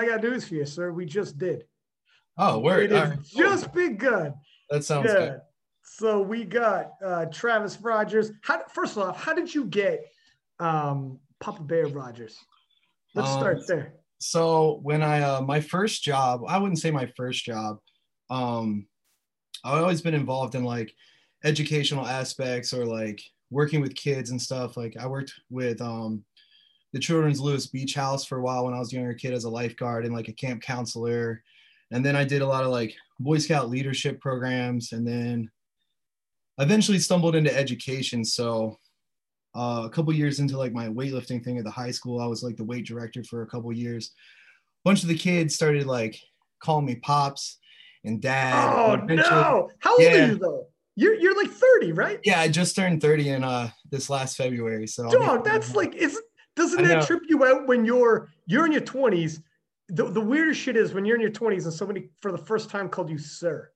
I got news for you, sir. We just did. Oh, word. It has right. just begun. That sounds Yeah. good. So we got uh, Travis Rogers. How, first off, how did you get um, Papa Bear Rogers? Let's Um, start there. So when I uh my first job, I wouldn't say my first job. Um I've always been involved in like educational aspects or like working with kids and stuff. Like I worked with um the Children's Lewis Beach House for a while when I was a younger kid as a lifeguard and like a camp counselor. And then I did a lot of like Boy Scout leadership programs and then eventually stumbled into education. So uh, a couple years into like my weightlifting thing at the high school, I was like the weight director for a couple years. A bunch of the kids started like calling me pops and dad. Oh and no! How old Yeah. are you though? You're you're like 30, right? Yeah, I just turned 30 in uh this last February. So Dog, that's like is doesn't that trip you out when you're you're in your 20s? The, the weirdest shit is when you're in your 20s and somebody for the first time called you sir.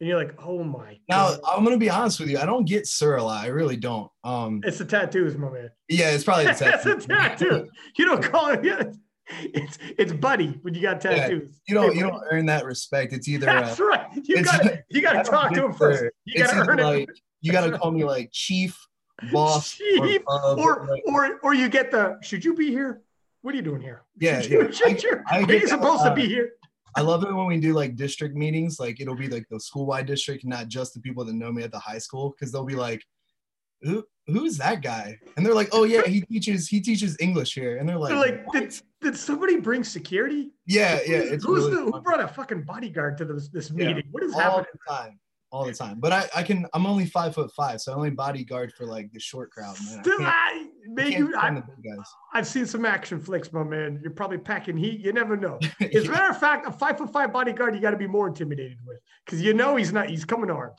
And you're like, oh my now. I'm gonna be honest with you. I don't get sir a lot. I really don't. Um It's the tattoos, my man. yeah, it's probably the It's a tattoo. tattoo. You don't call it. yeah. It's it's buddy when you got Yeah, tattoos. You don't Hey, you buddy. don't earn that respect. It's either uh, That's right. You got you got to talk to him first. You got to earn like it. you gotta call me like chief, boss, bub, Or like- or or you get the. Should you be here? What are you doing here? Yeah, Should you, yeah. should you, I are you that, supposed to uh, be here? I love it when we do like district meetings. Like it'll be like the school wide district, not just the people that know me at the high school, because they'll be like, "Who who's that guy?" And they're like, "Oh yeah, he teaches he teaches English here." And they're like, They're like, did, did somebody bring security? "Yeah, yeah." Who's- It's who's really the, who brought a fucking bodyguard to this this Yeah. meeting? What is all happening? the time, all the time. But I I can I'm only five foot five, so I only bodyguard for like the short crowd. Man, Still, I, man, you, I, the big guys. I've seen some action flicks, my man. You're probably packing heat. You never know. As a matter of fact, a five foot five bodyguard, you got to be more intimidated with because you know he's not. He's coming armed.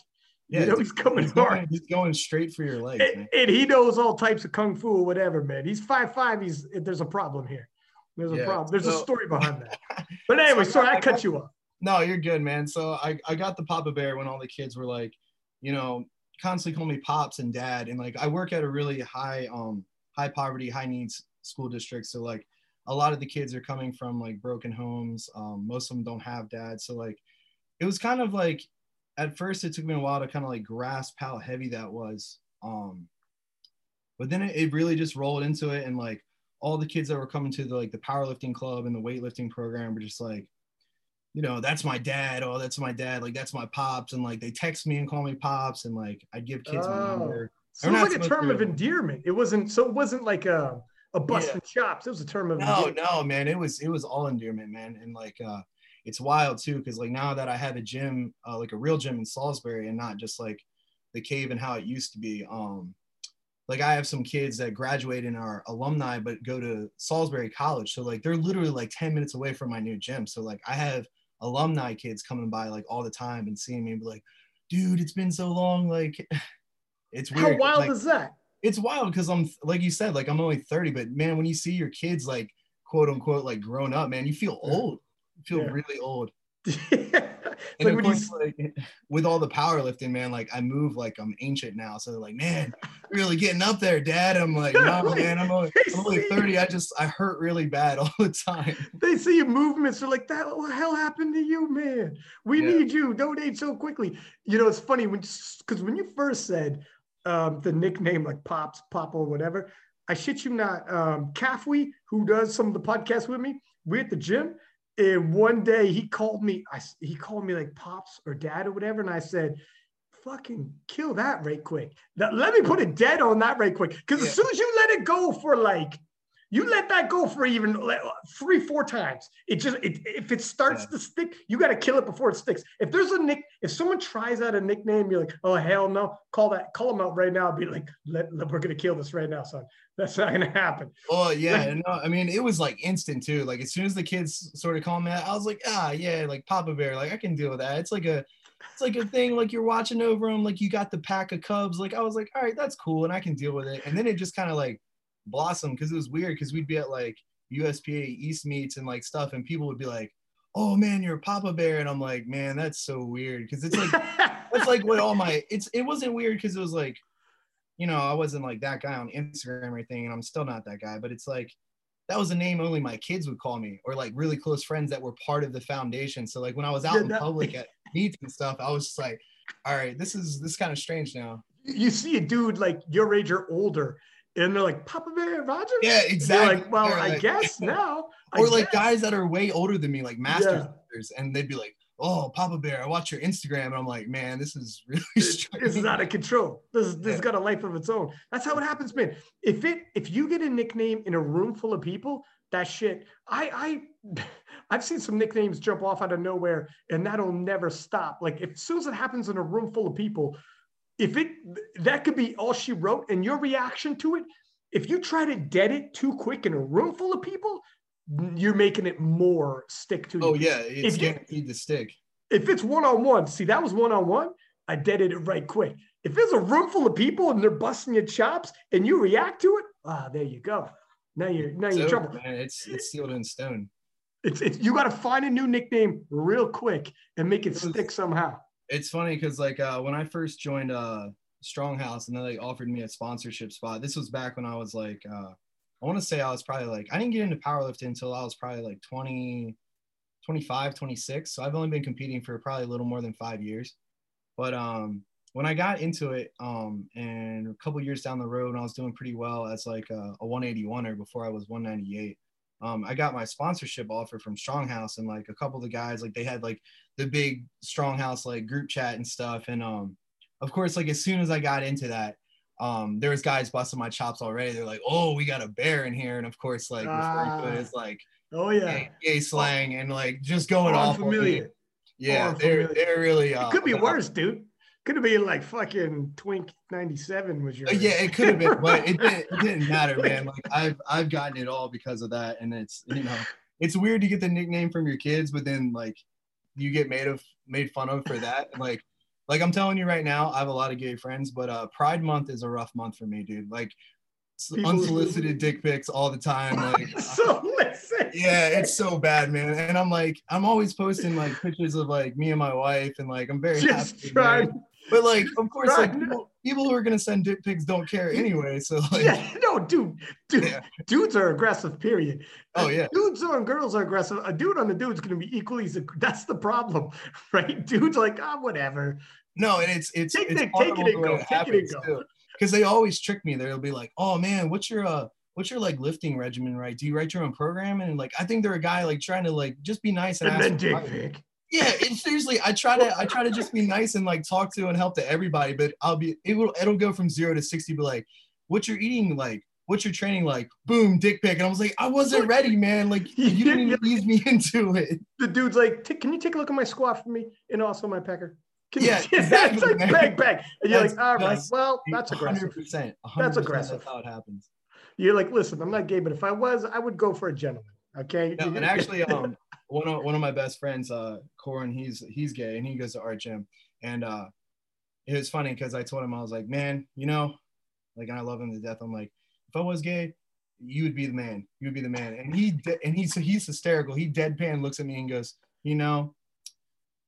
Yeah, you know he's coming He's going, he's going straight for your legs, And, man. and he knows all types of kung fu or whatever, man. He's five five. He's there's a problem here. There's a Yeah, problem. There's a story behind that. But anyway, So, sorry, I I cut you off. No, you're good, man. So I, I got the Papa Bear when all the kids were like, you know, constantly calling me pops and dad. And like I work at a really high um high poverty, high needs school district. So like a lot of the kids are coming from like broken homes. Um, most of them don't have dads. So like it was kind of like at first it took me a while to kind of like grasp how heavy that was. Um but then it, it really just rolled into it and like all the kids that were coming to the like the powerlifting club and the weightlifting program were just like you know, that's my dad. Oh, that's my dad. Like, that's my pops. And like, they text me and call me pops. And like, I'd give kids my Oh. number. So it was like a term to- of endearment. It wasn't so. It wasn't like a a bust Yeah. chops. It was a term of No, no, man. It was, it was all endearment, man. And like, uh, it's wild too. Cause like now that I have a gym, uh, like a real gym in Salisbury and not just like the cave and how it used to be. Um, like I have some kids that graduate and are alumni, but go to Salisbury College. So like, they're literally like 10 minutes away from my new gym. So like I have alumni kids coming by like all the time and seeing me and be like, dude, it's been so long. Like it's weird. How wild like, is that? it's wild because I'm like you said, like I'm only 30, but man, when you see your kids like quote unquote like grown up, man, you feel old. You feel Yeah. really old. like And of when you, course, like with all the powerlifting, man, like I move like I'm ancient now. So they're like, man, really getting up there, dad. I'm like, no, Right. man, I'm only, I'm only 30. I just I hurt really bad all the time. they see your movements. They're like, "That what the hell happened to you, man? We Yeah. need you. Don't age so quickly." You know, it's funny when because when you first said um, the nickname like Pops, Pop or whatever, I shit you not. Um, Kafwe, who does some of the podcasts with me, we're at the gym, and one day he called me. I he called me like Pops or Dad or whatever, and I said. Fucking kill that right quick. Now, let me put a dead on that right quick. Because Yeah. as soon as you let it go for like you let that go for even three, four times. It just it, if it starts Yeah. to stick, you got to kill it before it sticks. If there's a nick, if someone tries out a nickname, you're like, oh hell no, call that, call them out right now. Be like, let, let- we're gonna kill this right now, son. That's not gonna happen. Oh yeah, no, I mean it was like instant too. Like as soon as the kids sort of called me, out, I was like, ah, yeah, like Papa Bear, like I can deal with that. It's like a, it's like a thing. Like you're watching over them, like you got the pack of Cubs. Like I was like, all right, that's cool, and I can deal with it. And then it just kind of like blossomed because it was weird because we'd be at like USPA East meets and like stuff, and people would be like, oh man, you're a Papa Bear, and I'm like, man, that's so weird because it's like that's like what all my it's it wasn't weird because it was like you know i wasn't like that guy on instagram or anything and i'm still not that guy but it's like that was a name only my kids would call me, or like really close friends that were part of the foundation. So like when I was out Yeah, in that- public at meets and stuff, I was just like, all right, this is this is kind of strange now. You see a dude like your age or older, and they're like Papa Bear Rogers. Yeah, exactly. like, well, They're I guess now. I or like guess. guys that are way older than me, like masters, Yeah. and they'd be like, "Oh, Papa Bear, I watch your Instagram," and I'm like, "Man, this is really This is out of control. This is this Yeah. got a life of its own. That's how it happens, man. If it if you get a nickname in a room full of people, that shit. I I I've seen some nicknames jump off out of nowhere, and that'll never stop. Like if as soon as it happens in a room full of people, if it that could be all she wrote, and your reaction to it, if you try to dead it too quick in a room full of people, you're making it more stick to you. oh yeah, it's If you- guaranteed to stick. If it's one on one, see that was one on one. I deaded it right quick. If there's a room full of people and they're busting your chops and you react to it, ah, there you go. Now you're now you're in trouble. man, it's it's sealed in stone. It's it's you got to find a new nickname real quick and make it It was- stick somehow. It's funny because like uh, when I first joined uh, Stronghouse and then they offered me a sponsorship spot. This was back when I was like, uh, I want to say I was probably like, I didn't get into powerlifting until I was probably like 20, 25, 26. So I've only been competing for probably a little more than five years. But um, when I got into it, um, and a couple years down the road, I was doing pretty well as like a, a 181er before I was 198. Um, I got my sponsorship offer from Stronghouse, and like a couple of the guys, like they had like the big Stronghouse like group chat and stuff. And um, of course, like as soon as I got into that, um, there was guys busting my chops already. They're like, "Oh, we got a bear in here," and of course, like referring to it Ah. as like Oh yeah, gay, slang and like just going off. Familiar. Yeah, Oh, they're they're really. Uh, It could be uh, worse, dude. Could have been like fucking Twink ninety seven was your. Yeah, it could have been, but it didn't, it didn't matter, man. Like I've I've gotten it all because of that, and it's you know it's weird to get the nickname from your kids, but then like you get made of made fun of for that. Like like I'm telling you right now, I have a lot of gay friends, but uh, Pride Month is a rough month for me, dude. Like People- unsolicited dick pics all the time. Like so listen. yeah, it's so bad, man. And I'm like I'm always posting like pictures of like me and my wife, and like I'm very just happy. man. But like, of course, like people, people who are gonna send dick pics don't care anyway. So like, yeah, no, dude, dude, Yeah. dudes are aggressive. Period. Oh, yeah. dudes and girls are aggressive. A dude on a dude's gonna be equally. That's the problem, right? Dudes like ah, whatever. no, and it's it's Take it's it- take it and go, take it and go. Because they always trick me. They'll be like, "Oh man, what's your uh, what's your like lifting regimen? Right? Do you write your own program?" And like, I think they're a guy like trying to like just be nice and, And ask then dick pic. Yeah, and seriously, I try to I try to just be nice and like talk to and help to everybody, but I'll be it will it'll go from zero to sixty. Be like, what you're eating like?" What's your training like? Boom, dick pic. And I was like, I wasn't ready, man. Like, you didn't even ease me into it. The dude's like, can you take a look at my squat for me and also my pecker? Can Yeah, you, exactly, like man. bang bang. And you're That's- like, all right, well, that's aggressive. 100%. 100% That's aggressive. That's how it happens. You're like, listen, I'm not gay, but if I was, I would go for a gentleman. Okay. No, and actually, um, one of one of my best friends, uh, Corin, he's he's gay and he goes to art gym, and uh, it was funny because I told him I was like, man, you know, like, I love him to death. I'm like, if I was gay, you would be the man. You would be the man. And he de- and he's he's hysterical. He deadpan looks at me and goes, you know,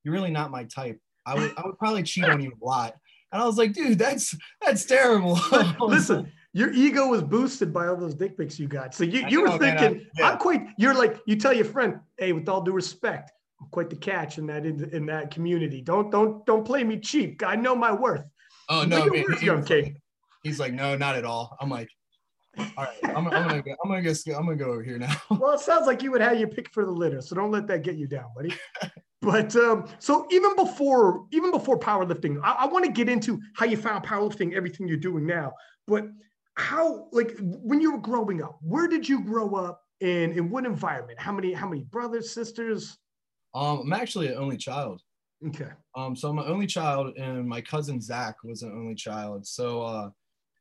you're really not my type. I would I would probably cheat on you a lot. And I was like, dude, that's that's terrible. listen, your ego was boosted by all those dick pics you got. So you, you were know, man, I- thinking, yeah. I'm quite. You're like, you tell your friend, hey, with all due respect, I'm quite the catch in that in, in that community. Don't don't don't play me cheap. I know my worth. oh no, man. worth, He young king. He's like, no, not at all. I'm like, all right, I'm, I'm gonna go, I'm gonna go, I'm gonna go over here now. Well, it sounds like you would have your pick for the litter, so don't let that get you down, buddy. But um, so even before even before powerlifting, I, I want to get into how you found powerlifting, everything you're doing now. But how, like, when you were growing up, where did you grow up, and in what environment? How many how many brothers, sisters? Um, I'm actually an only child. Okay, Um, so I'm an only child, and my cousin Zach was an only child. So uh,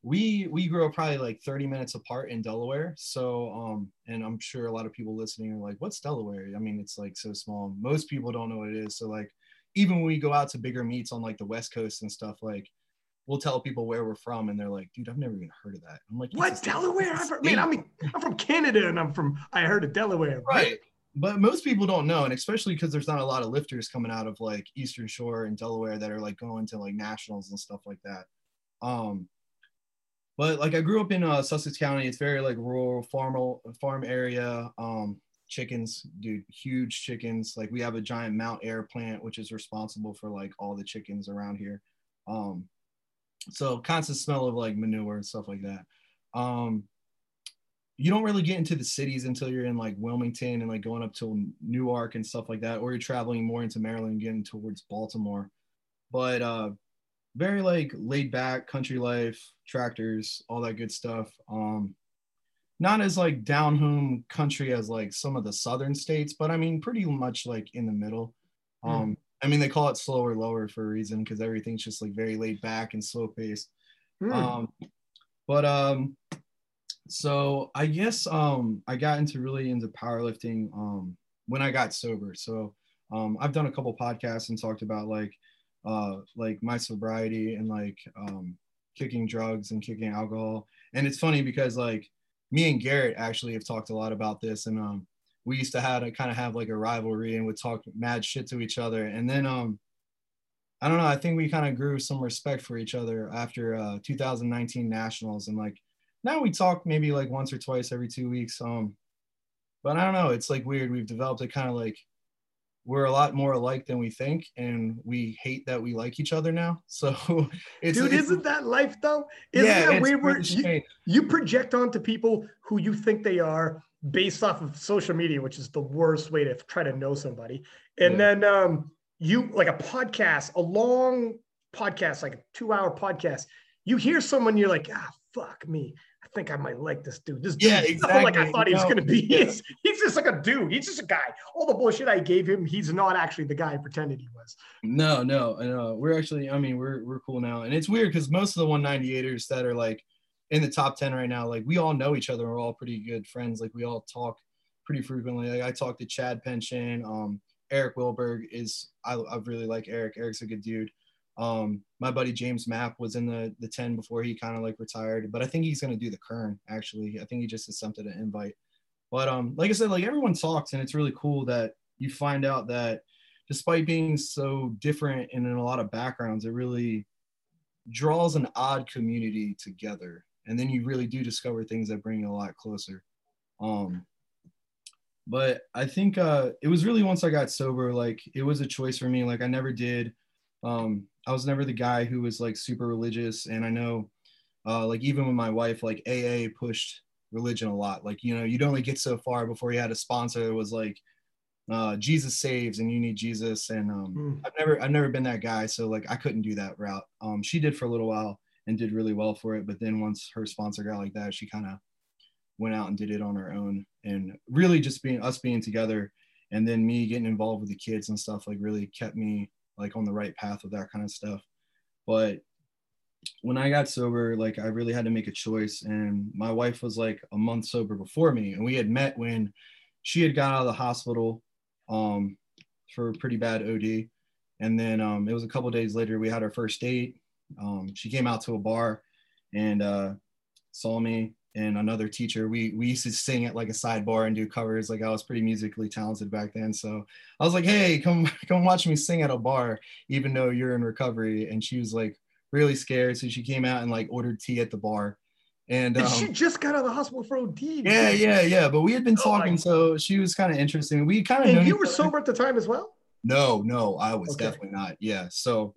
we we grew up probably like 30 minutes apart in Delaware. So um, and I'm sure a lot of people listening are like, "What's Delaware?" I mean, it's like so small. Most people don't know what it is. So like, even when we go out to bigger meets on like the West Coast and stuff, like we'll tell people where we're from, and they're like, "Dude, I've never even heard of that." I'm like, what Delaware? A heard, man, I state." mean, I'm from Canada, and I'm from I heard of Delaware. right but most people don't know and especially because there's not a lot of lifters coming out of like eastern shore and delaware that are like going to like nationals and stuff like that um but like I grew up in uh, Sussex County. It's very like rural farm farm area. Um, chickens, dude, huge chickens. Like we have a giant Mountaire plant, which is responsible for like all the chickens around here. Um, so constant smell of like manure and stuff like that. Um, you don't really get into the cities until you're in like Wilmington and like going up to Newark and stuff like that, or you're traveling more into Maryland, getting towards Baltimore. But uh, very like laid back country life, tractors, all that good stuff. Um, not as like down home country as like some of the southern states, but I mean pretty much like in the middle. Hmm. Um, I mean they call it slower lower for a reason because everything's just like very laid back and slow paced. Mm. Um, but um, so I guess um I got into really into powerlifting um when I got sober. So um I've done a couple podcasts and talked about like uh like my sobriety and like um kicking drugs and kicking alcohol. And it's funny because like me and Garrett actually have talked a lot about this and um we used to have to kind of have like a rivalry and would talk mad shit to each other. And then um I don't know, I think we kind of grew some respect for each other after uh 2019 nationals and like now we talk maybe like once or twice every two weeks. Um but I don't know, it's like weird. We've developed a kind of like we're a lot more alike than we think and we hate that we like each other now so it's dude it's, isn't that life though isn't yeah, that weird really you, you project onto people who you think they are based off of social media which is the worst way to try to know somebody and yeah. then um you like a podcast a long podcast like a two hour podcast you hear someone you're like ah fuck me I think I might like this dude. This yeah, dude, exactly. like I thought he was going to be. Yeah. He's, he's just like a dude. He's just a guy. All the bullshit I gave him, he's not actually the guy I pretended he was. No, no, no. We're actually, I mean, we're we're cool now, and it's weird because most of the 198ers that are like in the top 10 right now, like we all know each other. We're all pretty good friends. Like we all talk pretty frequently. Like I talk to Chad Penson. Um, Eric Wilberg is I, I really like Eric. Eric's a good dude. Um, my buddy James Mapp was in the the 10 before he kind of like retired, but I think he's gonna do the Kern actually. I think he just accepted an invite. But um, like I said, like everyone talks, and it's really cool that you find out that despite being so different and in a lot of backgrounds, it really draws an odd community together. And then you really do discover things that bring you a lot closer. Um, but I think uh, it was really once I got sober, like it was a choice for me. Like I never did um, I was never the guy who was like super religious. And I know, uh, like, even with my wife, like, AA pushed religion a lot. Like, you know, you'd only get so far before you had a sponsor that was like, uh, Jesus saves and you need Jesus. And um, mm. I've never, I've never been that guy. So, like, I couldn't do that route. Um, she did for a little while and did really well for it. But then once her sponsor got like that, she kind of went out and did it on her own. And really just being us being together and then me getting involved with the kids and stuff like really kept me like on the right path with that kind of stuff. But when I got sober, like I really had to make a choice. And my wife was like a month sober before me. And we had met when she had got out of the hospital um, for a pretty bad OD. And then um, it was a couple days later, we had our first date. Um, she came out to a bar and uh, saw me and another teacher. We we used to sing at like a sidebar and do covers. Like I was pretty musically talented back then. So I was like, hey, come come watch me sing at a bar, even though you're in recovery. And she was like really scared. So she came out and like ordered tea at the bar. And, and um, she just got out of the hospital for OD. Yeah, yeah, yeah. But we had been oh talking, so she was kind of interesting. We kind of And you were sober at the time as well? No, no, I was okay. definitely not. Yeah. So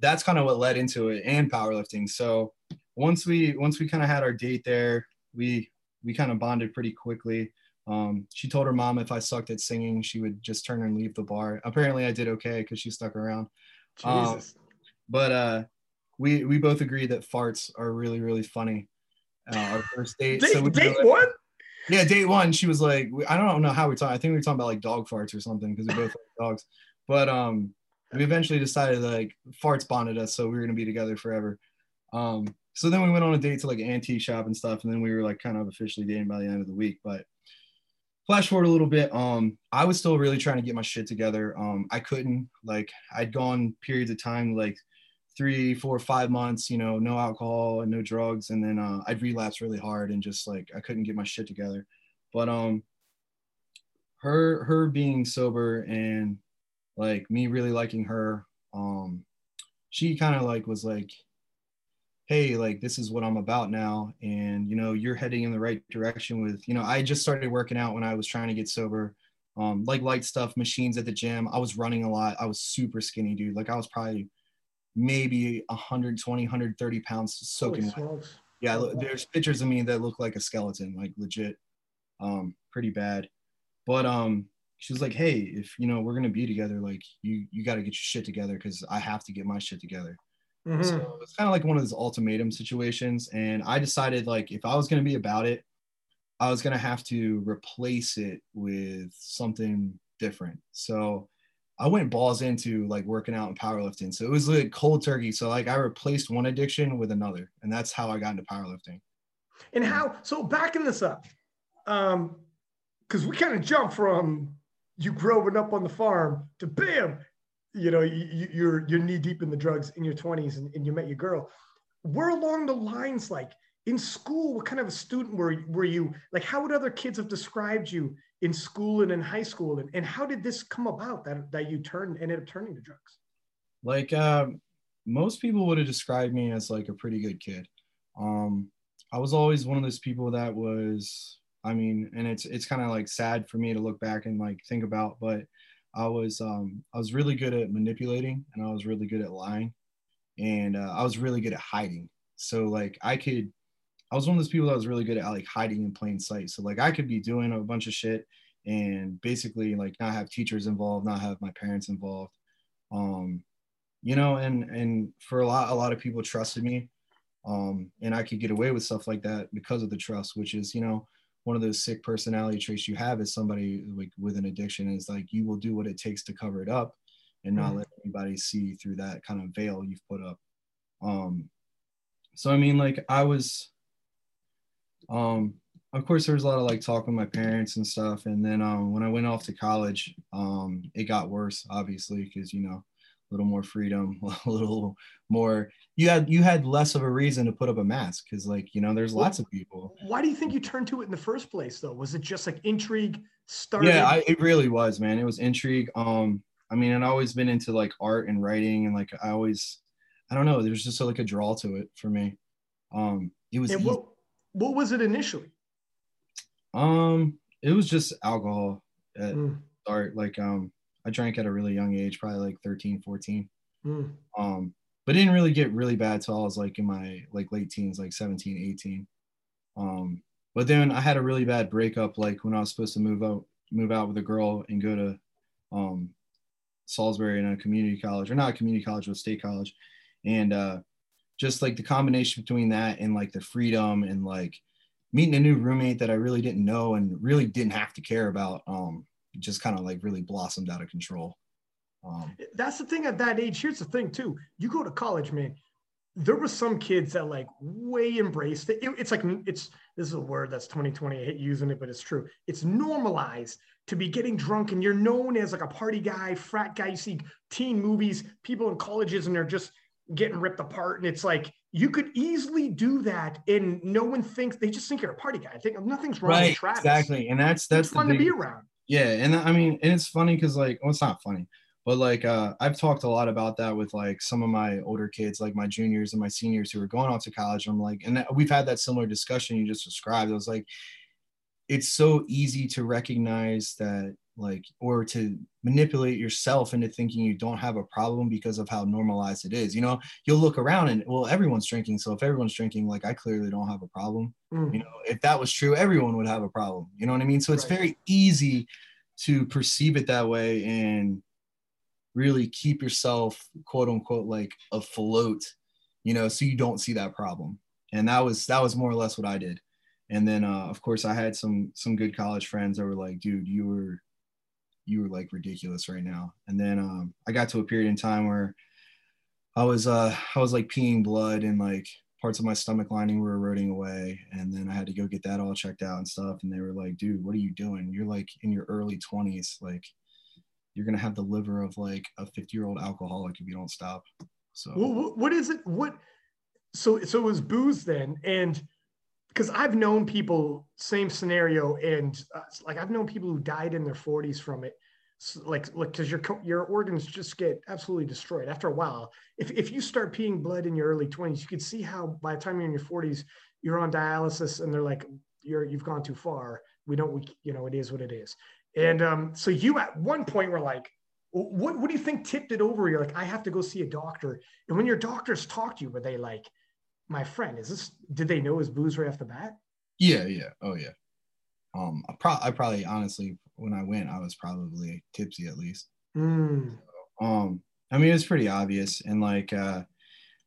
that's kind of what led into it and powerlifting. So once we once we kind of had our date there, we we kind of bonded pretty quickly. Um, she told her mom if I sucked at singing, she would just turn and leave the bar. Apparently, I did okay because she stuck around. Um, but uh, we we both agreed that farts are really really funny. Uh, our first date. date, so date like, one. Yeah, date one. She was like, I don't know how we talking. I think we were talking about like dog farts or something because we both like dogs. But um, we eventually decided like farts bonded us, so we were gonna be together forever. Um, so then we went on a date to like an antique shop and stuff, and then we were like kind of officially dating by the end of the week. But flash forward a little bit, um, I was still really trying to get my shit together. Um, I couldn't like I'd gone periods of time like three, four, five months, you know, no alcohol and no drugs, and then uh, I'd relapse really hard and just like I couldn't get my shit together. But um, her her being sober and like me really liking her, um, she kind of like was like hey, like this is what I'm about now. And, you know, you're heading in the right direction with, you know, I just started working out when I was trying to get sober. Um, like light stuff, machines at the gym. I was running a lot. I was super skinny, dude. Like I was probably maybe 120, 130 pounds soaking wet. Yeah, there's pictures of me that look like a skeleton, like legit, um, pretty bad. But um, she was like, "Hey, if you know we're gonna be together, like you you got to get your shit together because I have to get my shit together." Mm-hmm. So it's kind of like one of those ultimatum situations. And I decided like if I was gonna be about it, I was gonna have to replace it with something different. So I went balls into like working out and powerlifting. So it was like cold turkey. So like I replaced one addiction with another, and that's how I got into powerlifting. And how? So backing this up, um, because we kind of jump from you growing up on the farm to bam, you know, you, you're you're knee deep in the drugs in your 20s and, and you met your girl. Where along the lines like in school, what kind of a student were, were you? Like, how would other kids have described you in school and in high school? And, and how did this come about that, that you turned ended up turning to drugs? Like, um, most people would have described me as like a pretty good kid. Um, I was always one of those people that was, I mean, and it's it's kind of like sad for me to look back and like think about, but I was um, I was really good at manipulating and I was really good at lying, and uh, I was really good at hiding. So like I could, I was one of those people that was really good at like hiding in plain sight. So like I could be doing a bunch of shit and basically like not have teachers involved, not have my parents involved, um, you know, and and for a lot a lot of people trusted me, um, and I could get away with stuff like that because of the trust, which is you know one of those sick personality traits you have is somebody like with an addiction is like you will do what it takes to cover it up and not mm-hmm. let anybody see through that kind of veil you've put up um so i mean like i was um of course there was a lot of like talk with my parents and stuff and then um when i went off to college um it got worse obviously because you know a little more freedom, a little more. You had you had less of a reason to put up a mask because, like, you know, there's lots of people. Why do you think you turned to it in the first place, though? Was it just like intrigue? Started? Yeah, I, it really was, man. It was intrigue. Um, I mean, I'd always been into like art and writing, and like I always, I don't know, there's just like a draw to it for me. Um, it was. And what, what was it initially? Um, it was just alcohol at mm. start. Like, um, I drank at a really young age, probably like 13, 14. Mm. Um, but didn't really get really bad till I was like in my like late teens, like 17, 18. Um, but then I had a really bad breakup, like when I was supposed to move out, move out with a girl and go to um, Salisbury in a community college, or not a community college, but state college, and uh, just like the combination between that and like the freedom and like meeting a new roommate that I really didn't know and really didn't have to care about. Um, just kind of like really blossomed out of control. Um, That's the thing at that age. Here's the thing too. You go to college, man. There were some kids that like way embraced it. it. It's like it's this is a word that's 2020. I hate using it, but it's true. It's normalized to be getting drunk, and you're known as like a party guy, frat guy. You see teen movies, people in colleges, and they're just getting ripped apart. And it's like you could easily do that, and no one thinks they just think you're a party guy. I think nothing's wrong right, with Travis. Exactly, and that's that's it's fun big, to be around. Yeah, and I mean, and it's funny because like, well, it's not funny, but like, uh, I've talked a lot about that with like some of my older kids, like my juniors and my seniors who are going off to college. I'm like, and we've had that similar discussion you just described. I was like, it's so easy to recognize that like or to manipulate yourself into thinking you don't have a problem because of how normalized it is you know? You'll look around and well everyone's drinking so if everyone's drinking like i clearly don't have a problem. Mm. you know if that was true everyone would have a problem you know what i mean? So it's right. very easy to perceive it that way and really keep yourself quote unquote like afloat you know so you don't see that problem. And that was that was more or less what i did. And then uh, of course i had some some good college friends that were like dude you were you were like ridiculous right now. And then um, I got to a period in time where I was uh, I was like peeing blood and like parts of my stomach lining were eroding away. And then I had to go get that all checked out and stuff. And they were like, dude, what are you doing? You're like in your early 20s. Like you're gonna have the liver of like a 50 year old alcoholic if you don't stop. So well, what is it? What so so it was booze then and because I've known people, same scenario, and uh, like I've known people who died in their 40s from it. like like because your your organs just get absolutely destroyed after a while. If if you start peeing blood in your early 20s, you could see how by the time you're in your 40s, you're on dialysis and they're like you're you've gone too far. We don't we, you know it is what it is. And um, so you at one point were like, what what do you think tipped it over? You're like, I have to go see a doctor. And when your doctors talk to you, were they like, my friend, is this? Did they know his booze right off the bat? Yeah, yeah, oh yeah. Um, I, pro- I probably honestly when I went, I was probably tipsy at least. Mm. Um, I mean, it's pretty obvious, and like uh,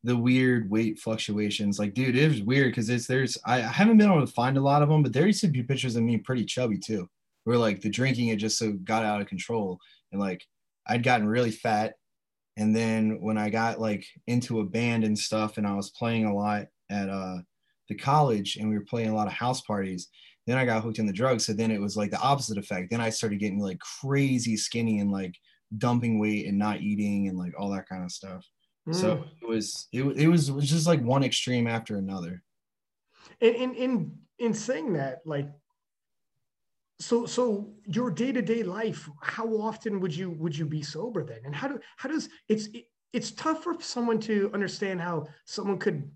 the weird weight fluctuations. Like, dude, it was weird because it's there's I, I haven't been able to find a lot of them, but there used to be pictures of me pretty chubby too, where like the drinking it just so got out of control, and like I'd gotten really fat, and then when I got like into a band and stuff, and I was playing a lot at uh the college, and we were playing a lot of house parties then I got hooked in the drugs. So then it was like the opposite effect. Then I started getting like crazy skinny and like dumping weight and not eating and like all that kind of stuff. Mm. So it was it, it was it was just like one extreme after another. In in in in saying that, like so so your day-to-day life, how often would you would you be sober then? And how do how does it's it, it's tough for someone to understand how someone could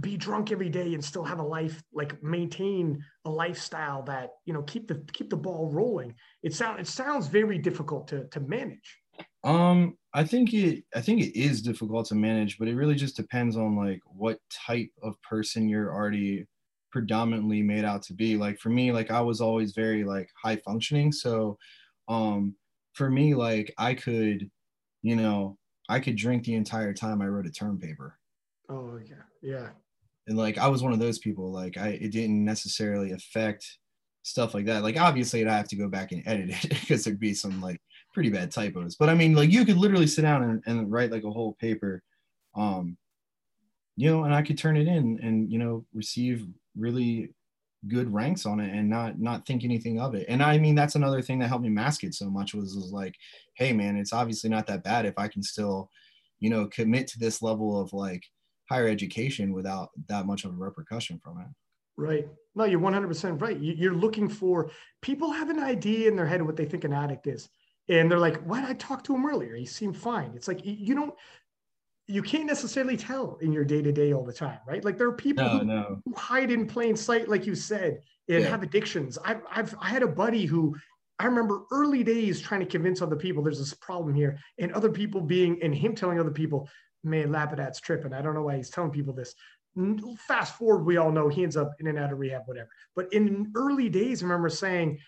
be drunk every day and still have a life like maintain a lifestyle that you know keep the keep the ball rolling it sounds it sounds very difficult to to manage um i think it i think it is difficult to manage but it really just depends on like what type of person you're already predominantly made out to be like for me like i was always very like high functioning so um for me like i could you know i could drink the entire time i wrote a term paper oh yeah yeah and like I was one of those people. Like I, it didn't necessarily affect stuff like that. Like obviously, I'd have to go back and edit it because there'd be some like pretty bad typos. But I mean, like you could literally sit down and, and write like a whole paper, um, you know, and I could turn it in and you know receive really good ranks on it and not not think anything of it. And I mean, that's another thing that helped me mask it so much was, was like, hey man, it's obviously not that bad if I can still, you know, commit to this level of like higher education without that much of a repercussion from it. Right. No, you're 100% right. You're looking for people have an idea in their head of what they think an addict is. And they're like, why did I talk to him earlier? He seemed fine. It's like, you don't, you can't necessarily tell in your day to day all the time, right? Like there are people no, who, no. who, hide in plain sight, like you said, and yeah. have addictions. I've, I've, I had a buddy who I remember early days trying to convince other people there's this problem here, and other people being, and him telling other people, man, Lapidat's tripping. I don't know why he's telling people this. Fast forward, we all know he ends up in and out of rehab, whatever. But in early days, I remember saying,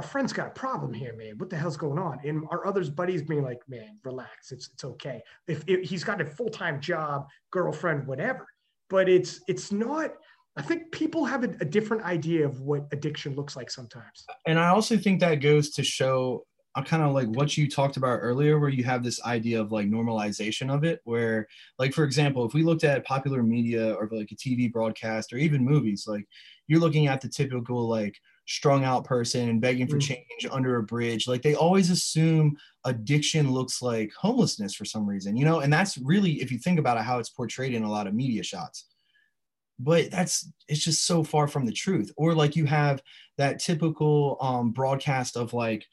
our friend's got a problem here, man. What the hell's going on? And our others buddies being like, man, relax. It's it's okay. If, if he's got a full time job, girlfriend, whatever. But it's it's not. I think people have a, a different idea of what addiction looks like sometimes. And I also think that goes to show uh, kind of like what you talked about earlier, where you have this idea of like normalization of it, where, like, for example, if we looked at popular media or like a TV broadcast or even movies, like, you're looking at the typical like strung out person and begging for mm. change under a bridge. Like, they always assume addiction looks like homelessness for some reason, you know? And that's really, if you think about it, how it's portrayed in a lot of media shots but that's it's just so far from the truth or like you have that typical um, broadcast of like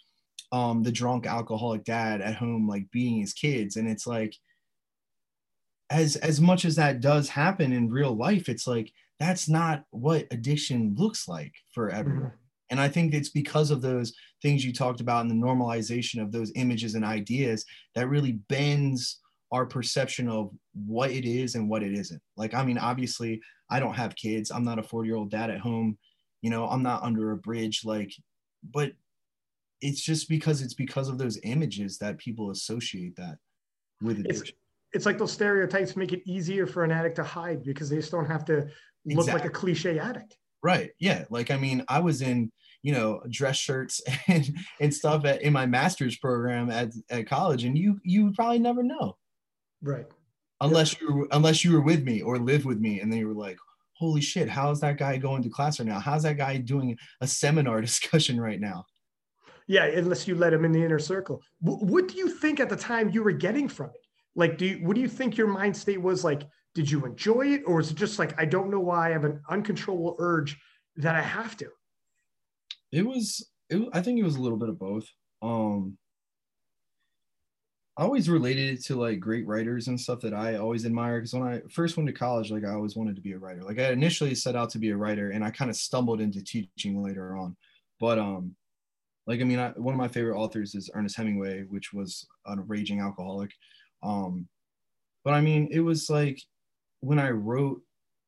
um the drunk alcoholic dad at home like beating his kids and it's like as as much as that does happen in real life it's like that's not what addiction looks like for everyone mm-hmm. And i think it's because of those things you talked about and the normalization of those images and ideas that really bends our perception of what it is and what it isn't like i mean obviously i don't have kids i'm not a 40 year old dad at home you know i'm not under a bridge like but it's just because it's because of those images that people associate that with addiction. It's, it's like those stereotypes make it easier for an addict to hide because they just don't have to look exactly. like a cliche addict. Right. Yeah. Like I mean, I was in you know dress shirts and and stuff at, in my master's program at, at college, and you you probably never know. Right. Unless yeah. you unless you were with me or lived with me, and then you were like, holy shit, how's that guy going to class right now? How's that guy doing a seminar discussion right now? Yeah, unless you let him in the inner circle. W- what do you think at the time you were getting from it? Like, do you, what do you think your mind state was like? Did you enjoy it, or is it just like I don't know why I have an uncontrollable urge that I have to? It was. It, I think it was a little bit of both. um I always related it to like great writers and stuff that I always admire. Because when I first went to college, like I always wanted to be a writer. Like I initially set out to be a writer, and I kind of stumbled into teaching later on. But um, like I mean, I, one of my favorite authors is Ernest Hemingway, which was a raging alcoholic. Um, but I mean, it was like when I wrote,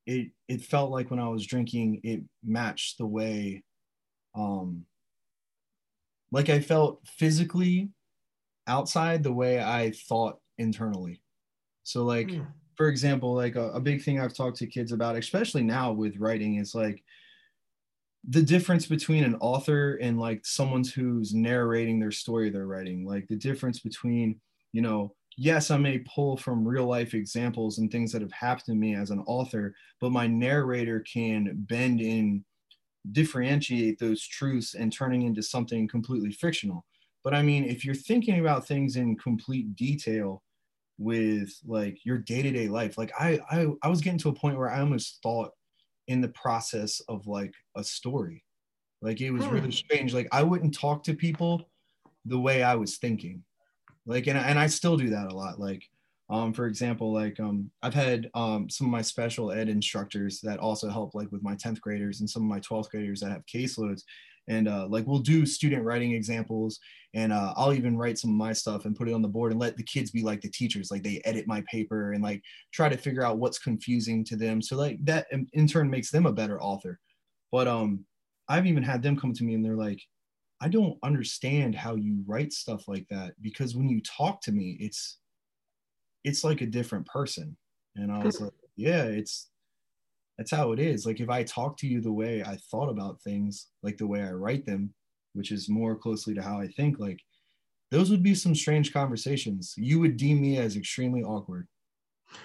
it it felt like when I was drinking, it matched the way, um, like I felt physically outside the way I thought internally. So like mm. for example, like a, a big thing I've talked to kids about, especially now with writing, is like the difference between an author and like someone who's narrating their story they're writing. Like the difference between, you know, yes, I may pull from real life examples and things that have happened to me as an author, but my narrator can bend in differentiate those truths and turning into something completely fictional. But I mean, if you're thinking about things in complete detail with like your day-to-day life, like I, I I was getting to a point where I almost thought in the process of like a story. Like it was really hmm. strange. Like I wouldn't talk to people the way I was thinking. Like and, and I still do that a lot. Like um, for example, like um, I've had um, some of my special ed instructors that also help like with my 10th graders and some of my 12th graders that have caseloads. And uh, like we'll do student writing examples and uh, i'll even write some of my stuff and put it on the board and let the kids be like the teachers like they edit my paper and like try to figure out what's confusing to them. So like that in turn makes them a better author. But um i've even had them come to me and they're like i don't understand how you write stuff like that because when you talk to me it's it's like a different person and i was hmm. like yeah it's that's how it is. Like if I talk to you the way I thought about things, like the way I write them, which is more closely to how I think, like those would be some strange conversations. You would deem me as extremely awkward.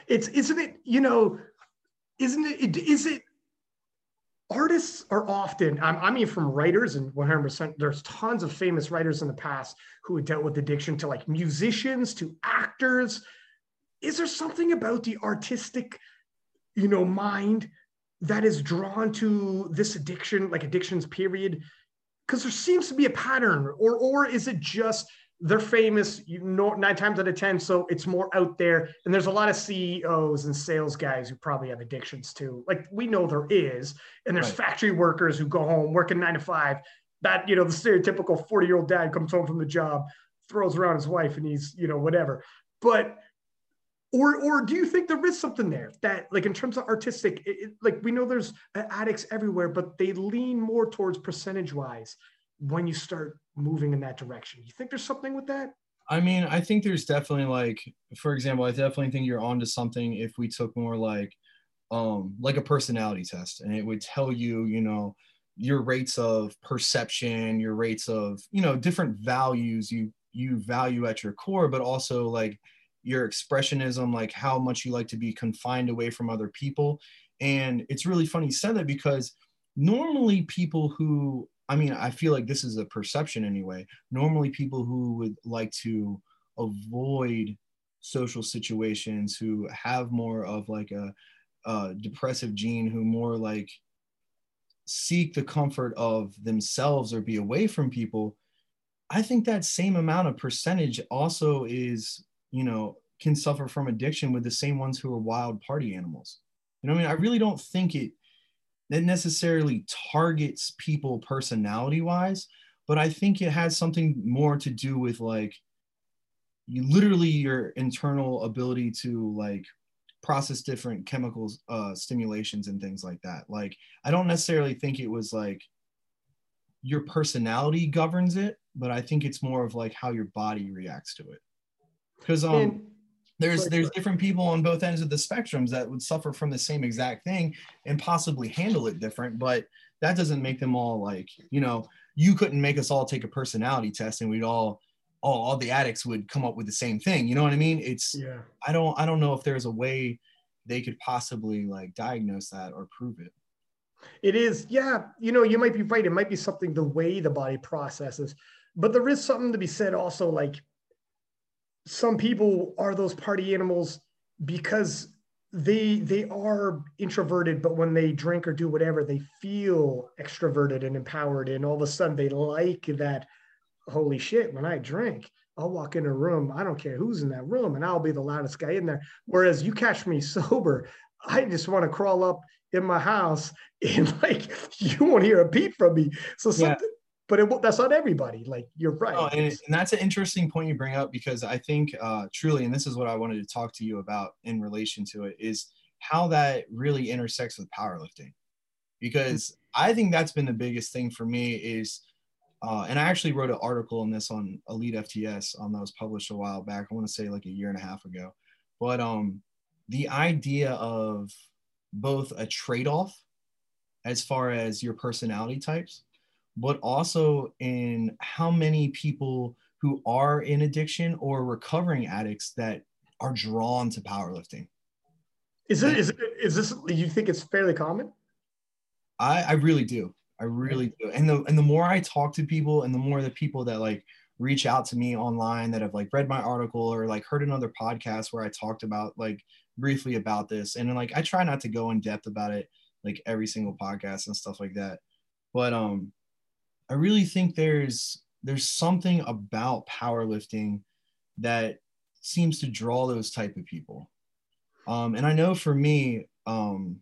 It's isn't it, you know, isn't it is it artists are often i mean from writers and 100% there's tons of famous writers in the past who had dealt with addiction to like musicians to actors is there something about the artistic you know mind that is drawn to this addiction, like addictions period? Because there seems to be a pattern, or or is it just they're famous you know nine times out of ten so it's more out there and there's a lot of ceos and sales guys who probably have addictions too like we know there is and there's right. factory workers who go home working nine to five that you know the stereotypical 40 year old dad comes home from the job throws around his wife and he's you know whatever but or or do you think there is something there that like in terms of artistic it, it, like we know there's addicts everywhere but they lean more towards percentage wise when you start moving in that direction. You think there's something with that? I mean i think there's definitely like for example i definitely think you're onto something if we took more like um like a personality test and it would tell you you know your rates of perception your rates of you know different values you you value at your core but also like your expressionism, like how much you like to be confined away from other people. And it's really funny you said that because normally people who, I mean, I feel like this is a perception anyway. Normally, people who would like to avoid social situations, who have more of like a, a depressive gene, who more like seek the comfort of themselves or be away from people. I think that same amount of percentage also is you know, can suffer from addiction with the same ones who are wild party animals. You know, I mean, I really don't think it that necessarily targets people personality wise, but I think it has something more to do with like you literally your internal ability to like process different chemicals uh stimulations and things like that. Like i don't necessarily think it was like your personality governs it but i think it's more of like how your body reacts to it because um and, there's there's different people on both ends of the spectrums that would suffer from the same exact thing and possibly handle it different but that doesn't make them all like you know you couldn't make us all take a personality test and we'd all all, all the addicts would come up with the same thing you know what i mean? It's yeah. I don't i don't know if there's a way they could possibly like diagnose that or prove it. It is yeah you know you might be right it might be something the way the body processes but there is something to be said also like some people are those party animals because they they are introverted but when they drink or do whatever they feel extroverted and empowered and all of a sudden they like that holy shit, when I drink, I'll walk in a room, I don't care who's in that room, and I'll be the loudest guy in there. Whereas you catch me sober, I just want to crawl up in my house and like you won't hear a peep from me. So something, yeah. But it, that's not everybody. Like you're right. Oh, and, and, that's an interesting point you bring up because I think uh, truly, and this is what I wanted to talk to you about in relation to it, is how that really intersects with powerlifting. Because I think that's been the biggest thing for me is uh, and I actually wrote an article on this on Elite FTS um, that was published a while back. I want to say like a year and a half ago. But um, the idea of both a trade off as far as your personality types, but also in how many people who are in addiction or recovering addicts that are drawn to powerlifting. Is it, is it, is this, you think it's fairly common? I, I really do. I really do. And the and the more I talk to people and the more the people that like reach out to me online that have like read my article or like heard another podcast where I talked about like briefly about this. And like I try not to go in depth about it like every single podcast and stuff like that. But um I really think there's there's something about powerlifting that seems to draw those type of people. Um and I know for me, um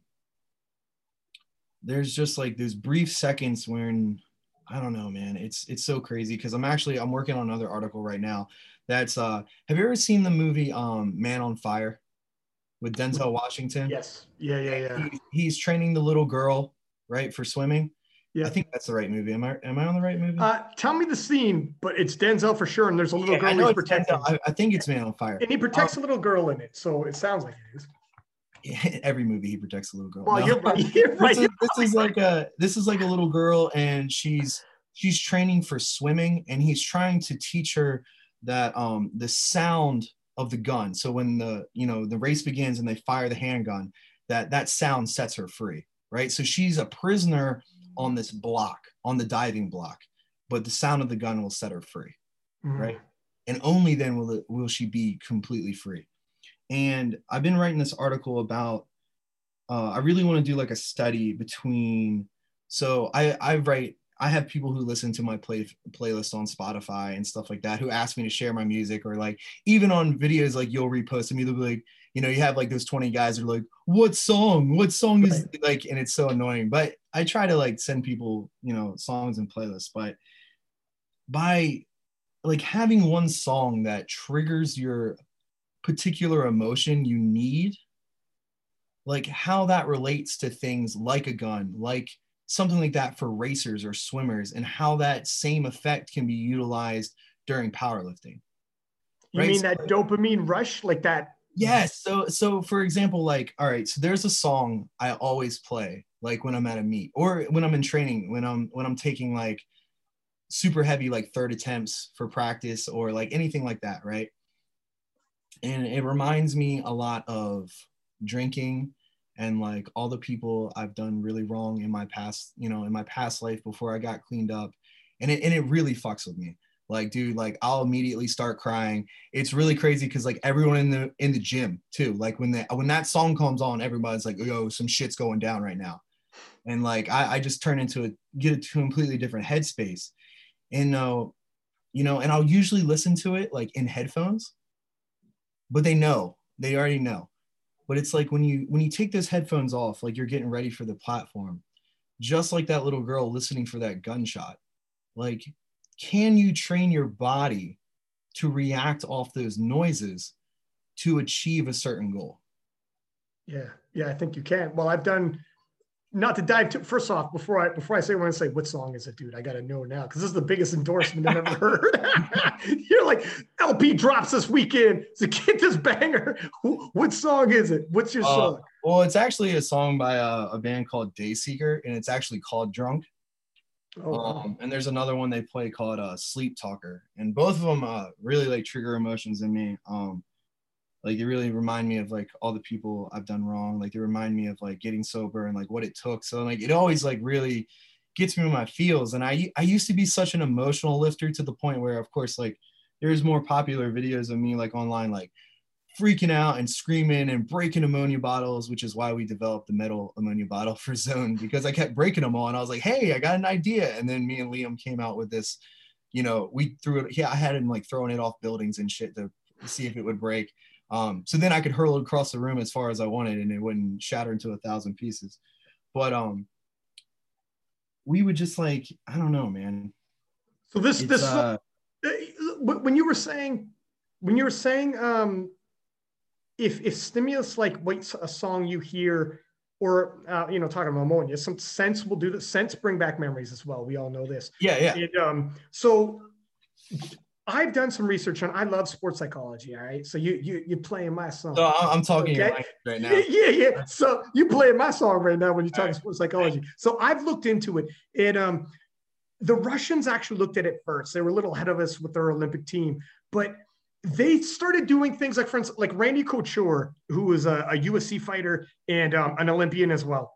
there's just like those brief seconds when I don't know, man. It's it's so crazy because I'm actually I'm working on another article right now. That's uh have you ever seen the movie um Man on Fire with Denzel Washington? Yes. Yeah, yeah, yeah. He, he's training the little girl, right, for swimming. Yeah. I think that's the right movie. Am I am I on the right movie? Uh, tell me the scene, but it's Denzel for sure, and there's a little yeah, girl he's protecting. I, I, think it's Man on Fire. And he protects um, a little girl in it, so it sounds like it is. every movie he protects a little girl. Well, no. you're right. You're right. This, is, this is like a this is like a little girl, and she's she's training for swimming, and he's trying to teach her that um the sound of the gun. So when the you know the race begins and they fire the handgun, that that sound sets her free, right? So she's a prisoner on this block, on the diving block, but the sound of the gun will set her free, mm. right? And only then will it will she be completely free. And I've been writing this article about, uh, I really want to do like a study between, so I, I write, I have people who listen to my play playlist on Spotify and stuff like that who ask me to share my music or like even on videos like you'll repost them, they'll be like, you know, you have like those 20 guys that are like, what song? What song is like, and it's so annoying. But I try to like send people, you know, songs and playlists. But by like having one song that triggers your particular emotion you need like how that relates to things like a gun like something like that for racers or swimmers and how that same effect can be utilized during powerlifting you right? mean that so, dopamine rush like that yes so so for example like all right so there's a song i always play like when i'm at a meet or when i'm in training when i'm when i'm taking like super heavy like third attempts for practice or like anything like that right and it reminds me a lot of drinking and like all the people I've done really wrong in my past, you know, in my past life before I got cleaned up. And it, and it really fucks with me. Like, dude, like I'll immediately start crying. It's really crazy because like everyone in the in the gym too. Like when the when that song comes on, everybody's like, yo, some shit's going down right now. And like I, I just turn into a get a completely different headspace. And uh, you know, and I'll usually listen to it like in headphones but they know they already know. But it's like when you when you take those headphones off like you're getting ready for the platform. Just like that little girl listening for that gunshot. Like can you train your body to react off those noises to achieve a certain goal? Yeah. Yeah i think you can. Well i've done not to dive too first off before I before I say I want to say what song is it, dude? I gotta know now because this is the biggest endorsement I've ever heard. You're like LP drops this weekend. So get this banger. What song is it? What's your uh, song? Well, it's actually a song by a, a, band called Dayseeker, and it's actually called Drunk. Oh, um, and there's another one they play called uh, Sleep Talker, and both of them uh, really like trigger emotions in me. Um, like they really remind me of like all the people I've done wrong. Like they remind me of like getting sober and like what it took. So like it always like really gets me in my feels. And I I used to be such an emotional lifter to the point where of course like there's more popular videos of me like online like freaking out and screaming and breaking ammonia bottles, which is why we developed the metal ammonia bottle for Zone because I kept breaking them all and I was like, hey, I got an idea. And then me and Liam came out with this you know, we threw it. Yeah, I had him like throwing it off buildings and shit to see if it would break. Um, so then I could hurl it across the room as far as I wanted, and it wouldn't shatter into a thousand pieces. But um, we would just like I don't know, man. So this it's, this uh, uh when you were saying when you were saying um, if if stimulus like wait a song you hear or uh, you know talking about ammonia some sense will do that sense bring back memories as well we all know this yeah yeah and, um, so I've done some research on. I love sports psychology. All right, so you you you playing my song. So I'm talking okay? right now. Yeah, yeah. So you playing my song right now when you talk right. sports psychology. So I've looked into it, and um, the Russians actually looked at it first. They were a little ahead of us with their Olympic team, but they started doing things like, for instance, like Randy Couture, who was a, a UFC fighter and um, an Olympian as well.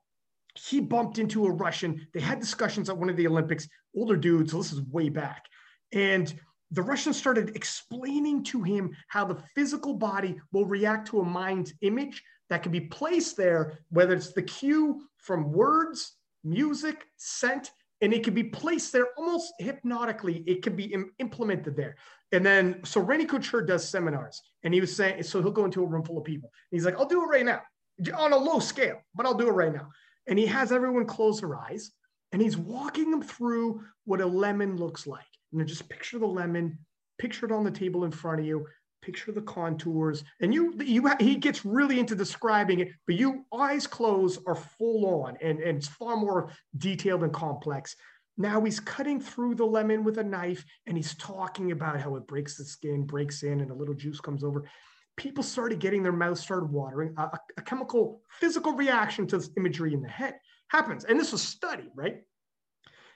He bumped into a Russian. They had discussions at one of the Olympics, older dudes. So this is way back. And the Russians started explaining to him how the physical body will react to a mind's image that can be placed there, whether it's the cue from words, music, scent, and it can be placed there almost hypnotically. It can be Im- implemented there. And then, so Randy Couture does seminars, and he was saying, so he'll go into a room full of people. he's like, I'll do it right now on a low scale, but I'll do it right now. And he has everyone close their eyes, and he's walking them through what a lemon looks like. You know, just picture the lemon, picture it on the table in front of you, picture the contours, and you, you, he gets really into describing it, but you eyes closed are full on, and, and it's far more detailed and complex. Now he's cutting through the lemon with a knife and he's talking about how it breaks the skin, breaks in, and a little juice comes over. People started getting their mouths started watering. A, a chemical, physical reaction to this imagery in the head happens. And this was studied, right?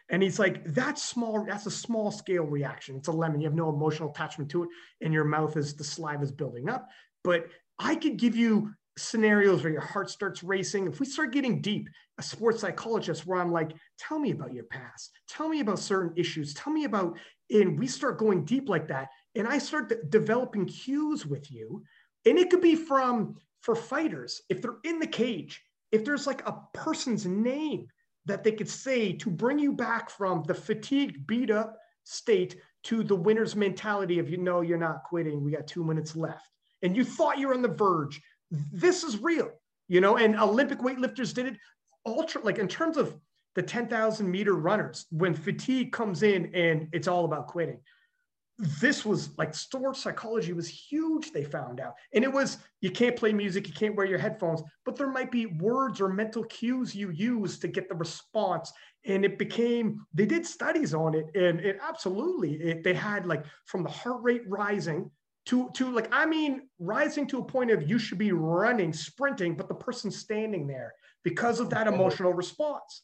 And he's like, that's small, that's a small scale reaction. It's a lemon. You have no emotional attachment to it. And your mouth is the saliva is building up. But I could give you scenarios where your heart starts racing. If we start getting deep, a sports psychologist where I'm like, tell me about your past, tell me about certain issues, tell me about, and we start going deep like that. And I start de- developing cues with you. And it could be from for fighters, if they're in the cage, if there's like a person's name that they could say to bring you back from the fatigued, beat up state to the winner's mentality of, you know, you're not quitting. We got two minutes left. And you thought you were on the verge this is real, you know, and Olympic weightlifters did it ultra, like in terms of the 10,000 meter runners, when fatigue comes in and it's all about quitting. This was like sports psychology was huge, they found out. And it was you can't play music, you can't wear your headphones, but there might be words or mental cues you use to get the response. And it became, they did studies on it, and it absolutely, it, they had like from the heart rate rising to to like i mean rising to a point of you should be running sprinting but the person's standing there because of that emotional response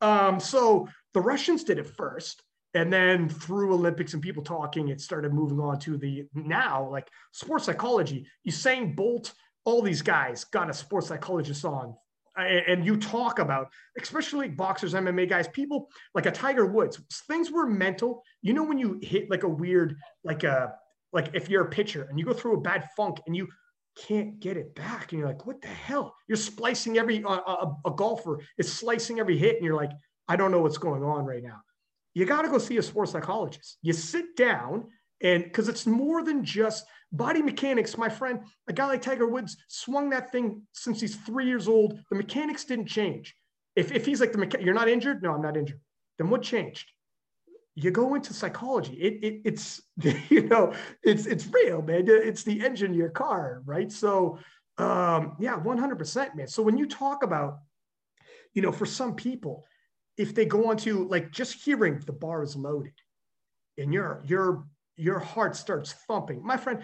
um, so the russians did it first and then through olympics and people talking it started moving on to the now like sports psychology. Usain bolt all these guys got a sports psychologist on and you talk about especially boxers mma guys people like a tiger woods things were mental. You know when you hit like a weird like a like if you're a pitcher and you go through a bad funk and you can't get it back and you're like what the hell? You're splicing every uh, a, a golfer is slicing every hit and you're like i don't know what's going on right now you got to go see a sports psychologist you sit down and because it's more than just body mechanics my friend a guy like tiger woods swung that thing since he's three years old the mechanics didn't change if, if he's like the mecha- you're not injured no i'm not injured then what changed you go into psychology. It, it, it's you know it's it's real, man. It's the engine of your car, right? So um, yeah, one hundred percent, man. So when you talk about, you know, for some people, if they go on to like just hearing the bar is loaded, and your your your heart starts thumping, my friend.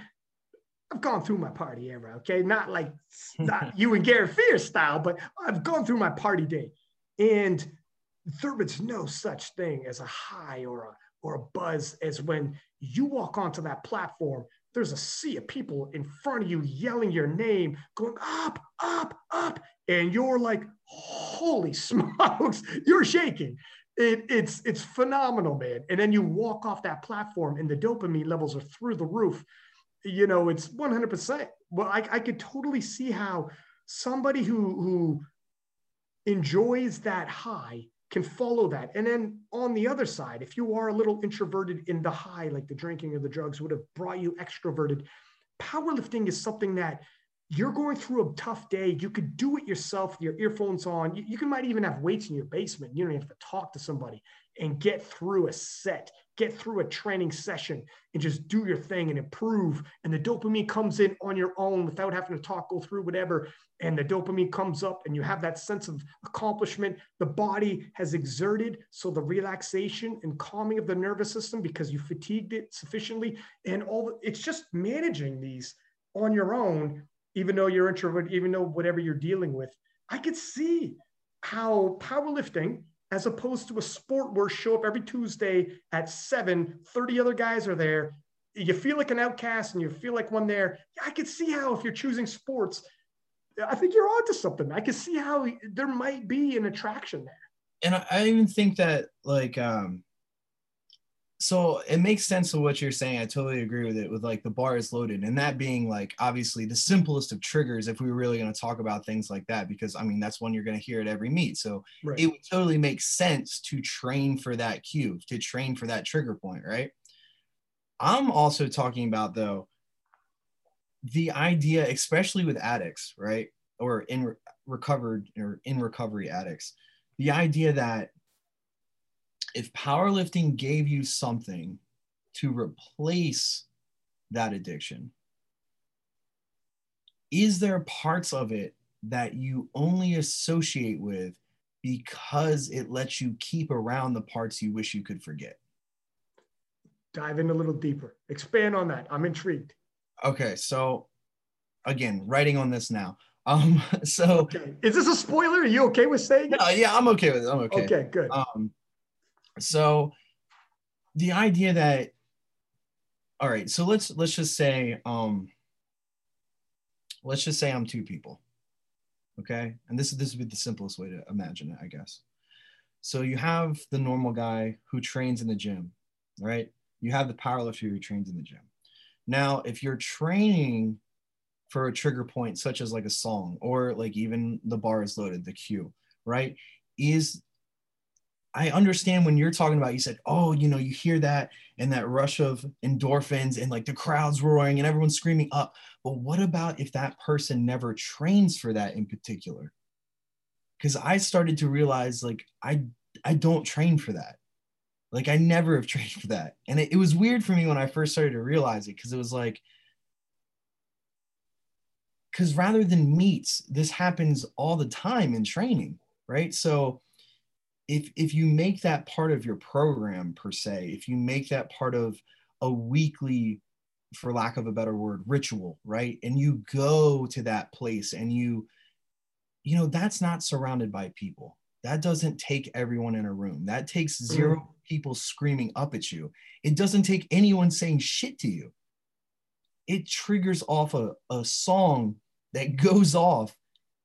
I've gone through my party era, okay? Not like not you and Gary Fierce style, but I've gone through my party day. And there is no such thing as a high or a or a buzz as when you walk onto that platform there's a sea of people in front of you yelling your name going up up up and you're like holy smokes you're shaking. It, it's it's phenomenal man. And then you walk off that platform and the dopamine levels are through the roof. You know it's 100% well i, I could totally see how somebody who who enjoys that high can follow that. And then on the other side, if you are a little introverted in the high, like the drinking or the drugs would have brought you extroverted, powerlifting is something that you're going through a tough day. You could do it yourself with your earphones on. You, you can might even have weights in your basement. You don't have to talk to somebody and get through a set, get through a training session and just do your thing and improve. And the dopamine comes in on your own without having to talk, go through whatever. And the dopamine comes up and you have that sense of accomplishment. The body has exerted. So the relaxation and calming of the nervous system because you fatigued it sufficiently. And all it's just managing these on your own, even though you're introvert, even though whatever you're dealing with. I could see how powerlifting as opposed to a sport where show up every Tuesday at seven, 30 other guys are there. You feel like an outcast and you feel like one there. I could see how if you're choosing sports, I think you're onto something. I could see how there might be an attraction there. And I even think that like um so it makes sense of what you're saying. I totally agree with it. With like the bar is loaded, and that being like obviously the simplest of triggers. If we were really going to talk about things like that, because I mean that's one you're going to hear at every meet. So right. it would totally make sense to train for that cue, to train for that trigger point, right? I'm also talking about though the idea, especially with addicts, right, or in re- recovered or in recovery addicts, the idea that if powerlifting gave you something to replace that addiction, is there parts of it that you only associate with because it lets you keep around the parts you wish you could forget? Dive in a little deeper. Expand on that. I'm intrigued. Okay, so again, writing on this now. Um, so okay. is this a spoiler? Are you okay with saying it? No, yeah, I'm okay with it. I'm okay. Okay, good. Um, so the idea that all right, so let's let's just say um let's just say I'm two people. Okay? And this this would be the simplest way to imagine it, I guess. So you have the normal guy who trains in the gym, right? You have the powerlifter who trains in the gym. Now, if you're training for a trigger point such as like a song or like even the bar is loaded, the cue, right? Is I understand when you're talking about, you said, oh, you know, you hear that and that rush of endorphins and like the crowd's roaring and everyone's screaming up. But what about if that person never trains for that in particular? Because I started to realize like I I don't train for that. Like I never have trained for that. And it, it was weird for me when I first started to realize it because it was like, because rather than meets, this happens all the time in training, right? So if if you make that part of your program per se if you make that part of a weekly for lack of a better word ritual right and you go to that place and you you know that's not surrounded by people that doesn't take everyone in a room that takes mm. zero mm. people screaming up at you it doesn't take anyone saying shit to you it triggers off a, a song that goes off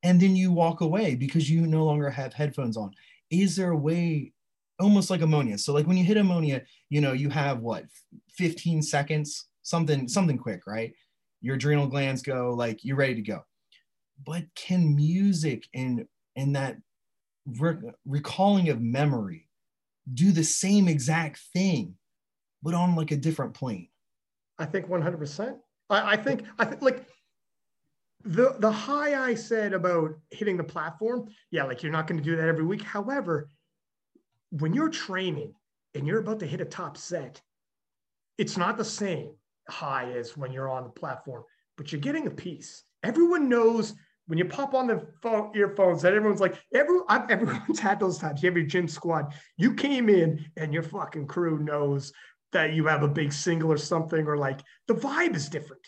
and then you walk away because you no longer have headphones on is there a way almost like ammonia. So like when you hit ammonia you know you have what 15 seconds something something quick right? Your adrenal glands go like you're ready to go. But can music and and that re- recalling of memory do the same exact thing but on like a different plane? I think 100% i, I think i think like the the high I said about hitting the platform, yeah, like you're not going to do that every week. However, when you're training and you're about to hit a top set, it's not the same high as when you're on the platform, but you're getting a piece. Everyone knows when you pop on the phone, earphones that everyone's like, everyone, everyone's had those times. You have your gym squad. You came in and your fucking crew knows that you have a big single or something, or like the vibe is different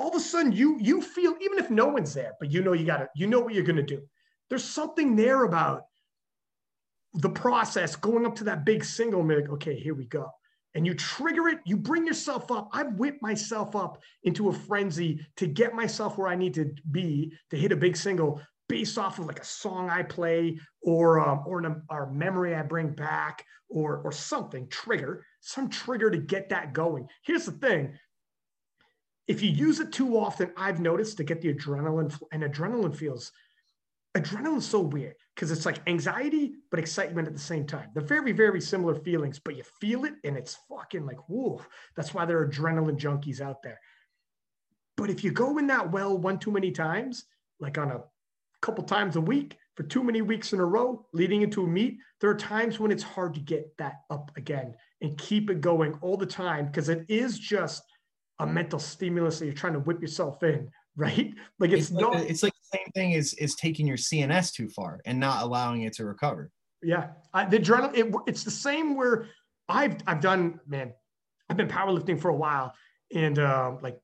all of a sudden you you feel even if no one's there but you know you got to you know what you're going to do. There's something there about the process going up to that big single and like okay here we go. And you trigger it you bring yourself up. I've whipped myself up into a frenzy to get myself where i need to be to hit a big single based off of like a song i play or um, or, an, or a memory i bring back or or something trigger some trigger to get that going. Here's the thing if you use it too often, I've noticed to get the adrenaline, and adrenaline feels, adrenaline is so weird because it's like anxiety, but excitement at the same time. They're very, very similar feelings, but you feel it and it's fucking like, whoa. That's why there are adrenaline junkies out there. But if you go in that well one too many times, like on a couple times a week for too many weeks in a row leading into a meet, there are times when it's hard to get that up again and keep it going all the time because it is just a mental stimulus that you're trying to whip yourself in right? Like it's, it's like, not, it's like the same thing as is taking your CNS too far and not allowing it to recover. Yeah, I, the adrenaline. It, it's the same where I've I've done man, I've been powerlifting for a while and uh, like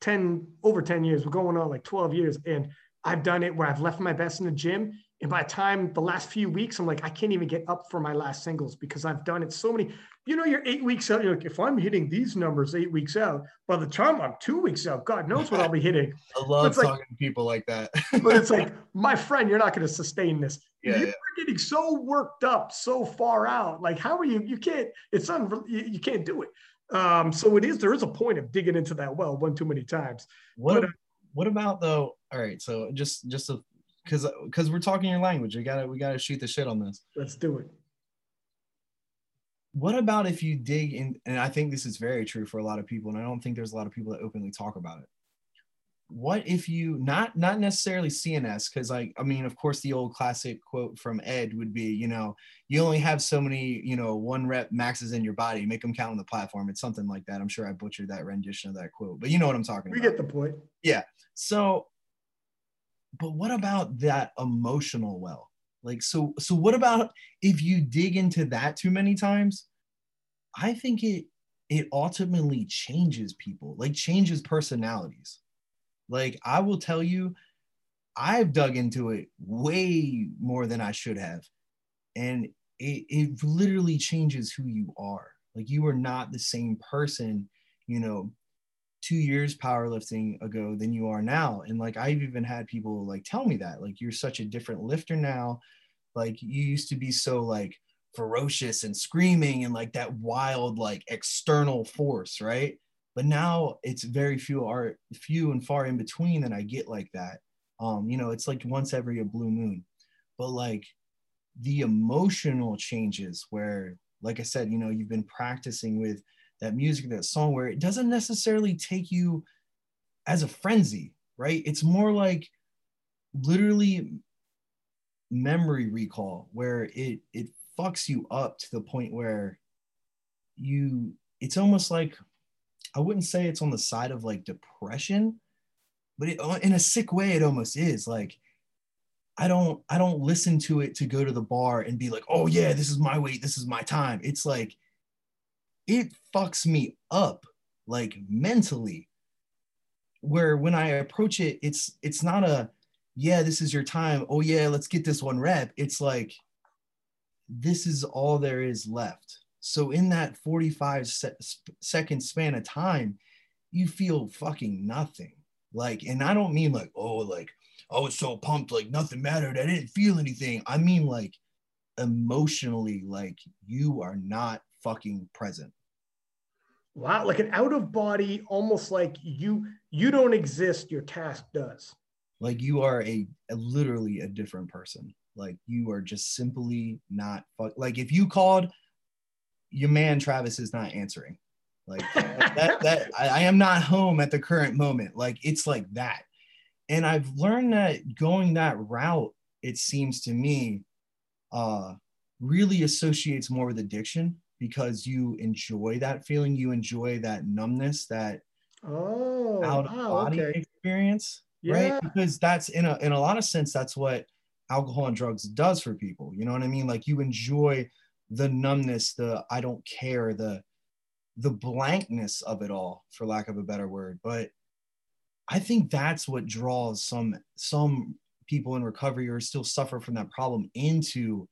ten over ten years. We're going on like twelve years, and I've done it where I've left my best in the gym and by the time the last few weeks, I'm like, I can't even get up for my last singles because I've done it so many. You know, you're eight weeks out. You're like, if I'm hitting these numbers eight weeks out, by the time I'm two weeks out, God knows what I'll be hitting. I love talking like, to people like that. but it's like, my friend, you're not going to sustain this. Yeah, you're yeah. getting so worked up, so far out. Like, how are you? You can't. It's un. You, you can't do it. Um, so it is. There is a point of digging into that well one too many times. What? But, what about though? All right. So just just a because because we're talking your language. We gotta we gotta shoot the shit on this. Let's do it. What about if you dig in? And I think this is very true for a lot of people, and I don't think there's a lot of people that openly talk about it. What if you not not necessarily CNS? Because like I mean, of course, the old classic quote from Ed would be, you know, you only have so many, you know, one rep maxes in your body. Make them count on the platform. It's something like that. I'm sure I butchered that rendition of that quote, but you know what I'm talking we about. We get the point. Yeah. So but what about that emotional well like so so what about if you dig into that too many times? I think it it ultimately changes people like changes personalities. Like i will tell you i've dug into it way more than i should have. And it, it literally changes who you are. Like you are not the same person you know two years powerlifting ago than you are now. And like I've even had people like tell me that, like you're such a different lifter now. Like you used to be so like ferocious and screaming and like that wild like external force, right? But now it's very few are few and far in between that I get like that. Um, you know, it's like once every a blue moon. But like the emotional changes where, like I said, you know, you've been practicing with that music, that song, where it doesn't necessarily take you as a frenzy, right? It's more like literally memory recall where it it fucks you up to the point where you it's almost like I wouldn't say it's on the side of like depression, but it, in a sick way it almost is like I don't I don't listen to it to go to the bar and be like, "Oh yeah, this is my weight, this is my time." It's like it fucks me up like mentally. Where when i approach it it's it's not a yeah this is your time. Oh yeah let's get this one rep. It's like this is all there is left. So in that 45 se- second span of time you feel fucking nothing. Like and i don't mean like oh like oh, i was so pumped like nothing mattered. I didn't feel anything. I mean like emotionally like you are not fucking present Wow, like an out of body, almost like you you don't exist, your task does. Like you are a, a literally a different person. Like you are just simply not fuck. Like if you called, your man Travis is not answering. Like that that I, I am not home at the current moment. Like it's like that. And I've learned that going that route, it seems to me, uh, really associates more with addiction because you enjoy that feeling, you enjoy that numbness, that oh out of body okay. experience, yeah. right? Because that's in a in a lot of sense that's what alcohol and drugs does for people. You know what I mean? Like you enjoy the numbness, the I don't care, the the blankness of it all, for lack of a better word. But I think that's what draws some some people in recovery or still suffer from that problem into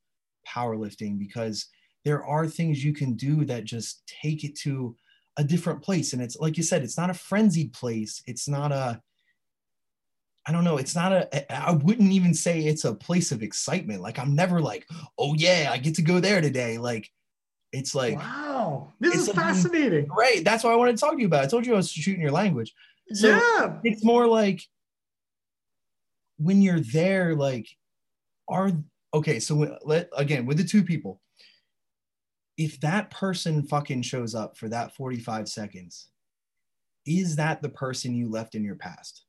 powerlifting because there are things you can do that just take it to a different place and it's like you said it's not a frenzied place it's not a I don't know. It's not a, I wouldn't even say it's a place of excitement. Like, I'm never like, oh, yeah, I get to go there today. Like, it's like, wow, this is fascinating. Right. That's why I wanted to talk to you about. I told you I was shooting your language. So yeah. It's more like when you're there, like, are okay, so when- let again with the two people, if that person fucking shows up for that 45 seconds, is that the person you left in your past?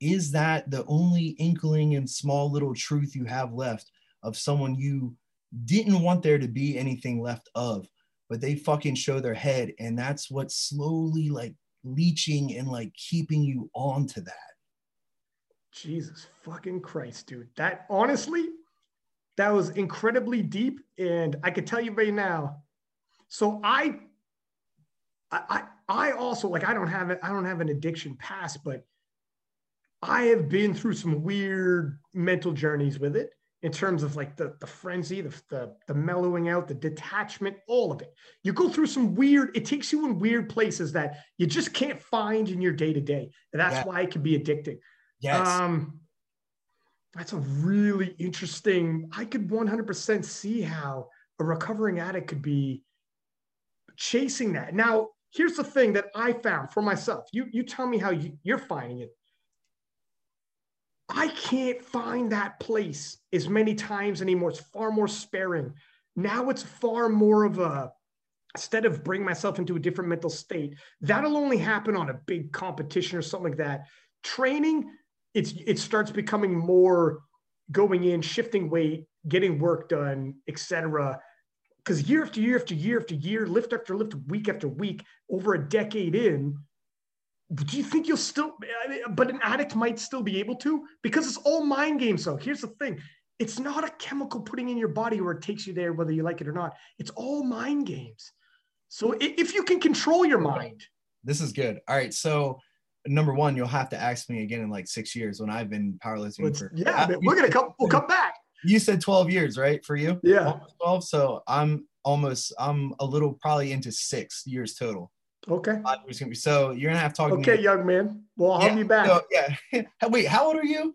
Is that the only inkling and small little truth you have left of someone you didn't want there to be anything left of, but they fucking show their head, and that's what's slowly like leeching and like keeping you on to that. Jesus fucking Christ, dude. That honestly, that was incredibly deep. And I could tell you right now. So I I I also like I don't have I don't have an addiction past, but I have been through some weird mental journeys with it in terms of like the the frenzy, the, the the mellowing out, the detachment, all of it. You go through some weird, it takes you in weird places that you just can't find in your day to day. And that's Yeah. why it can be addicting. Yes. Um, that's a really interesting. I could 100% see how a recovering addict could be chasing that. Now, here's the thing that I found for myself. You you tell me how you, you're finding it. I can't find that place as many times anymore. It's far more sparing. Now it's far more of a instead of bringing myself into a different mental state. That'll only happen on a big competition or something like that. Training, it's it starts becoming more going in, shifting weight, getting work done, etc. Because year after year after year after year, lift after lift, week after week, over a decade in, do you think you'll still? I mean, But an addict might still be able to because it's all mind games. So here's the thing: it's not a chemical putting in your body where it takes you there, whether you like it or not. It's all mind games. So if you can control your mind, This is good. All right. So number one, you'll have to ask me again in like six years when I've been powerlifting let's- for yeah, we're gonna come. We'll come back. You said 12 years, right? For you? Yeah. Almost 12. So I'm almost I'm a little probably into six years total. Okay. So you're gonna have to talk to Okay, me. young man. Well, I'll Yeah, be back. so, yeah. Wait, how old are you?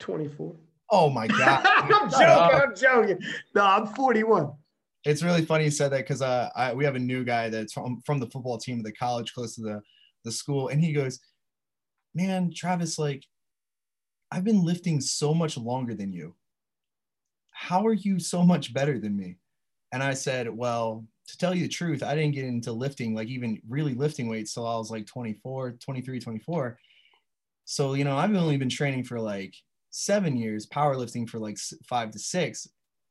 24. Oh my god. I'm joking. up. I'm joking. No, I'm 41. It's really funny you said that because uh, I, we have a new guy that's from, from the football team of the college close to the, the school. And he goes, Man, Travis, like, I've been lifting so much longer than you. How are you so much better than me? And I said, Well, to tell you the truth, I didn't get into lifting, like even really lifting weights till I was like 24, 23, 24. So, you know, I've only been training for like seven years, powerlifting for like five to six.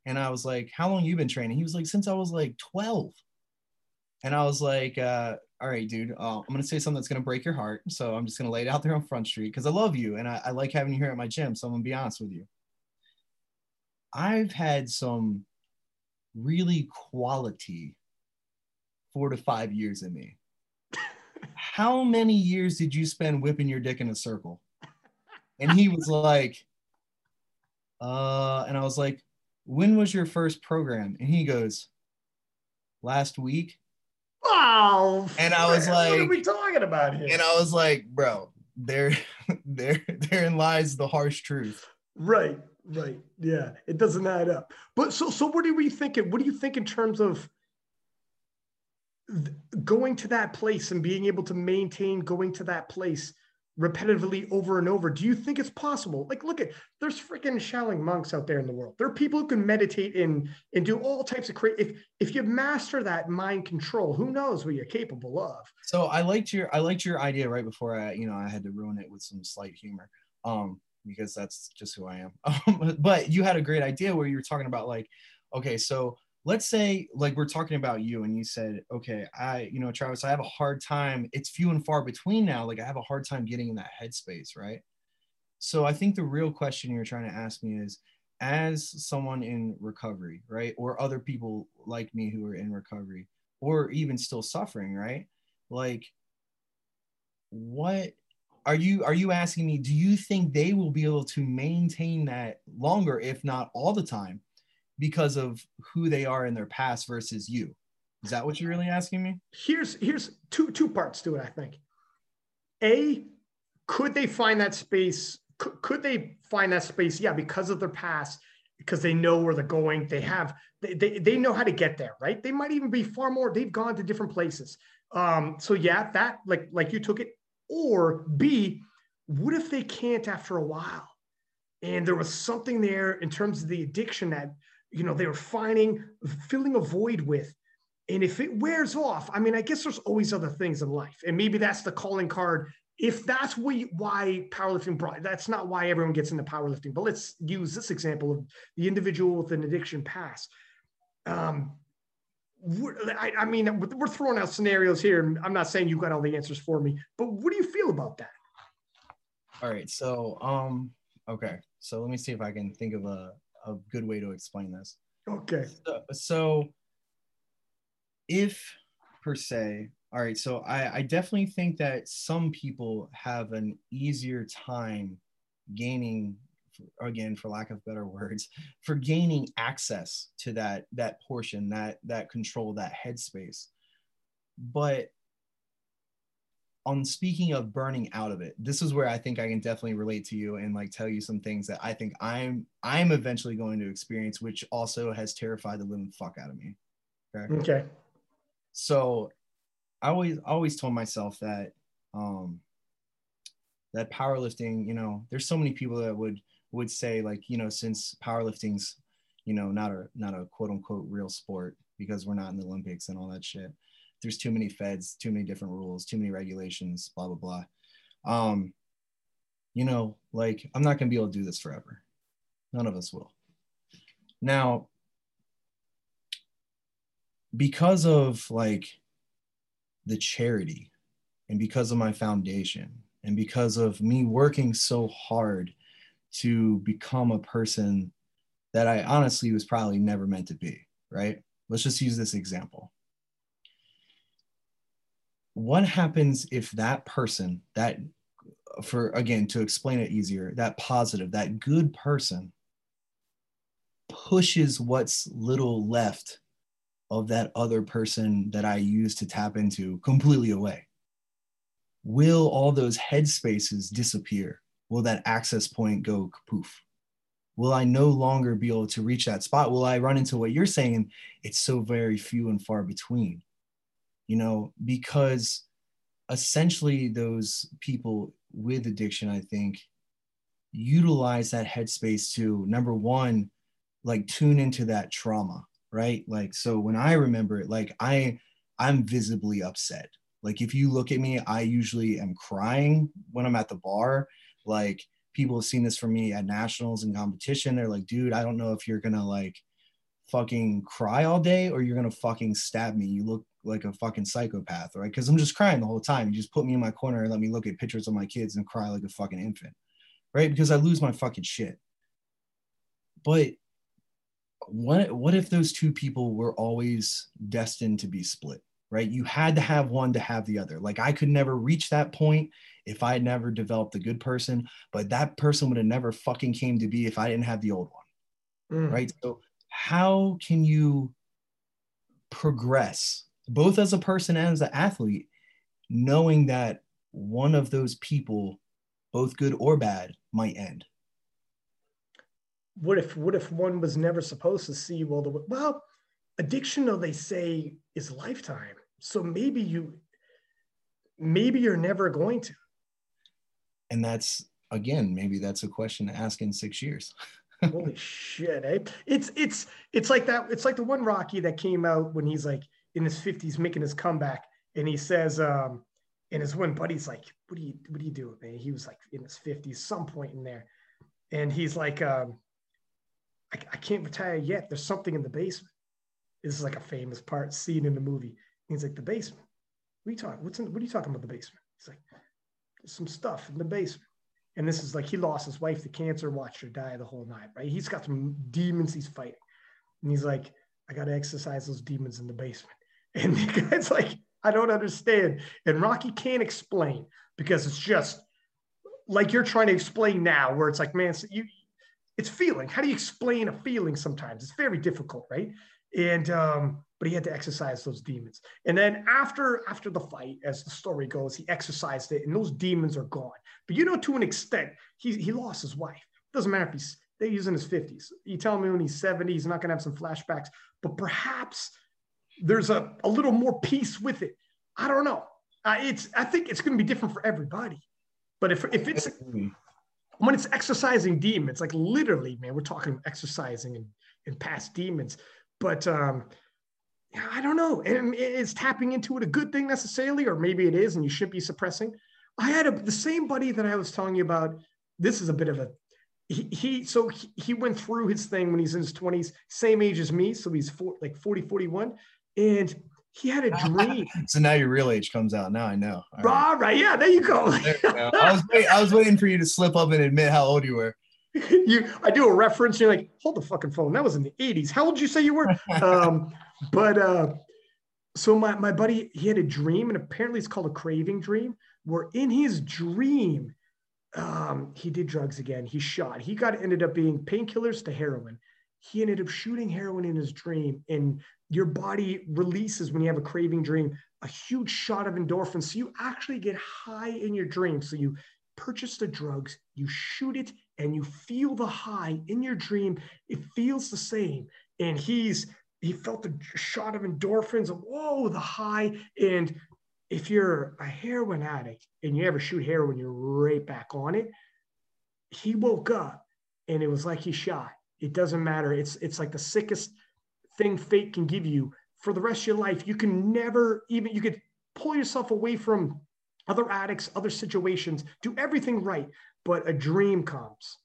And I was like, How long you been training? He was like, Since I was like 12. And I was like, uh, All right, dude, uh, I'm going to say something that's going to break your heart. So I'm just going to lay it out there on Front Street because I love you and I, I like having you here at my gym. So I'm going to be honest with you. I've had some really quality four to five years in me. How many years did you spend whipping your dick in a circle? And he was like, uh, and I was like, when was your first program? And he goes, last week. Wow. And I was like, What are we talking about here? And I was like, bro, there, there, therein lies the harsh truth. Right, right. Yeah, it doesn't add up. But so, so what are we thinking? What do you think in terms of going to that place and being able to maintain going to that place repetitively over and over? Do you think it's possible? Like, look at there's freaking Shaolin monks out there in the world. There are people who can meditate and and do all types of create. If if you master that mind control, who knows what you're capable of? So I liked your I liked your idea right before I you know I had to ruin it with some slight humor um because that's just who I am um, but you had a great idea where you were talking about like okay so let's say like we're talking about you and you said okay I you know Travis I have a hard time it's few and far between now like I have a hard time getting in that headspace right? So I think the real question you're trying to ask me is as someone in recovery right or other people like me who are in recovery or even still suffering right? Like what are you are you asking me do you think they will be able to maintain that longer if not all the time because of who they are in their past versus you. Is that what you're really asking me? Here's here's two two parts to it i think. A could they find that space? Could, could they find that space? Yeah because of their past because they know where they're going they have they, they, they know how to get there right? They might even be far more they've gone to different places. Um so yeah that like like you took it. Or b what if they can't after a while? And there was something there in terms of the addiction that you know they were finding filling a void with. And if it wears off i mean i guess there's always other things in life. And maybe that's the calling card. If that's why powerlifting brought that's not why everyone gets into powerlifting but let's use this example of the individual with an addiction past um, I, I, mean we're throwing out scenarios here i'm not saying you've got all the answers for me but what do you feel about that? All right so um okay so let me see if i can think of a, a good way to explain this. Okay. So, so if per se all right so I, I definitely think that some people have an easier time gaining again for lack of better words for gaining access to that that portion that that control that headspace. But on speaking of burning out of it this is where i think i can definitely relate to you and like tell you some things that i think i'm i'm eventually going to experience which also has terrified the living fuck out of me okay okay so I always always told myself that um that powerlifting, you know, there's so many people that would would say like, you know, since powerlifting's, you know, not a not a quote unquote real sport because we're not in the Olympics and all that shit. There's too many feds, too many different rules, too many regulations, blah blah blah. Um, you know, like I'm not gonna be able to do this forever. None of us will. Now, because of like the charity and because of my foundation and because of me working so hard to become a person that I honestly was probably never meant to be, right? Let's just use this example. What happens if that person, that for again, to explain it easier, that positive, that good person pushes what's little left of that other person that I used to tap into completely away? Will all those headspaces disappear? Will that access point go poof? Will I no longer be able to reach that spot? Will I run into what you're saying? It's so very few and far between, you know, because essentially those people with addiction, I think, utilize that headspace to number one, like tune into that trauma right? Like so when i remember it like i i'm visibly upset. Like if you look at me i usually am crying when i'm at the bar. Like people have seen this from me at nationals and competition. They're like dude i don't know if you're gonna like fucking cry all day or you're gonna fucking stab me. You look like a fucking psychopath right? Because i'm just crying the whole time. You just put me in my corner and let me look at pictures of my kids and cry like a fucking infant right? Because i lose my fucking shit. But what what if those two people were always destined to be split right? You had to have one to have the other. Like i could never reach that point if i had never developed a good person but that person would have never fucking came to be if i didn't have the old one mm. right? So how can you progress both as a person and as an athlete knowing that one of those people both good or bad might end? What if what if one was never supposed to see well the well addiction though they say is lifetime. So maybe you maybe you're never going to. And that's again maybe that's a question to ask in six years holy shit eh? it's it's it's like that it's like the one rocky that came out when he's like in his 50s making his comeback and he says um and his one buddy's like what do you what do you do man he was like in his 50s some point in there and he's like um I, I can't retire yet. There's something in the basement. This is like a famous part scene in the movie. He's like, the basement. What are you talking? What's in, what are you talking about the basement? He's like, there's some stuff in the basement. And this is like he lost his wife to cancer, watched her die the whole night, right? He's got some demons he's fighting. And he's like, I got to exercise those demons in the basement. And the guy's like, I don't understand. And Rocky can't explain because it's just like you're trying to explain now, where it's like, man, so you it's feeling. How do you explain a feeling sometimes? It's very difficult, right? And um, but he had to exercise those demons. And then after after the fight, as the story goes, he exercised it, and those demons are gone. But you know, to an extent, he he lost his wife. Doesn't matter if he's he's in his 50s. You tell me when he's 70, he's not gonna have some flashbacks, but perhaps there's a, a little more peace with it. I don't know. Uh, it's I think it's gonna be different for everybody. But if if it's when it's exercising demons, like literally, man, we're talking exercising and, and past demons. But um, yeah, I don't know. And is tapping into it a good thing necessarily, or maybe it is, and you should be suppressing. I had a, the same buddy that I was telling you about. This is a bit of a he, he so he, he went through his thing when he's in his 20s, same age as me. So he's four, like 40, 41. And he had a dream. so now your real age comes out. Now I know. All right. All right. Yeah, there you go. There you go. I was wait, I was waiting for you to slip up and admit how old you were. you I do a reference, you're like, hold the fucking phone. That was in the 80s. How old did you say you were? um, but uh so my, my buddy, he had a dream, and apparently it's called a craving dream, where in his dream, um, he did drugs again. He shot. He got ended up being painkillers to heroin. He ended up shooting heroin in his dream, and your body releases when you have a craving dream a huge shot of endorphins. So you actually get high in your dream. So you purchase the drugs, you shoot it, and you feel the high in your dream. It feels the same. And he's he felt the shot of endorphins. of, Whoa, the high. And if you're a heroin addict and you ever shoot heroin, you're right back on it. He woke up and it was like he shot. It doesn't matter. It's it's like the sickest thing fate can give you for the rest of your life. You can never even you could pull yourself away from other addicts, other situations, do everything right, but a dream comes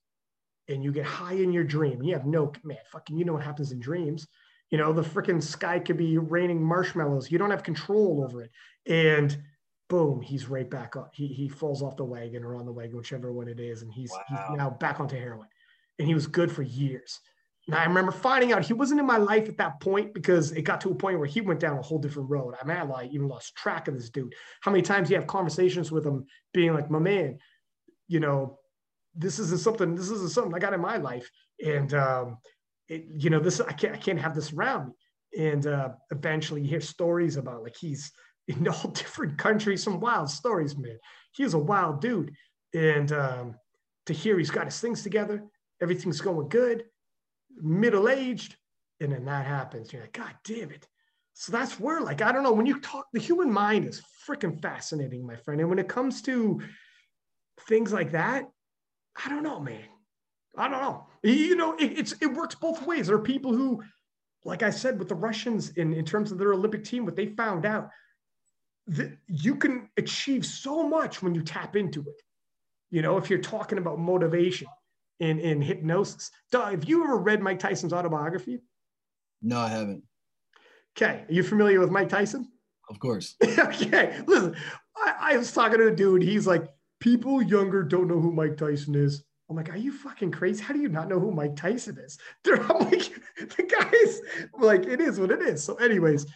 and you get high in your dream. You have no man, fucking you know what happens in dreams. You know, the freaking sky could be raining marshmallows. You don't have control over it. And boom, he's right back up. He, he falls off the wagon or on the wagon, whichever one it is. And he's, wow. he's now back onto heroin. And he was good for years. Now I remember finding out he wasn't in my life at that point because it got to a point where he went down a whole different road. I mean, I like even lost track of this dude. How many times you have conversations with him being like, my man, you know, this isn't something, this isn't something I got in my life. And um, it, you know, this I can't I can't have this around me. And uh, eventually, you hear stories about like he's in all different countries, some wild stories, man. He's a wild dude, and um, to hear he's got his things together, everything's going good, middle aged, and then that happens. You're like, God damn it. So that's where, like, I don't know. When you talk, the human mind is freaking fascinating, my friend. And when it comes to things like that, I don't know, man. I don't know. You know, it, it's it works both ways. There are people who, like I said, with the Russians in, in terms of their Olympic team, what they found out that you can achieve so much when you tap into it. You know, if you're talking about motivation in, in hypnosis. Duh, have you ever read Mike Tyson's autobiography? No, I haven't. Okay. Are you familiar with Mike Tyson? Of course. okay. Listen, I, I was talking to a dude. He's like, people younger don't know who Mike Tyson is. I'm like, are you fucking crazy? How do you not know who Mike Tyson is? I'm like, the guy's like, it is what it is. So, anyways,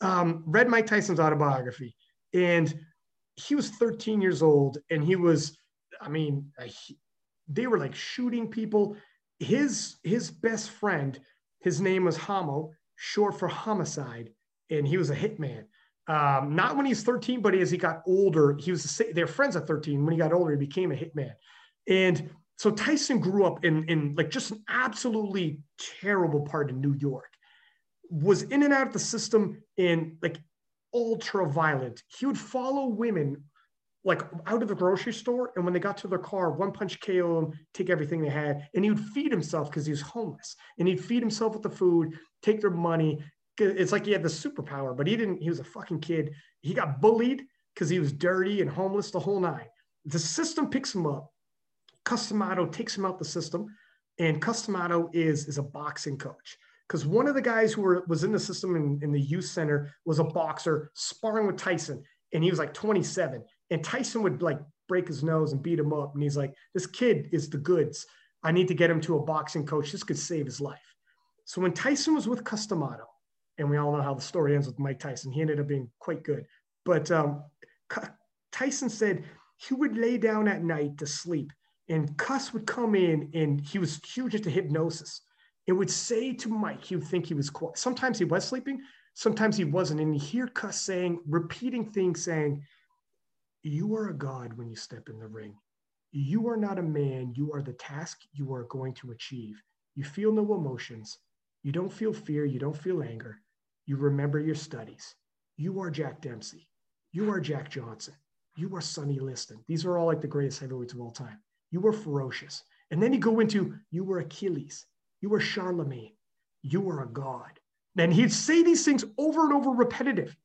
um, read Mike Tyson's autobiography, and he was 13 years old, and he was, I mean, he, they were like shooting people. His his best friend, his name was Hamo, short for homicide, and he was a hitman. Um, not when he's 13, but as he got older, he was they're friends at 13. When he got older, he became a hitman. And so Tyson grew up in, in like just an absolutely terrible part of New York, was in and out of the system in like ultra violent. He would follow women like out of the grocery store. And when they got to their car, one punch KO them, take everything they had. And he would feed himself because he was homeless. And he'd feed himself with the food, take their money. It's like he had the superpower, but he didn't. He was a fucking kid. He got bullied because he was dirty and homeless the whole nine. The system picks him up Cus D'Amato takes him out the system, and Cus D'Amato is is a boxing coach. Because one of the guys who were, was in the system in, in the youth center was a boxer sparring with Tyson, and he was like 27. And Tyson would like break his nose and beat him up, and he's like, "This kid is the goods. I need to get him to a boxing coach. This could save his life." So when Tyson was with Cus D'Amato, and we all know how the story ends with Mike Tyson, he ended up being quite good. But um, Tyson said he would lay down at night to sleep and Cus would come in and he was huge into hypnosis and would say to Mike, he would think he was quiet. Sometimes he was sleeping, sometimes he wasn't. And you hear Cus saying, repeating things saying, You are a God when you step in the ring. You are not a man. You are the task you are going to achieve. You feel no emotions. You don't feel fear. You don't feel anger. You remember your studies. You are Jack Dempsey. You are Jack Johnson. You are Sonny Liston. These are all like the greatest heavyweights of all time You were ferocious. And then you go into, you were Achilles. You were Charlemagne. You were a god. And he'd say these things over and over repetitive.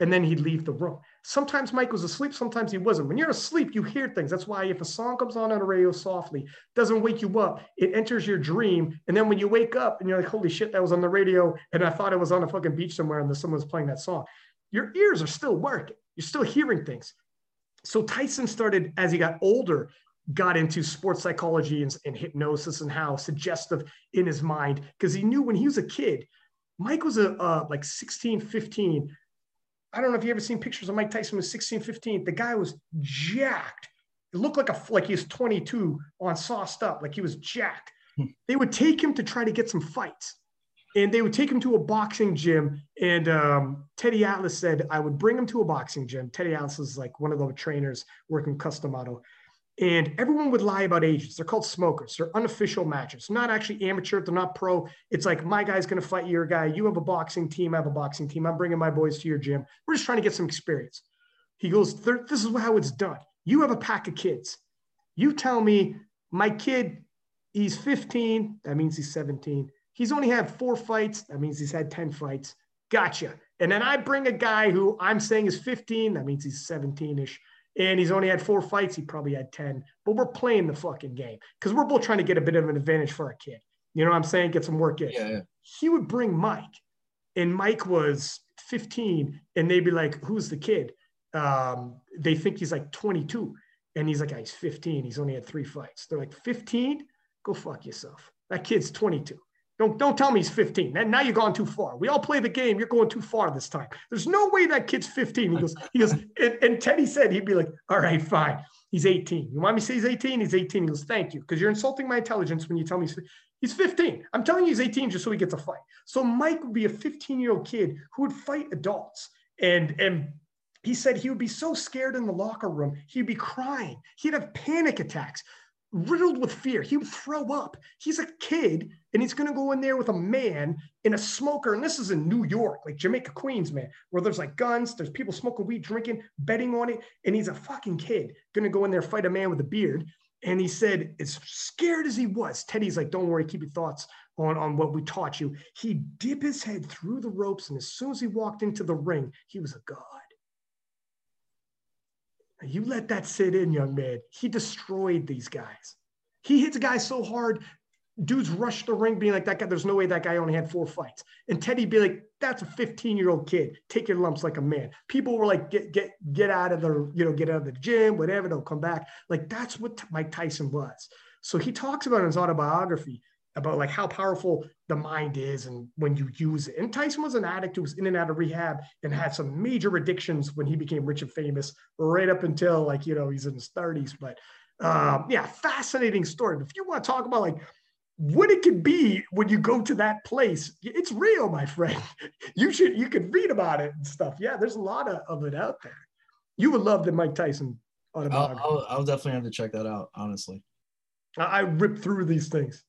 And then he'd leave the room. Sometimes Mike was asleep, sometimes he wasn't. When you're asleep, you hear things. That's why if a song comes on on the radio softly, doesn't wake you up, it enters your dream. And then when you wake up and you're like, holy shit, that was on the radio. And I thought it was on a fucking beach somewhere and someone was playing that song. Your ears are still working. You're still hearing things. So Tyson started as he got older, got into sports psychology and, and hypnosis and how suggestive in his mind because he knew when he was a kid, Mike was a uh, like 16, 15. I don't know if you ever seen pictures of Mike Tyson was 16, 15. The guy was jacked. It looked like a like he was 22 on sauced up, like he was jacked. Hmm. They would take him to try to get some fights and they would take him to a boxing gym. And um, Teddy Atlas said, I would bring him to a boxing gym. Teddy Atlas is like one of the trainers working Cus D'Amato. And everyone would lie about ages. They're called smokers. They're unofficial matches. Not actually amateur. They're not pro. It's like my guy's going to fight your guy. You have a boxing team. I have a boxing team. I'm bringing my boys to your gym. We're just trying to get some experience. He goes, This is how it's done. You have a pack of kids. You tell me my kid, he's 15. That means he's 17. He's only had four fights. That means he's had 10 fights. Gotcha. And then I bring a guy who I'm saying is 15. That means he's 17 ish. And he's only had four fights. He probably had 10. But we're playing the fucking game because we're both trying to get a bit of an advantage for our kid. You know what I'm saying? Get some work in. Yeah, yeah. He would bring Mike, and Mike was 15. And they'd be like, Who's the kid? Um, they think he's like 22. And he's like, "I He's 15. He's only had three fights. They're like, 15? Go fuck yourself. That kid's 22. Don't, don't tell me he's 15. Now you've gone too far. We all play the game. You're going too far this time. There's no way that kid's 15. He goes, he goes, and, and Teddy said he'd be like, all right, fine. He's 18. You want me to say he's 18? He's 18. He goes, thank you. Because you're insulting my intelligence when you tell me he's, he's 15. I'm telling you he's 18 just so he gets a fight. So Mike would be a 15 year old kid who would fight adults. And, and he said he would be so scared in the locker room, he'd be crying. He'd have panic attacks riddled with fear. He would throw up. He's a kid and he's going to go in there with a man in a smoker. And this is in New York, like Jamaica, Queens, man, where there's like guns, there's people smoking weed, drinking, betting on it. And he's a fucking kid going to go in there, fight a man with a beard. And he said, as scared as he was, Teddy's like, don't worry, keep your thoughts on, on what we taught you. He'd dip his head through the ropes. And as soon as he walked into the ring, he was a god. You let that sit in, young man. He destroyed these guys. He hits guys so hard, dudes rush the ring being like, that guy, there's no way that guy only had four fights. And Teddy be like, that's a 15 year old kid. Take your lumps like a man. People were like, get, get, get out of the, you know, get out of the gym, whatever, they'll come back. Like that's what Mike Tyson was. So he talks about in his autobiography about like how powerful the mind is and when you use it. And Tyson was an addict who was in and out of rehab and had some major addictions when he became rich and famous, right up until like, you know, he's in his 30s. But um, yeah, fascinating story. But if you want to talk about like what it could be when you go to that place, it's real, my friend. You should you could read about it and stuff. Yeah, there's a lot of, of it out there. You would love the Mike Tyson autobiography. I'll, I'll, I'll definitely have to check that out, honestly. I, I rip through these things.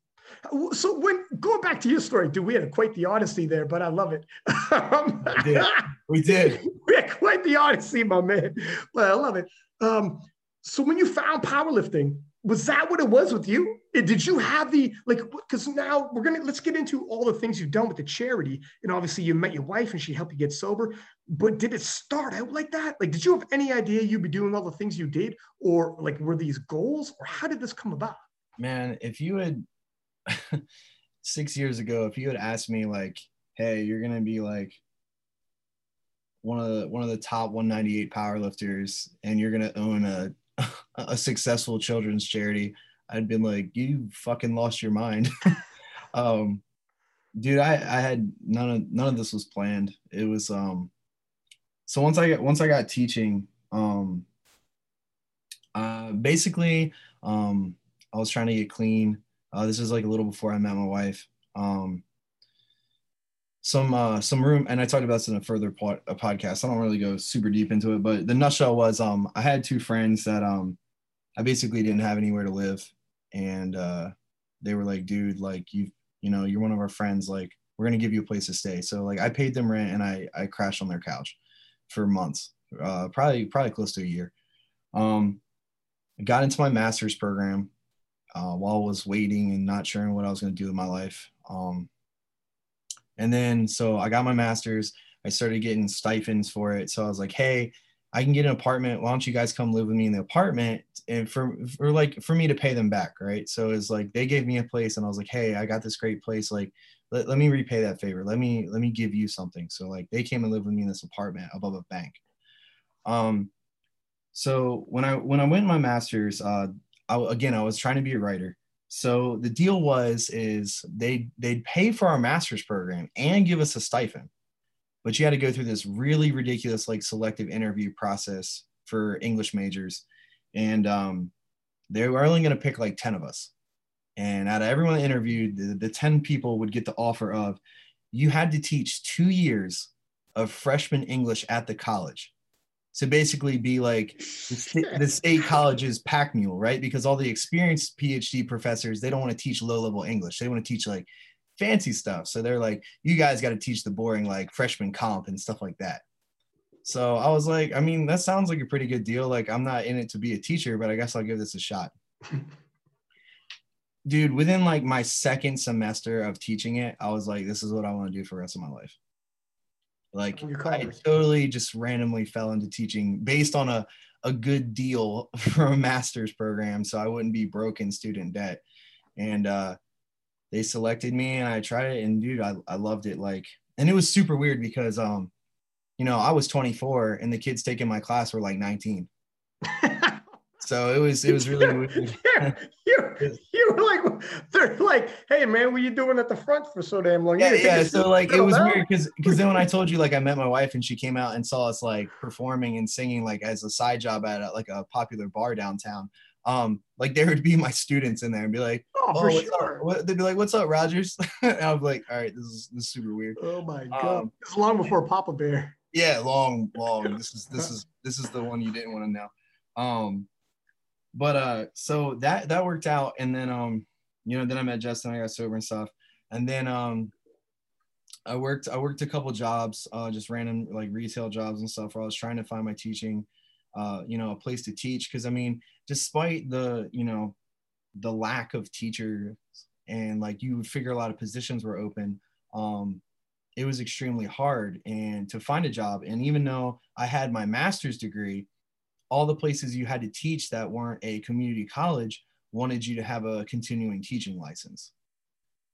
So when going back to your story, dude, we had quite the odyssey there, but I love it. we did. We did. we had quite the odyssey, my man. But I love it. Um, so when you found powerlifting, was that what it was with you? Did you have the like? Because now we're gonna let's get into all the things you've done with the charity, and obviously you met your wife and she helped you get sober. But did it start out like that? Like, did you have any idea you'd be doing all the things you did, or like were these goals, or how did this come about? Man, if you had six years ago, if you had asked me like, "Hey, you're gonna be like one of the one of the top 198 powerlifters, and you're gonna own a a successful children's charity," I'd been like, "You fucking lost your mind." um, dude, I I had none of none of this was planned. It was um. So once I got once I got teaching, um, uh, basically, um, I was trying to get clean. Uh, this is like a little before I met my wife. Um, some uh, some room, and I talked about this in a further pod, a podcast. I don't really go super deep into it, but the nutshell was um, I had two friends that um, I basically didn't have anywhere to live, and uh, they were like, "Dude, like you, you know, you're one of our friends. Like, we're gonna give you a place to stay." So like, I paid them rent, and I I crashed on their couch for months, uh, probably probably close to a year. Um, I got into my master's program uh, while I was waiting and not sure what I was going to do with my life. Um, and then so I got my master's. I started getting stipends for it. So I was like, hey, I can get an apartment. Why don't you guys come live with me in the apartment? And for for like for me to pay them back, right? So it's like they gave me a place, and I was like, hey, I got this great place. Like, let, let me repay that favor. Let me let me give you something. So like they came and lived with me in this apartment above a bank. Um, so when I when I went my master's, uh, I, again I was trying to be a writer. So the deal was is they they'd pay for our master's program and give us a stipend, but you had to go through this really ridiculous like selective interview process for English majors, and um, they were only going to pick like ten of us. And out of everyone interviewed, the, the 10 people would get the offer of you had to teach two years of freshman English at the college. So basically be like the, the state college's pack mule, right? Because all the experienced PhD professors, they don't want to teach low level English. They want to teach like fancy stuff. So they're like, you guys got to teach the boring like freshman comp and stuff like that. So I was like, I mean, that sounds like a pretty good deal. Like I'm not in it to be a teacher, but I guess I'll give this a shot. dude, within like my second semester of teaching it, I was like, this is what I want to do for the rest of my life. Like I totally just randomly fell into teaching based on a, a good deal for a master's program. So I wouldn't be broken student debt. And uh, they selected me and I tried it and dude, I, I loved it. Like, and it was super weird because, um, you know, I was 24 and the kids taking my class were like 19. So it was it was really weird. yeah, you, you were like they're like, hey man, what are you doing at the front for so damn long? Yeah, yeah. So like it was weird because because then when I told you like I met my wife and she came out and saw us like performing and singing like as a side job at a, like a popular bar downtown. Um, like there would be my students in there and be like, oh, oh for sure. What, they'd be like, what's up, Rogers? and I was like, all right, this is this is super weird. Oh my god, um, this is long before Papa Bear. Yeah, long, long. This is this is this is the one you didn't want to know. Um, but uh so that that worked out. And then um you know then i met justin i got sober and stuff. And then um i worked i worked a couple jobs uh just random like retail jobs and stuff where i was trying to find my teaching uh you know a place to teach. Because i mean despite the you know the lack of teachers and like you would figure a lot of positions were open um it was extremely hard. And to find a job and even though i had my master's degree all the places you had to teach that weren't a community college wanted you to have a continuing teaching license.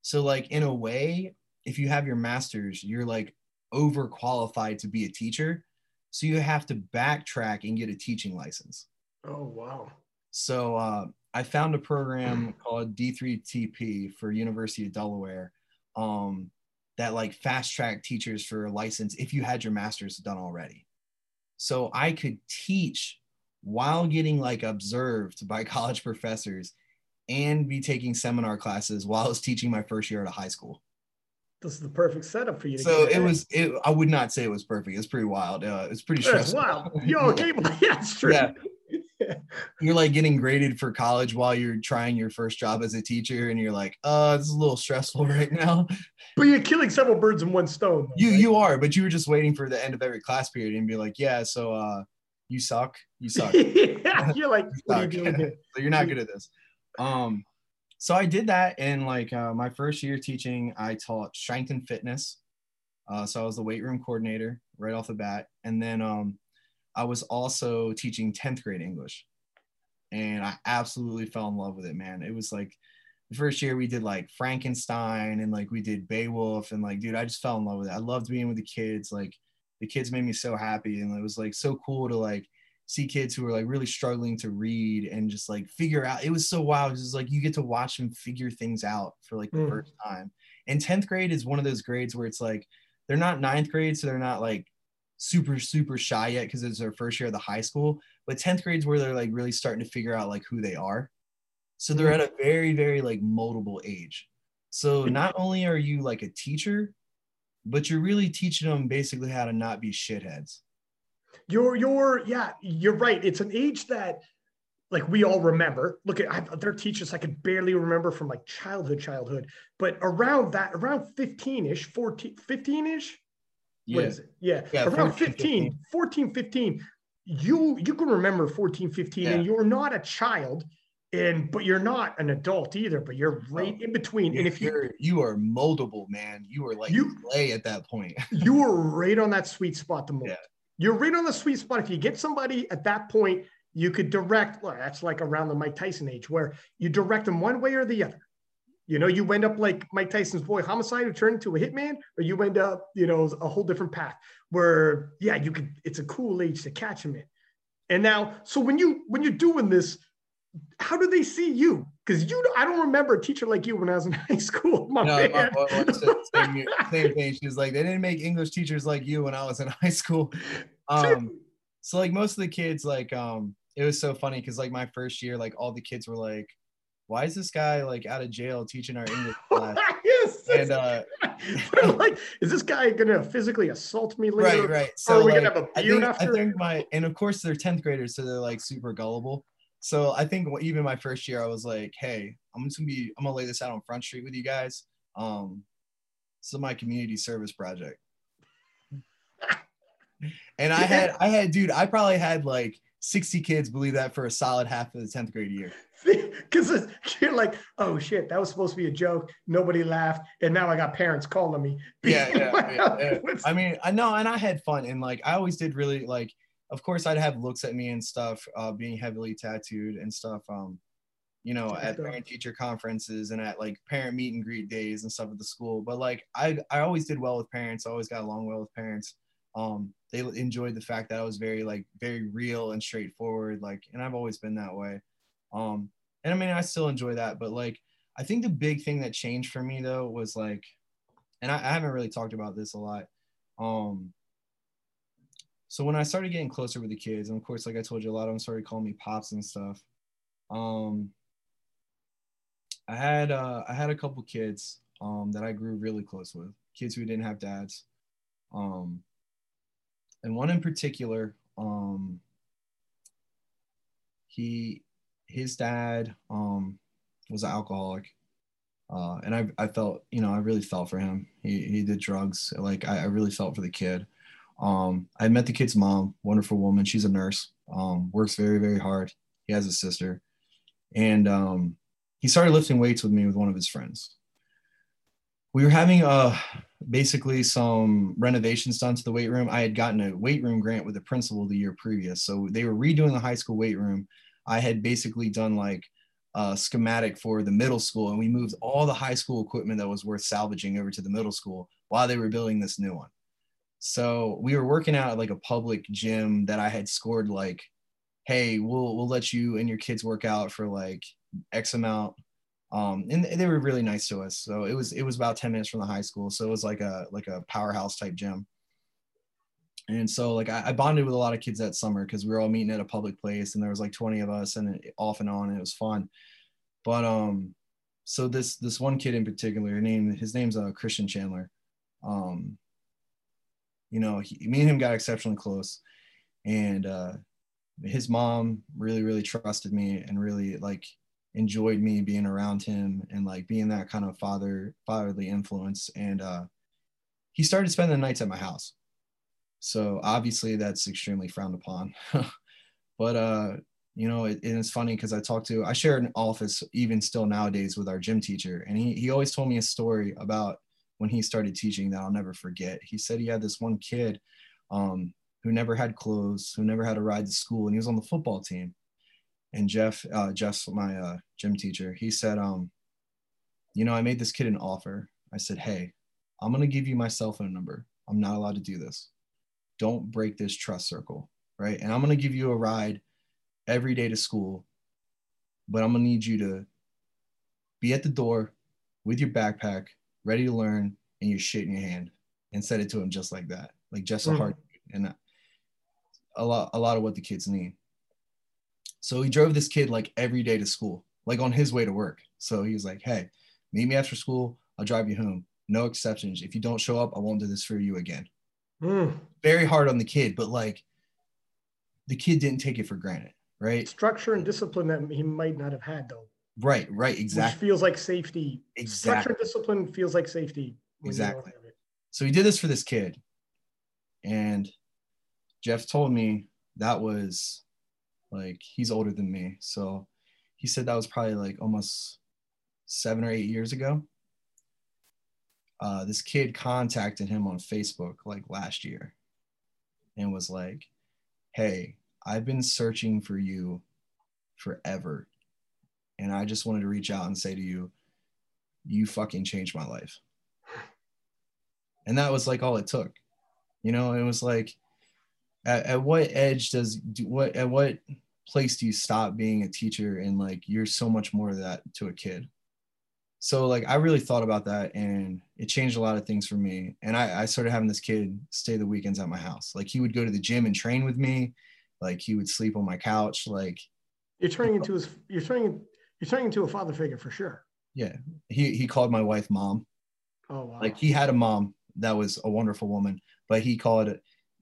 So, like, in a way, if you have your master's, you're like overqualified to be a teacher. So, you have to backtrack and get a teaching license. Oh, wow. So, uh, I found a program called D3TP for University of Delaware um, that like fast track teachers for a license if you had your master's done already. So I could teach while getting like observed by college professors and be taking seminar classes while I was teaching my first year at a high school. This is the perfect setup for you. so it was. It, I would not say it was perfect. It's pretty wild. Uh, it's pretty stressful. Wow. Yo, okay, yeah, it's true. Yeah. You're like getting graded for college while you're trying your first job as a teacher, and you're like, "Uh, this is a little stressful right now." But you're killing several birds in one stone. Though, you right? you are, but you were just waiting for the end of every class period and be like, "Yeah, so uh, you suck. You suck. yeah, you're like, you are you so you're not good at this. Um, so I did that in like uh, my first year teaching. I taught strength and fitness. Uh, so I was the weight room coordinator right off the bat, and then um, I was also teaching 10th grade English, and I absolutely fell in love with it, man. It was like the first year we did like Frankenstein and like we did Beowulf, and like, dude, I just fell in love with it. I loved being with the kids, like the kids made me so happy and it was like so cool to like see kids who are like really struggling to read and just like figure out it was so wild just like you get to watch them figure things out for like the mm. first time and 10th grade is one of those grades where it's like they're not ninth grade so they're not like super super shy yet because it's their first year of the high school but 10th grade is where they're like really starting to figure out like who they are so they're mm. at a very very like moldable age so not only are you like a teacher but you're really teaching them basically how to not be shitheads. You're, you're, yeah, you're right. It's an age that, like, we all remember. Look at I, there teachers I could barely remember from like childhood, childhood, but around that, around 15 ish, 14, 15 ish. Yeah. What is it? Yeah. yeah around 14, 15, 15, 14, 15. You, you can remember 14, 15, yeah. and you're not a child and but you're not an adult either, but you're oh, right in between. and if you You're, you are moldable, man. You are like You- play at that point. you were right on that sweet spot the most. Yeah. You're right on the sweet spot. If you get somebody at that point, you could direct. Look, that's like around the Mike Tyson age, where you direct them one way or the other. You know, you end up like Mike Tyson's boy homicide who turned into a hitman, or you end up, you know, a whole different path where, yeah, you could, it's a cool age to catch him in. And now, so when you when you're doing this, how do they see you? Because you, I don't remember a teacher like you when I was in high school. My No, man. always said same, same thing. She was like, they didn't make English teachers like you when I was in high school. Um, so like most of the kids, like, um, it was so funny because like my first year, like all the kids were like, why is this guy like out of jail teaching our English class? yes. And uh, like, is this guy gonna physically assault me later? right, right. So are we like, gonna have a I think, I think my and of course they're 10th graders, so they're like super gullible. So I think even my first year, I was like, hey, I'm just gonna be, I'm gonna lay this out on Front Street with you guys. Um, this is my community service project. And I had, I had, dude, I probably had like 60 kids believe that for a solid half of the 10th grade year. Because you're like, oh shit, that was supposed to be a joke. Nobody laughed, and now I got parents calling me. Yeah, yeah, yeah, yeah. I mean, I know, and I had fun, and like I always did really like. Of course, I'd have looks at me and stuff, uh, being heavily tattooed and stuff. Um, you know, at parent teacher conferences and at like parent meet and greet days and stuff at the school. But like, I I always did well with parents. I always got along well with parents. Um, they enjoyed the fact that I was very like very real and straightforward. Like, and I've always been that way. Um, and I mean, I still enjoy that. But like, I think the big thing that changed for me though was like and I, I haven't really talked about this a lot. Um, so when I started getting closer with the kids, and of course, like I told you, a lot of them started calling me pops and stuff. Um, I had uh, I had a couple kids um, that I grew really close with, kids who didn't have dads, um, and one in particular, um, he his dad um, was an alcoholic uh, and I, I felt, you know, I really felt for him. He, he did drugs. Like I, I really felt for the kid. Um, I met the kid's mom, wonderful woman. She's a nurse, um, works very, very hard. He has a sister. And um, he started lifting weights with me with one of his friends. We were having uh, basically some renovations done to the weight room. I had gotten a weight room grant with the principal the year previous. So they were redoing the high school weight room. I had basically done like uh, schematic for the middle school, and we moved all the high school equipment that was worth salvaging over to the middle school while they were building this new one. So we were working out at like a public gym that I had scored like, hey, we'll we'll let you and your kids work out for like X amount. Um, and they were really nice to us. So it was it was about 10 minutes from the high school. So it was like a like a powerhouse type gym. And so like I, I bonded with a lot of kids that summer because we were all meeting at a public place and there was like 20 of us and it, off and on and it was fun. But um so this this one kid in particular, name his name's uh, Christian Chandler. Um, you know, he, me and him got exceptionally close, and uh, his mom really really trusted me and really like enjoyed me being around him and like being that kind of father fatherly influence. And uh, he started spending the nights at my house. So obviously that's extremely frowned upon. but uh, you know, it, and it's funny because I talked to I share an office even still nowadays with our gym teacher, and he he always told me a story about when he started teaching that I'll never forget. He said he had this one kid um, who never had clothes, who never had a ride to school, and he was on the football team. And Jeff, uh, Jeff's my uh, gym teacher. He said, um, you know, I made this kid an offer. I said, hey, I'm gonna give you my cell phone number. I'm not allowed to do this. Don't break this trust circle, right? And I'm gonna give you a ride every day to school, but I'm gonna need you to be at the door with your backpack, ready to learn, and your shit in your hand, and said it to him just like that, like just a Mm. heart, and a lot, a lot of what the kids need. So he drove this kid like every day to school, like on his way to work. So he was like, "Hey, meet me after school. I'll drive you home. No exceptions. If you don't show up, I won't do this for you again." Mm. Very hard on the kid, but like the kid didn't take it for granted, right? Structure and discipline that he might not have had though. Right, right, Which exactly. feels like safety. Exactly. and discipline feels like safety. when you don't Exactly. So he did this for this kid. And Jeff told me that was like he's older than me. So he said that was probably like almost seven or eight years ago. Uh, this kid contacted him on Facebook like last year and was like, Hey, I've been searching for you forever. And I just wanted to reach out and say to you, you fucking changed my life. And that was like all it took. You know, it was like, at, at what edge does do, what at what place do you stop being a teacher and like you're so much more of that to a kid? So like I really thought about that and it changed a lot of things for me. And I, I started having this kid stay the weekends at my house. Like he would go to the gym and train with me. Like he would sleep on my couch. Like you're turning into his you're turning you're turning into a father figure for sure. Yeah. He he called my wife mom. Oh wow. Like he had a mom that was a wonderful woman, but he called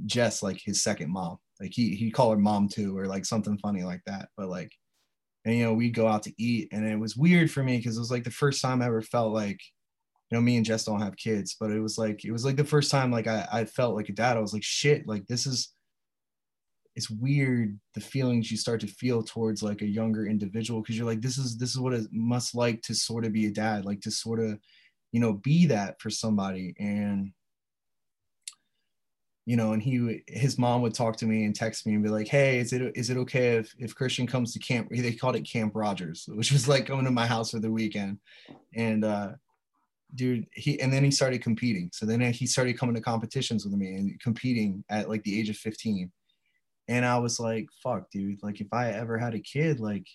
Jess like his second mom. Like he he called her mom too, or like something funny like that. But like, and you know, we'd go out to eat, and it was weird for me because it was like the first time I ever felt like, you know, me and Jess don't have kids, but it was like it was like the first time like I I felt like a dad. I was like, shit, like this is. It's weird the feelings you start to feel towards like a younger individual because you're like this is this is what it must like to sort of be a dad like to sort of you know be that for somebody and you know, and he his mom would talk to me and text me and be like, "Hey, is it is it okay if if Christian comes to camp?" They called it Camp Rogers, which was like going to my house for the weekend, and uh, dude, he and then he started competing. So then he started coming to competitions with me and competing at like the age of 15, and I was like, "Fuck, dude! Like if I ever had a kid, like."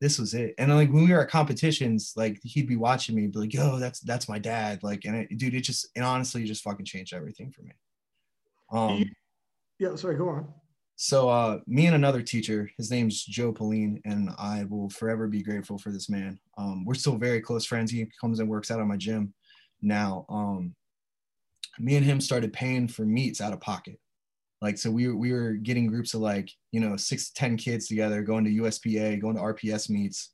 This was it, and like when we were at competitions, like he'd be watching me, be like, "Yo, that's that's my dad." Like, and it, dude, it just, and honestly, it just fucking changed everything for me. Um, yeah, sorry, go on. So, uh, me and another teacher, his name's Joe Pauline, and I will forever be grateful for this man. Um, we're still very close friends. He comes and works out at my gym now. Um, me and him started paying for meets out of pocket. Like, so we, we were getting groups of like, you know, six to 10 kids together, going to USPA, going to RPS meets,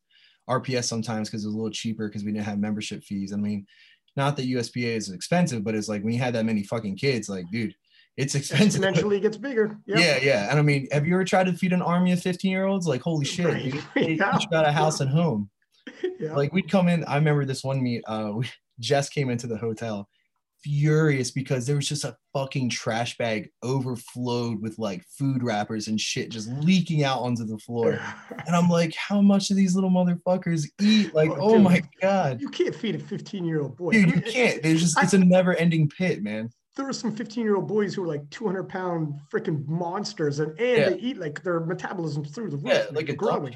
RPS sometimes because it was a little cheaper because we didn't have membership fees. I mean, not that USPA is expensive, but it's like when you had that many fucking kids, like, dude, it's expensive. Exponentially gets bigger. Yep. Yeah, yeah. And I mean, have you ever tried to feed an army of 15 year olds? Like, holy shit, right. dude. Yeah. got a house and home. Yeah. Like, we'd come in. I remember this one meet. Uh, we, Jess came into the hotel furious because there was just a fucking trash bag overflowed with like food wrappers and shit just leaking out onto the floor. And I'm like, how much do these little motherfuckers eat? Like, oh, oh my God. You can't feed a 15 year old boy. Dude, you can't. There's just, it's a never ending pit, man there were some 15 year old boys who were like 200 pound freaking monsters and, and yeah. they eat like their metabolism through the roof. Yeah, like a growing.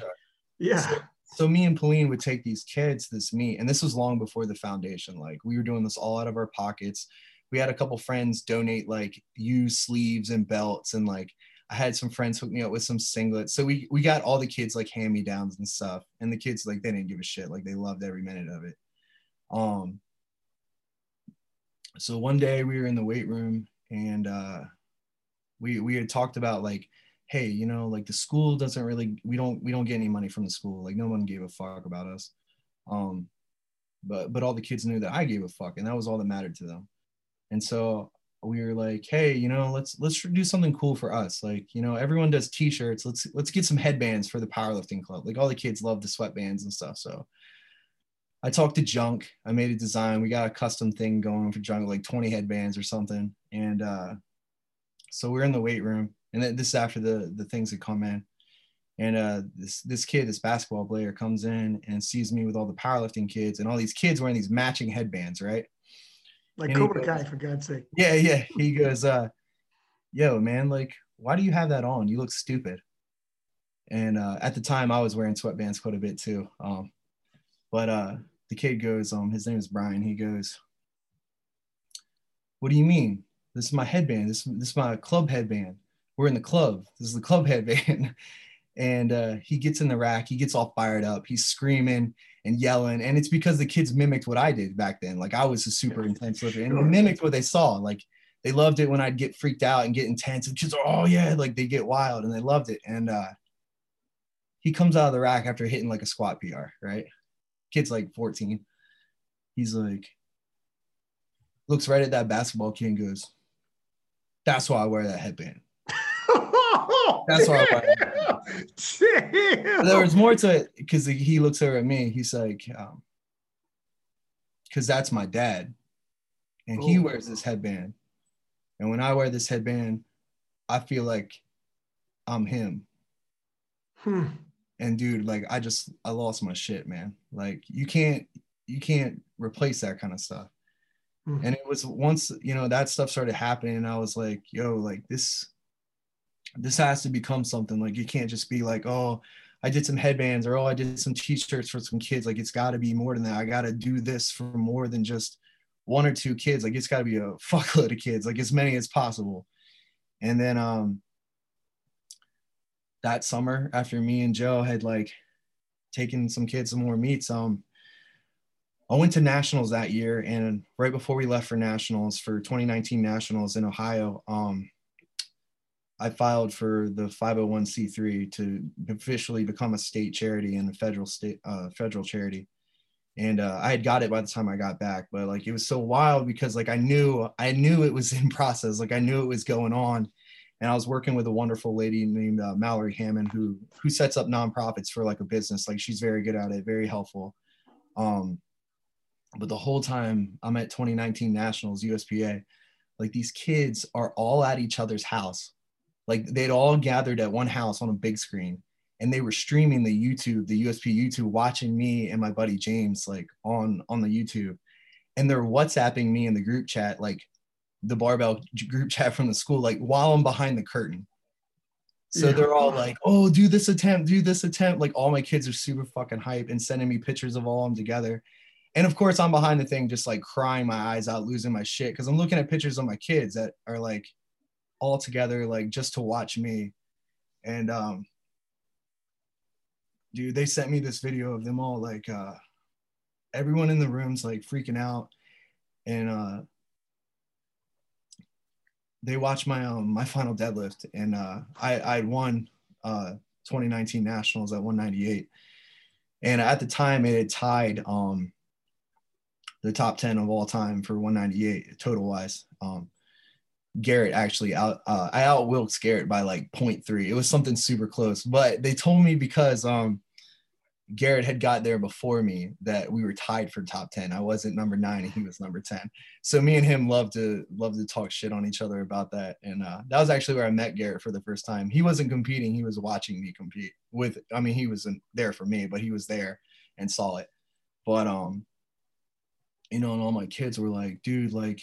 Yeah. So, so, me and Pauline would take these kids this meet, and this was long before the foundation. Like we were doing this all out of our pockets. We had a couple friends donate like used sleeves and belts, and like I had some friends hook me up with some singlets. So we we got all the kids like hand me downs and stuff, and the kids like they didn't give a shit. Like they loved every minute of it. Um, so one day we were in the weight room and uh, we we had talked about like hey you know like the school doesn't really we don't we don't get any money from the school. Like no one gave a fuck about us. Um but but all the kids knew that i gave a fuck and that was all that mattered to them. And so we were like hey you know let's let's do something cool for us. Like you know everyone does t-shirts. Let's let's get some headbands for the powerlifting club. Like all the kids love the sweatbands and stuff. So I talked to Junk. I made a design. We got a custom thing going for Junk, like 20 headbands or something. And uh, so we're in the weight room, and this is after the the things that come in. And uh, this this kid, this basketball player, comes in and sees me with all the powerlifting kids, and all these kids wearing these matching headbands, right? Like and Cobra Kai, for God's sake. Yeah, yeah. He goes, uh, "Yo, man, like, why do you have that on? You look stupid." And uh, at the time, I was wearing sweatbands quite a bit too. Um, but uh, the kid goes, um, his name is Brian. He goes, "What do you mean? This is my headband. This this is my club headband. We're in the club. This is the club headband." and uh, he gets in the rack. He gets all fired up. He's screaming and yelling, and it's because the kids mimicked what I did back then. Like I was a super intense lifter, and they mimicked what they saw. Like they loved it when I'd get freaked out and get intense. And kids are, oh yeah, like they get wild, and they loved it. And uh, he comes out of the rack after hitting like a squat PR, right? kid's like 14. He's like, looks right at that basketball kid and goes, That's why I wear that headband. That's why I wear that. there was more to it because he looks over at me. He's like, um, because that's my dad, and he Oh. wears this headband, and when I wear this headband, I feel like I'm him. Hmm. And dude, like I just I lost my shit, man. Like you can't you can't replace that kind of stuff. Hmm. And it was once you know that stuff started happening, and I was like, yo, like this this has to become something. Like you can't just be like, oh, I did some headbands or oh, I did some t-shirts for some kids. Like it's got to be more than that. I got to do this for more than just one or two kids. Like it's got to be a fuckload of kids, like as many as possible. And then um that summer after me and Joe had like taken some kids some more meets, um I went to nationals that year and right before we left for nationals for 2019 nationals in Ohio, um I filed for the 501c3 to officially become a state charity and a federal state uh, federal charity. And uh, I had got it by the time I got back, but like it was so wild because like I knew I knew it was in process, like I knew it was going on, and I was working with a wonderful lady named uh, Mallory Hammond who who sets up nonprofits for like a business. Like she's very good at it, very helpful. Um, but the whole time I'm at 2019 Nationals USPA, like these kids are all at each other's house like they'd all gathered at one house on a big screen and they were streaming the youtube the usp youtube watching me and my buddy james like on on the youtube. And they're whatsapping me in the group chat like the barbell group chat from the school like while i'm behind the curtain. So Yeah. they're all like oh do this attempt do this attempt. Like all my kids are super fucking hype and sending me pictures of all of them together. And of course i'm behind the thing just like crying my eyes out losing my shit because i'm looking at pictures of my kids that are like all together like just to watch me. And um dude they sent me this video of them all like uh everyone in the room's like freaking out. And uh they watched my um my final deadlift. And uh i i won uh 2019 nationals at 198 and at the time it had tied um the top 10 of all time for 198 total wise um Garrett actually out uh, I out Garrett by like 0.3. It was something super close, but they told me because um Garrett had got there before me that we were tied for top 10. I wasn't number nine and he was number 10. So me and him love to love to talk shit on each other about that. And uh, that was actually where I met Garrett for the first time. He wasn't competing, he was watching me compete with I mean he wasn't there for me, but he was there and saw it. But um, you know, and all my kids were like, dude, like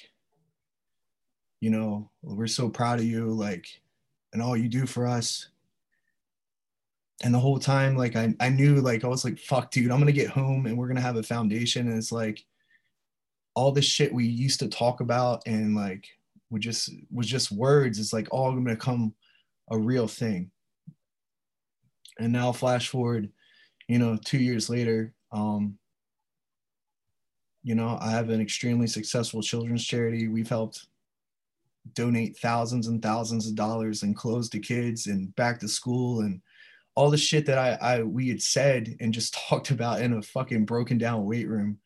you know, we're so proud of you, like, and all you do for us. And the whole time, like, I, I knew, like, I was like, fuck, dude, I'm gonna get home and we're gonna have a foundation. And it's like all this shit we used to talk about and like we just was just words, it's like all gonna become a real thing. And now flash forward, you know, two years later, um, you know, I have an extremely successful children's charity. We've helped donate thousands and thousands of dollars and clothes to kids and back to school and all the shit that I, I we had said and just talked about in a fucking broken down weight room.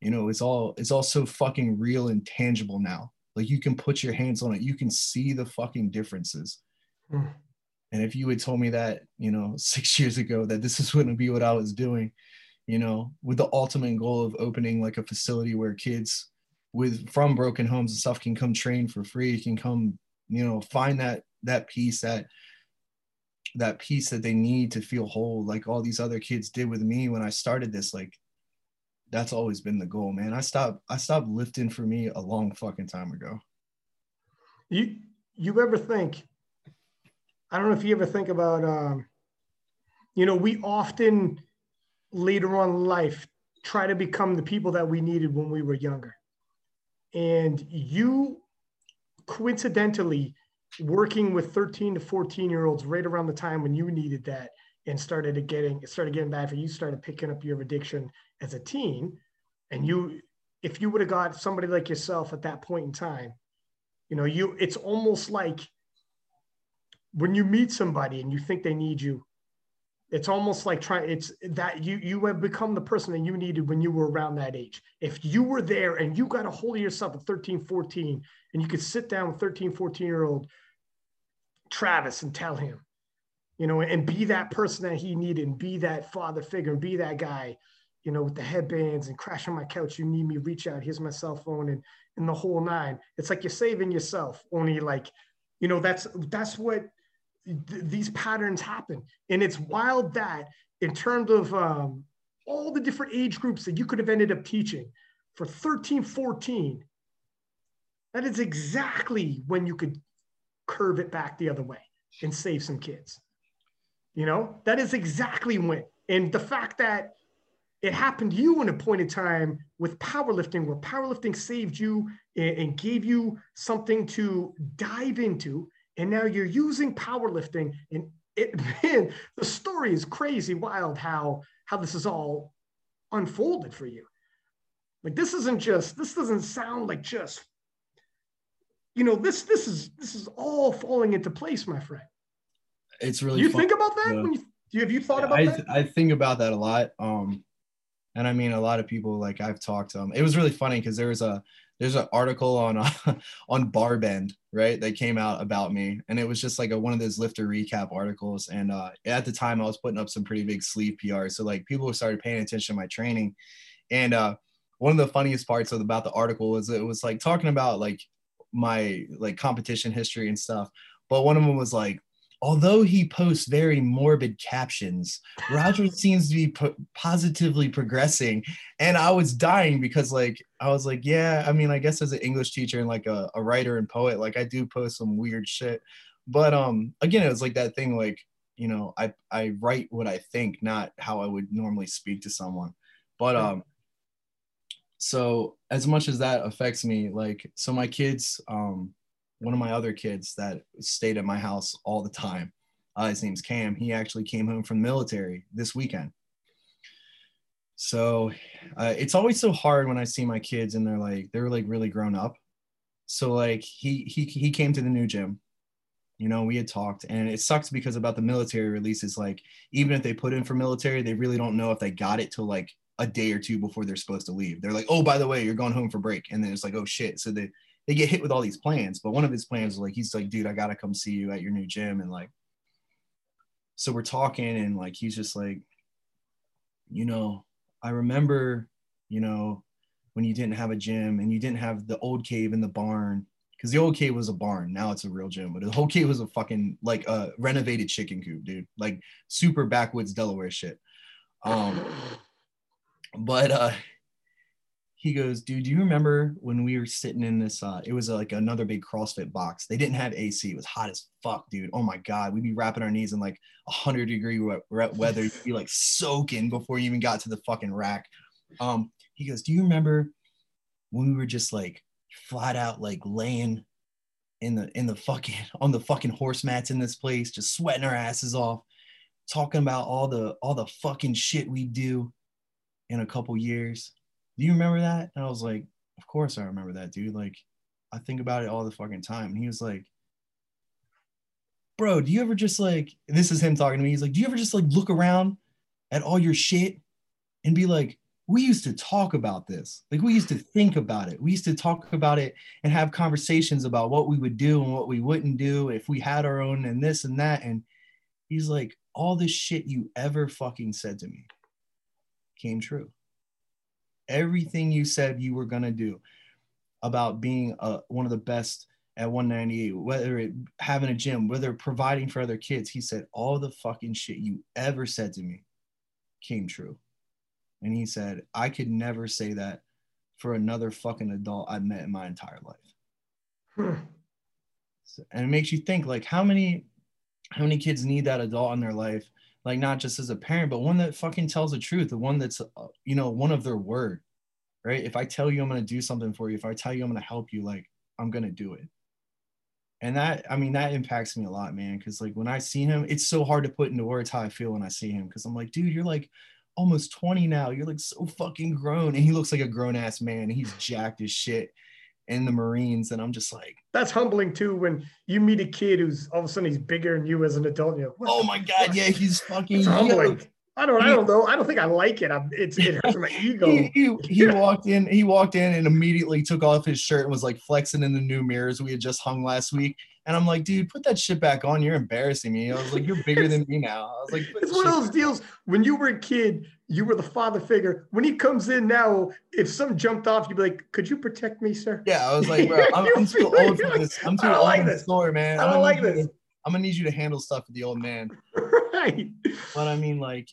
You know it's all it's all so fucking real and tangible now. Like you can put your hands on it. You can see the fucking differences. Hmm. and if you had told me that you know six years ago that this is going to be what i was doing you know with the ultimate goal of opening like a facility where kids with from broken homes and stuff can come train for free can come you know find that that piece that that piece that they need to feel whole like all these other kids did with me when i started this like that's always been the goal man i stopped i stopped lifting for me a long fucking time ago You you ever think? I don't know if you ever think about. Um, you know, we often later on life try to become the people that we needed when we were younger, and you coincidentally working with 13 to 14 year olds right around the time when you needed that and started getting started getting bad for you started picking up your addiction as a teen and you if you would have got somebody like yourself at that point in time you know you it's almost like when you meet somebody and you think they need you it's almost like trying it's that you you have become the person that you needed when you were around that age if you were there and you got a hold of yourself at 13 14 and you could sit down with 13 14 year old travis and tell him you know, and be that person that he needed and be that father figure and be that guy, you know, with the headbands and crash on my couch. You need me, reach out. Here's my cell phone and and the whole nine. It's like you're saving yourself. Only like, you know, that's that's what th- these patterns happen. And it's wild that in terms of um, all the different age groups that you could have ended up teaching for 13, 14, that is exactly when you could curve it back the other way and save some kids. You know, that is exactly when. And the fact that it happened to you in a point in time with powerlifting, where powerlifting saved you and gave you something to dive into. And now you're using powerlifting. And it, man, the story is crazy wild how, how this is all unfolded for you. Like this isn't just, this doesn't sound like just, you know, this, this is, this is all falling into place, my friend. It's really, you fun. think about that Yeah. when you, have you thought about I, that? I think about that a lot. Um, and I mean, a lot of people like I've talked to them. It was really funny because there was a there's an article on uh, on Barbend, right? That came out about me, and it was just like a one of those lifter recap articles. And uh, at the time, I was putting up some pretty big sleeve PR, so like people started paying attention to my training. And uh, one of the funniest parts of, about the article was it was like talking about like my like competition history and stuff. But one of them was like, although he posts very morbid captions, Roger seems to be po- positively progressing. And I was dying because, like, I was like, yeah, I mean, I guess as an English teacher and like a, a writer and poet, like, I do post some weird shit. But um, again, it was like that thing, like, you know, I I write what I think, not how I would normally speak to someone. But um, so as much as that affects me, like, so my kids, um, one of my other kids that stayed at my house all the time. Uh, his name's Cam. He actually came home from the military this weekend. So uh, it's always so hard when I see my kids and they're like they're like really grown up. So like he he he came to the new gym. You know, we had talked, and it sucks because about the military releases, like even if they put in for military, they really don't know if they got it till like a day or two before they're supposed to leave. They're like, oh, by the way, you're going home for break, and then it's like, oh shit. So they they get hit with all these plans. But one of his plans was like, he's like, dude, I gotta come see you at your new gym. And like, so we're talking, and like, he's just like, you know, I remember, you know, when you didn't have a gym and you didn't have the old cave in the barn. Because the old cave was a barn. Now it's a real gym. But the whole cave was a fucking like a renovated chicken coop, dude. Like super backwoods Delaware shit. Um, but uh he goes, dude, do you remember when we were sitting in this? Uh, it was uh, like another big CrossFit box. They didn't have AC. It was hot as fuck, dude. Oh my god, we'd be wrapping our knees in like hundred degree we- we- weather. You'd be like soaking before you even got to the fucking rack. Um, he goes, do you remember when we were just like flat out like laying in the in the fucking on the fucking horse mats in this place, just sweating our asses off, talking about all the all the fucking shit we do in a couple years. Do you remember that? And I was like, Of course I remember that, dude. Like, I think about it all the fucking time. And he was like, Bro, do you ever just like, this is him talking to me. He's like, Do you ever just like look around at all your shit and be like, we used to talk about this. Like we used to think about it. We used to talk about it and have conversations about what we would do and what we wouldn't do if we had our own and this and that. And he's like, all this shit you ever fucking said to me came true. Everything you said you were gonna do about being uh, one of the best at 198, whether it having a gym, whether providing for other kids, he said all the fucking shit you ever said to me came true. And he said, I could never say that for another fucking adult I've met in my entire life. Hmm. So- and it makes you think like how many how many kids need that adult in their life like not just as a parent but one that fucking tells the truth the one that's uh, you know one of their word right? If i tell you i'm to do something for you if i tell you i'm to help you like i'm to do it. And that i mean that impacts me a lot man because like when i see him it's so hard to put into words how i feel when i see him because i'm like dude you're like almost 20 now. You're like so fucking grown. And he looks like a grown ass man and he's jacked as shit in the marines and i'm just like That's humbling too when you meet a kid who's all of a sudden he's bigger than you as an adult. And you're like, Oh my god, yeah, he's fucking humbling. I don't. I don't know. I don't think I like it. I'm, it's it hurts my ego. He, he, he walked in. He walked in and immediately took off his shirt and was like flexing in the new mirrors we had just hung last week. And I'm like, dude, put that shit back on. You're embarrassing me. I was like, you're bigger than me now. I was like, it's one of those deals. When you were a kid, you were the father figure. When he comes in now, if some jumped off, you'd be like, could you protect me, sir? Yeah, I was like, bro, I'm, I'm too old for this. I'm too old like for this story, man. I don't like this. To, I'm gonna need you to handle stuff with the old man. Right. But I mean, like,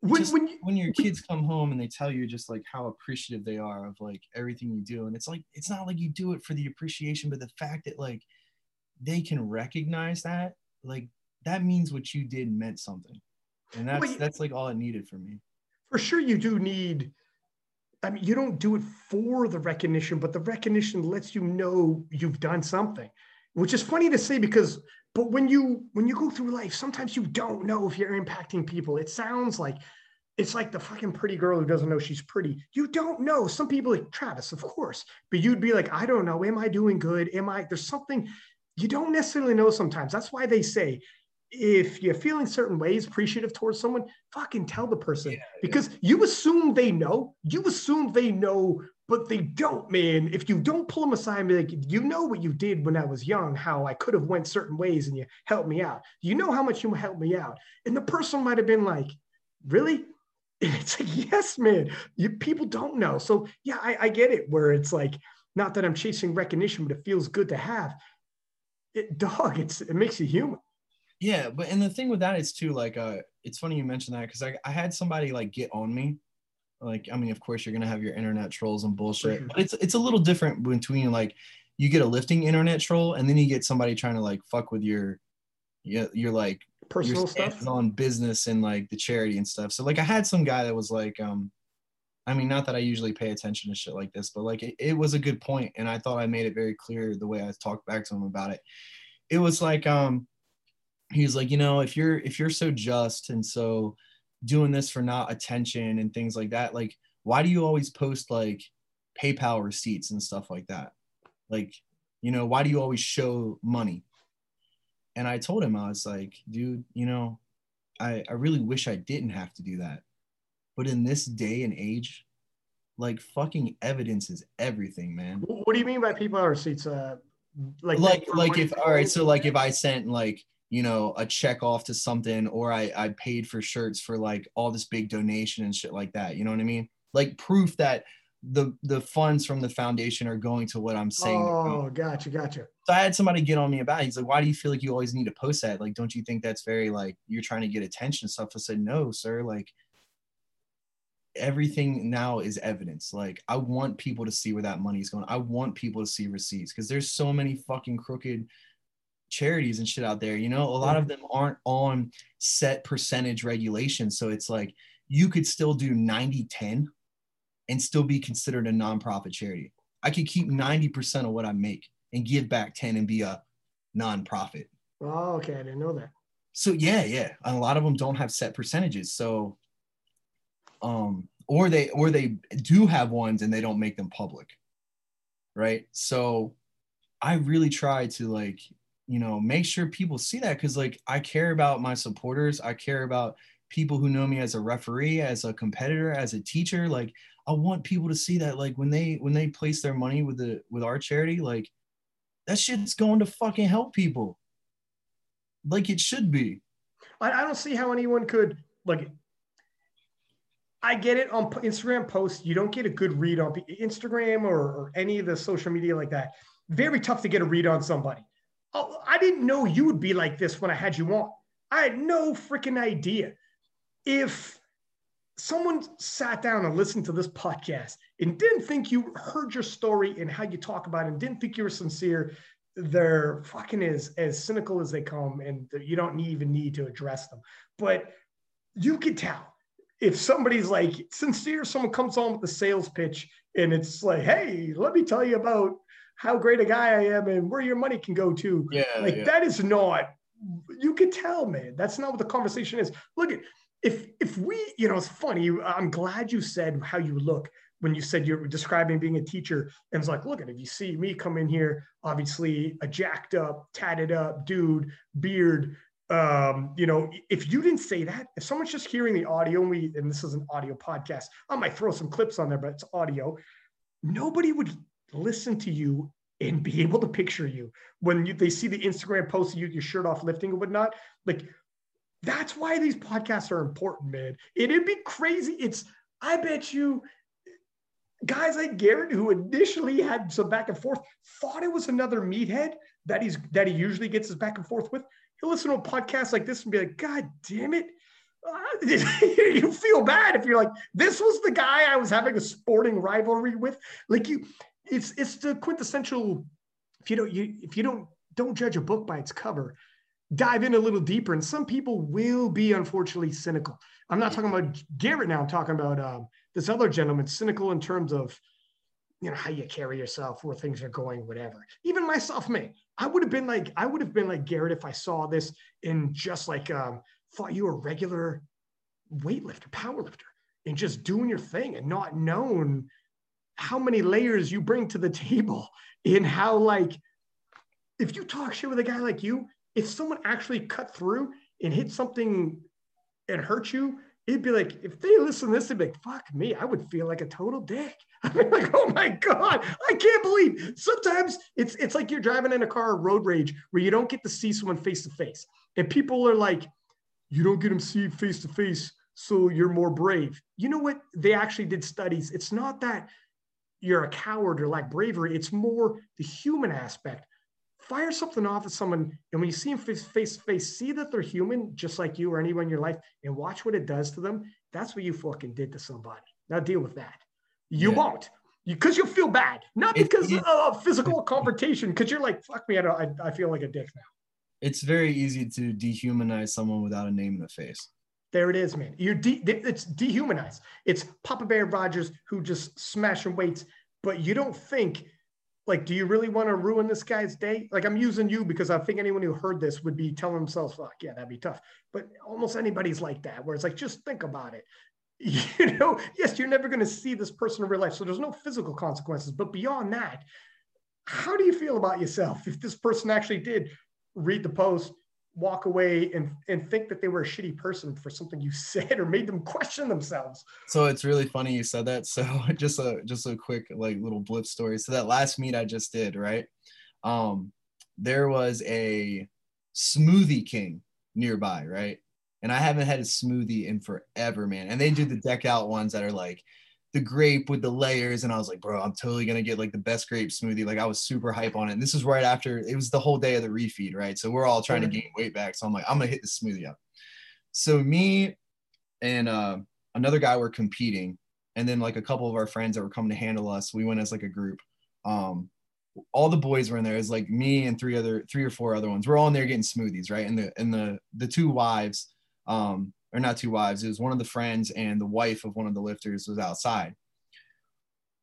when, when, you, when your kids come home and they tell you just like how appreciative they are of like everything you do and it's like it's not like you do it for the appreciation but the fact that like they can recognize that like that means what you did meant something and that's well, that's like all it needed for me. For sure you do need i mean you don't do it for the recognition but the recognition lets you know you've done something which is funny to say because but when you when you go through life sometimes you don't know if you're impacting people. It sounds like it's like the fucking pretty girl who doesn't know she's pretty. You don't know. Some people like travis of course but you'd be like i don't know. Am i doing good? Am i there's something you don't necessarily know sometimes. That's why they say if you're feeling certain ways appreciative towards someone fucking tell the person. Yeah, because yeah. you assume they know. You assume they know but they don't, man. If you don't pull them aside like, you know what you did when I was young, how I could have went certain ways and you helped me out. You know how much you helped me out. And the person might have been like, really? It's like, yes, man. You people don't know. So yeah, I, I get it where it's like, not that I'm chasing recognition, but it feels good to have. It dog, it's it makes you human. Yeah, but and the thing with that is too, like uh it's funny you mentioned that because I, I had somebody like get on me like, I mean, of course, you're gonna have your internet trolls and bullshit, but it's it's a little different between like you get a lifting internet troll and then you get somebody trying to like fuck with your yeah your like personal stuff on business and like the charity and stuff. So like I had some guy that was like, um, I mean, not that I usually pay attention to shit like this, but like it, it was a good point, and I thought I made it very clear the way I talked back to him about it. It was like, um, he was like, you know, if you're if you're so just and so doing this for not attention and things like that like why do you always post like paypal receipts and stuff like that? Like you know why do you always show money? And i told him i was like dude you know i i really wish i didn't have to do that. But in this day and age like fucking evidence is everything man. What do you mean by paypal receipts uh like like like if all right so like if i sent like you know, a check off to something, or I, I paid for shirts for like all this big donation and shit like that. You know what I mean? Like proof that the the funds from the foundation are going to what I'm saying. Oh, gotcha, gotcha. So I had somebody get on me about it. He's like, why do you feel like you always need to post that? Like, don't you think that's very like you're trying to get attention and stuff? I said, no, sir. Like everything now is evidence. Like I want people to see where that money is going. I want people to see receipts because there's so many fucking crooked charities and shit out there you know? A lot of them aren't on set percentage regulations so it's like you could still do 90 10 and still be considered a nonprofit charity. I could keep 90% of what i make and give back 10 and be a nonprofit. Oh okay i didn't know that. So yeah yeah a lot of them don't have set percentages so um or they or they do have ones and they don't make them public right? So i really try to like you know make sure people see that because like i care about my supporters i care about people who know me as a referee as a competitor as a teacher like i want people to see that like when they when they place their money with the with our charity like that shit's going to fucking help people like it should be i, I don't see how anyone could like I get it on Instagram posts. You don't get a good read on Instagram or, or any of the social media like that. Very tough to get a read on somebody. Oh, I didn't know you would be like this when I had you on. I had no freaking idea. If someone sat down and listened to this podcast and didn't think you heard your story and how you talk about it and didn't think you were sincere, they're fucking as, as cynical as they come and you don't even need to address them. But you could tell if somebody's like sincere, someone comes on with the sales pitch and it's like, hey, let me tell you about how great a guy I am and where your money can go to. Yeah. Like yeah. that is not, you can tell, man. That's not what the conversation is. Look at if if we, you know, it's funny. I'm glad you said how you look when you said you're describing being a teacher. And it's like, look at if you see me come in here, obviously a jacked up, tatted up dude, beard, um, you know, if you didn't say that, if someone's just hearing the audio, and we and this is an audio podcast, I might throw some clips on there, but it's audio. Nobody would listen to you and be able to picture you when you, they see the Instagram post of you, your shirt off lifting and whatnot. Like that's why these podcasts are important, man. It'd be crazy. It's I bet you guys like Garrett, who initially had some back and forth, thought it was another meathead that he's that he usually gets his back and forth with. He'll listen to a podcast like this and be like, God damn it. You feel bad if you're like, this was the guy I was having a sporting rivalry with. Like you, it's it's the quintessential. If you don't you if you don't don't judge a book by its cover, dive in a little deeper. And some people will be unfortunately cynical. I'm not talking about Garrett now. I'm talking about um, this other gentleman, cynical in terms of you know how you carry yourself, where things are going, whatever. Even myself, me, I would have been like I would have been like Garrett if I saw this and just like um, thought you were a regular weightlifter, powerlifter, and just doing your thing and not known how many layers you bring to the table in how like if you talk shit with a guy like you, if someone actually cut through and hit something and hurt you, it'd be like if they listen to this, they'd be like, "Fuck me," I would feel like a total dick. I'd be like, "Oh my god, I can't believe." Sometimes it's it's like you're driving in a car, road rage, where you don't get to see someone face to face, and people are like, "You don't get them see face to face, so you're more brave." You know what? They actually did studies. It's not that you're a coward or lack bravery. It's more the human aspect fire something off at someone, and when you see them face, face to face, see that they're human, just like you or anyone in your life, and watch what it does to them. That's what you fucking did to somebody. Now deal with that. You yeah. won't, because you, will feel bad, not because of physical confrontation. Because you're like, fuck me, I, don't, I, I feel like a dick now. It's very easy to dehumanize someone without a name in the face. There it is, man. You're de- it's dehumanized. It's Papa Bear Rogers who just smashing weights, but you don't think like, do you really want to ruin this guy's day? Like, I'm using you because I think anyone who heard this would be telling themselves, fuck, yeah, that'd be tough. But almost anybody's like that, where it's like, just think about it. You know, yes, you're never going to see this person in real life. So there's no physical consequences. But beyond that, how do you feel about yourself if this person actually did read the post, walk away and, and think that they were a shitty person for something you said or made them question themselves. So it's really funny you said that. So just a just a quick like little blip story. So that last meet I just did, right? Um, there was a smoothie king nearby, right? And I haven't had a smoothie in forever, man. And they do the deck out ones that are like the grape with the layers and i was like bro i'm totally gonna get like the best grape smoothie. Like i was super hype on it and this is right after it was the whole day of the refeed right? So we're all trying to gain weight back so i'm like i'm gonna hit the smoothie up. So me and uh, another guy were competing and then like a couple of our friends that were coming to handle us we went as like a group. Um all the boys were in there it was like me and three other three or four other ones. We're all in there getting smoothies right? And the and the the two wives um or not two wives. It was one of the friends and the wife of one of the lifters was outside.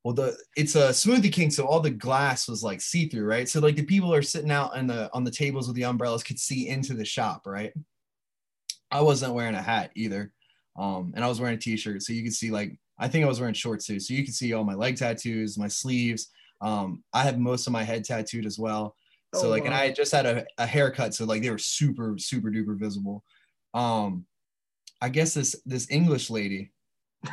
Well, the it's a smoothie king, so all the glass was like see through, right? So like the people are sitting out on the on the tables with the umbrellas could see into the shop, right? I wasn't wearing a hat either, um, and I was wearing a t-shirt, so you could see like I think I was wearing shorts too, so you could see all my leg tattoos, my sleeves. Um, I have most of my head tattooed as well. So oh, like, and I just had a, a haircut, so like they were super super duper visible. Um, I guess this this English lady.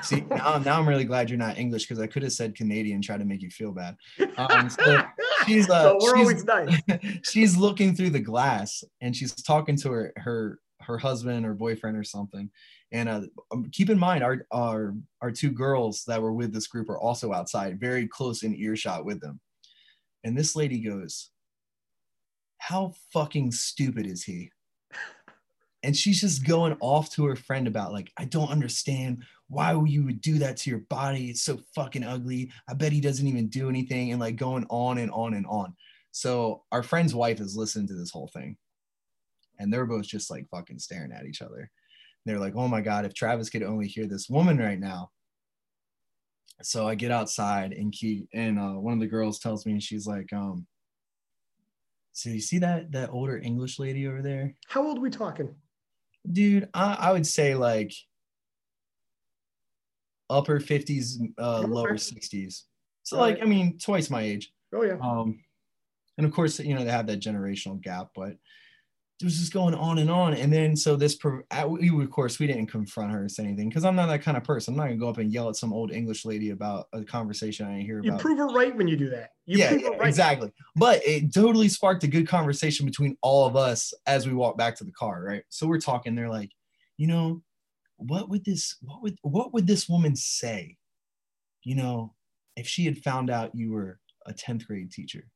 See now, now I'm really glad you're not English because I could have said Canadian, try to make you feel bad. Um, so she's uh, so she's, nice. she's looking through the glass and she's talking to her her her husband or boyfriend or something. And uh, um, keep in mind, our our our two girls that were with this group are also outside, very close in earshot with them. And this lady goes, "How fucking stupid is he?" And she's just going off to her friend about like i don't understand why you would do that to your body? It's so fucking ugly. I bet he doesn't even do anything and like going on and on and on. So our friend's wife is listening to this whole thing and they're both just like fucking staring at each other. They're like oh my god if travis could only hear this woman right now. So i get outside and key and uh, one of the girls tells me she's like um so you see that that older english lady over there? How old are we talking dude, I, I would say like upper 50s, uh, lower 60s. So like, I mean, twice my age. Oh yeah. Um, and of course, you know, they have that generational gap, but it was just going on and on. And then so this, we of course we didn't confront her or say anything because I'm not that kind of person. I'm not gonna go up and yell at some old English lady about a conversation I didn't hear you about. You prove her right when you do that. You yeah, yeah right. exactly. But it totally sparked a good conversation between all of us as we walked back to the car. Right. So we're talking. They're like, you know, what would this, what would, what would this woman say? You know, if she had found out you were a 10th grade teacher,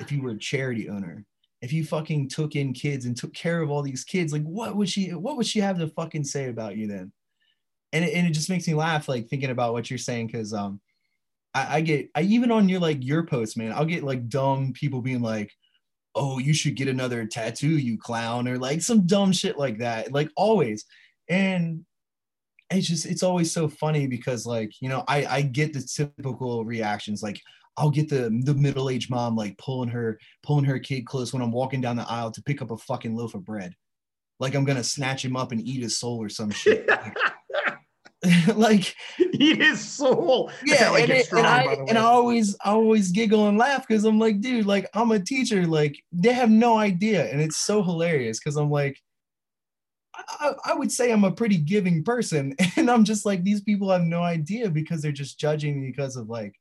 if you were a charity owner, if you fucking took in kids and took care of all these kids, like what would she what would she have to fucking say about you then? And it, and it just makes me laugh, like thinking about what you're saying, because um I, I get I even on your like your posts, man, I'll get like dumb people being like, oh, you should get another tattoo, you clown, or like some dumb shit like that, like always. And it's just it's always so funny because like you know I I get the typical reactions like I'll get the the middle aged mom like pulling her pulling her kid close when I'm walking down the aisle to pick up a fucking loaf of bread, like I'm gonna snatch him up and eat his soul or some shit. like eat his soul. Yeah, and, it, strong, and, I and I always I always giggle and laugh because I'm like, dude, like I'm a teacher. Like they have no idea, and it's so hilarious because I'm like. I, I would say I'm a pretty giving person, and I'm just like these people have no idea because they're just judging me because of like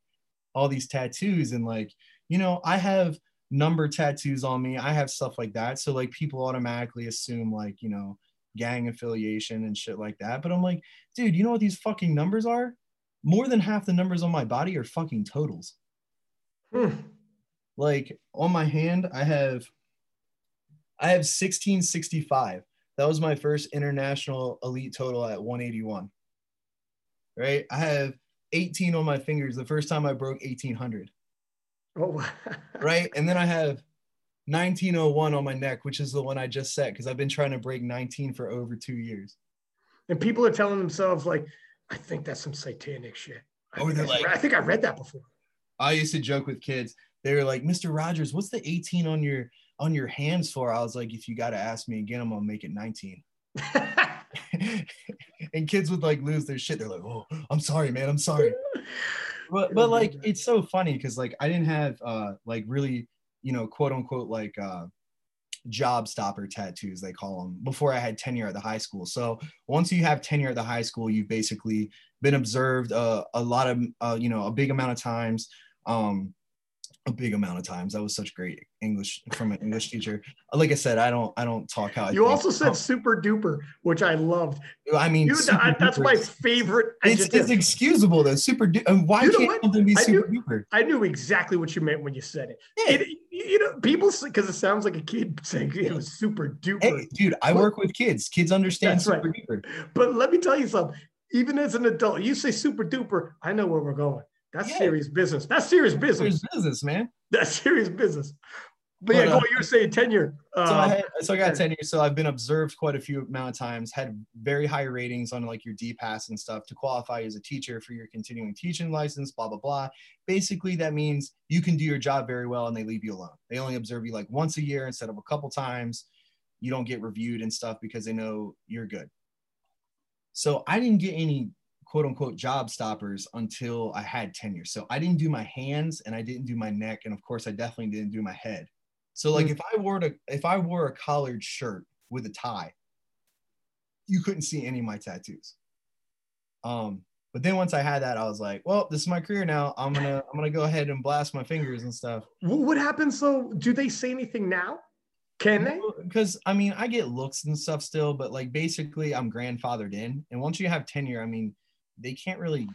all these tattoos and like you know i have number tattoos on me. I have stuff like that. So like people automatically assume like you know gang affiliation and shit like that. But i'm like dude you know what these fucking numbers are? More than half the numbers on my body are fucking totals. Hmm. like on my hand i have i have 1665 that was my first international elite total at 181 right? I have 18 on my fingers the first time I broke 1800. Oh, right. And then I have 1901 on my neck, which is the one I just set because I've been trying to break 19 for over two years. And people are telling themselves, like, I think that's some satanic shit. I, oh, or they're like, I think I read that before. I used to joke with kids. They were like, Mr. Rogers, what's the 18 on your on your hands for? I was like, if you got to ask me again, I'm gonna make it 19. and kids would like lose their shit. They're like, "Oh, I'm sorry, man. I'm sorry." But but like it's so funny because like I didn't have uh like really you know quote unquote like uh job stopper tattoos they call them before I had tenure at the high school. So once you have tenure at the high school, you've basically been observed uh, a lot of uh, you know a big amount of times. Um, a big amount of times. That was such great English from an English teacher. Like I said, I don't I don't talk how I You think. also said super duper, which I loved. I mean, Dude, I, that's my favorite. It's, it's, excusable though. Super duper. Um, why you can't something be super knew, duper? I knew exactly what you meant when you said it. Yeah. it you know, people because it sounds like a kid saying it was super duper. Hey, dude, I but, work with kids. Kids understand super right. duper. But let me tell you something. Even as an adult, you say super duper, I know where we're going. That's yeah. serious business. That's serious business. Serious business, man. That's serious business. But, but yeah, uh. You were saying tenure. So I had, so I got tenure. So I've been observed quite a few amount of times. Had very high ratings on like your DPAS and stuff to qualify as a teacher for your continuing teaching license. Blah blah blah. Basically, that means you can do your job very well, and they leave you alone. They only observe you like once a year instead of a couple times. You don't get reviewed and stuff because they know you're good. So I didn't get any quote unquote job stoppers until I had tenure. So I didn't do my hands and I didn't do my neck. And of course, I definitely didn't do my head. So like mm. if I wore to if I wore a collared shirt with a tie, you couldn't see any of my tattoos. Um, but then once I had that, I was like, well, this is my career now. I'm gonna I'm gonna go ahead and blast my fingers and stuff. What happens? So do they say anything now? Can they? Because I mean, I get looks and stuff still, but like basically, I'm grandfathered in, and once you have tenure, I mean, they can't really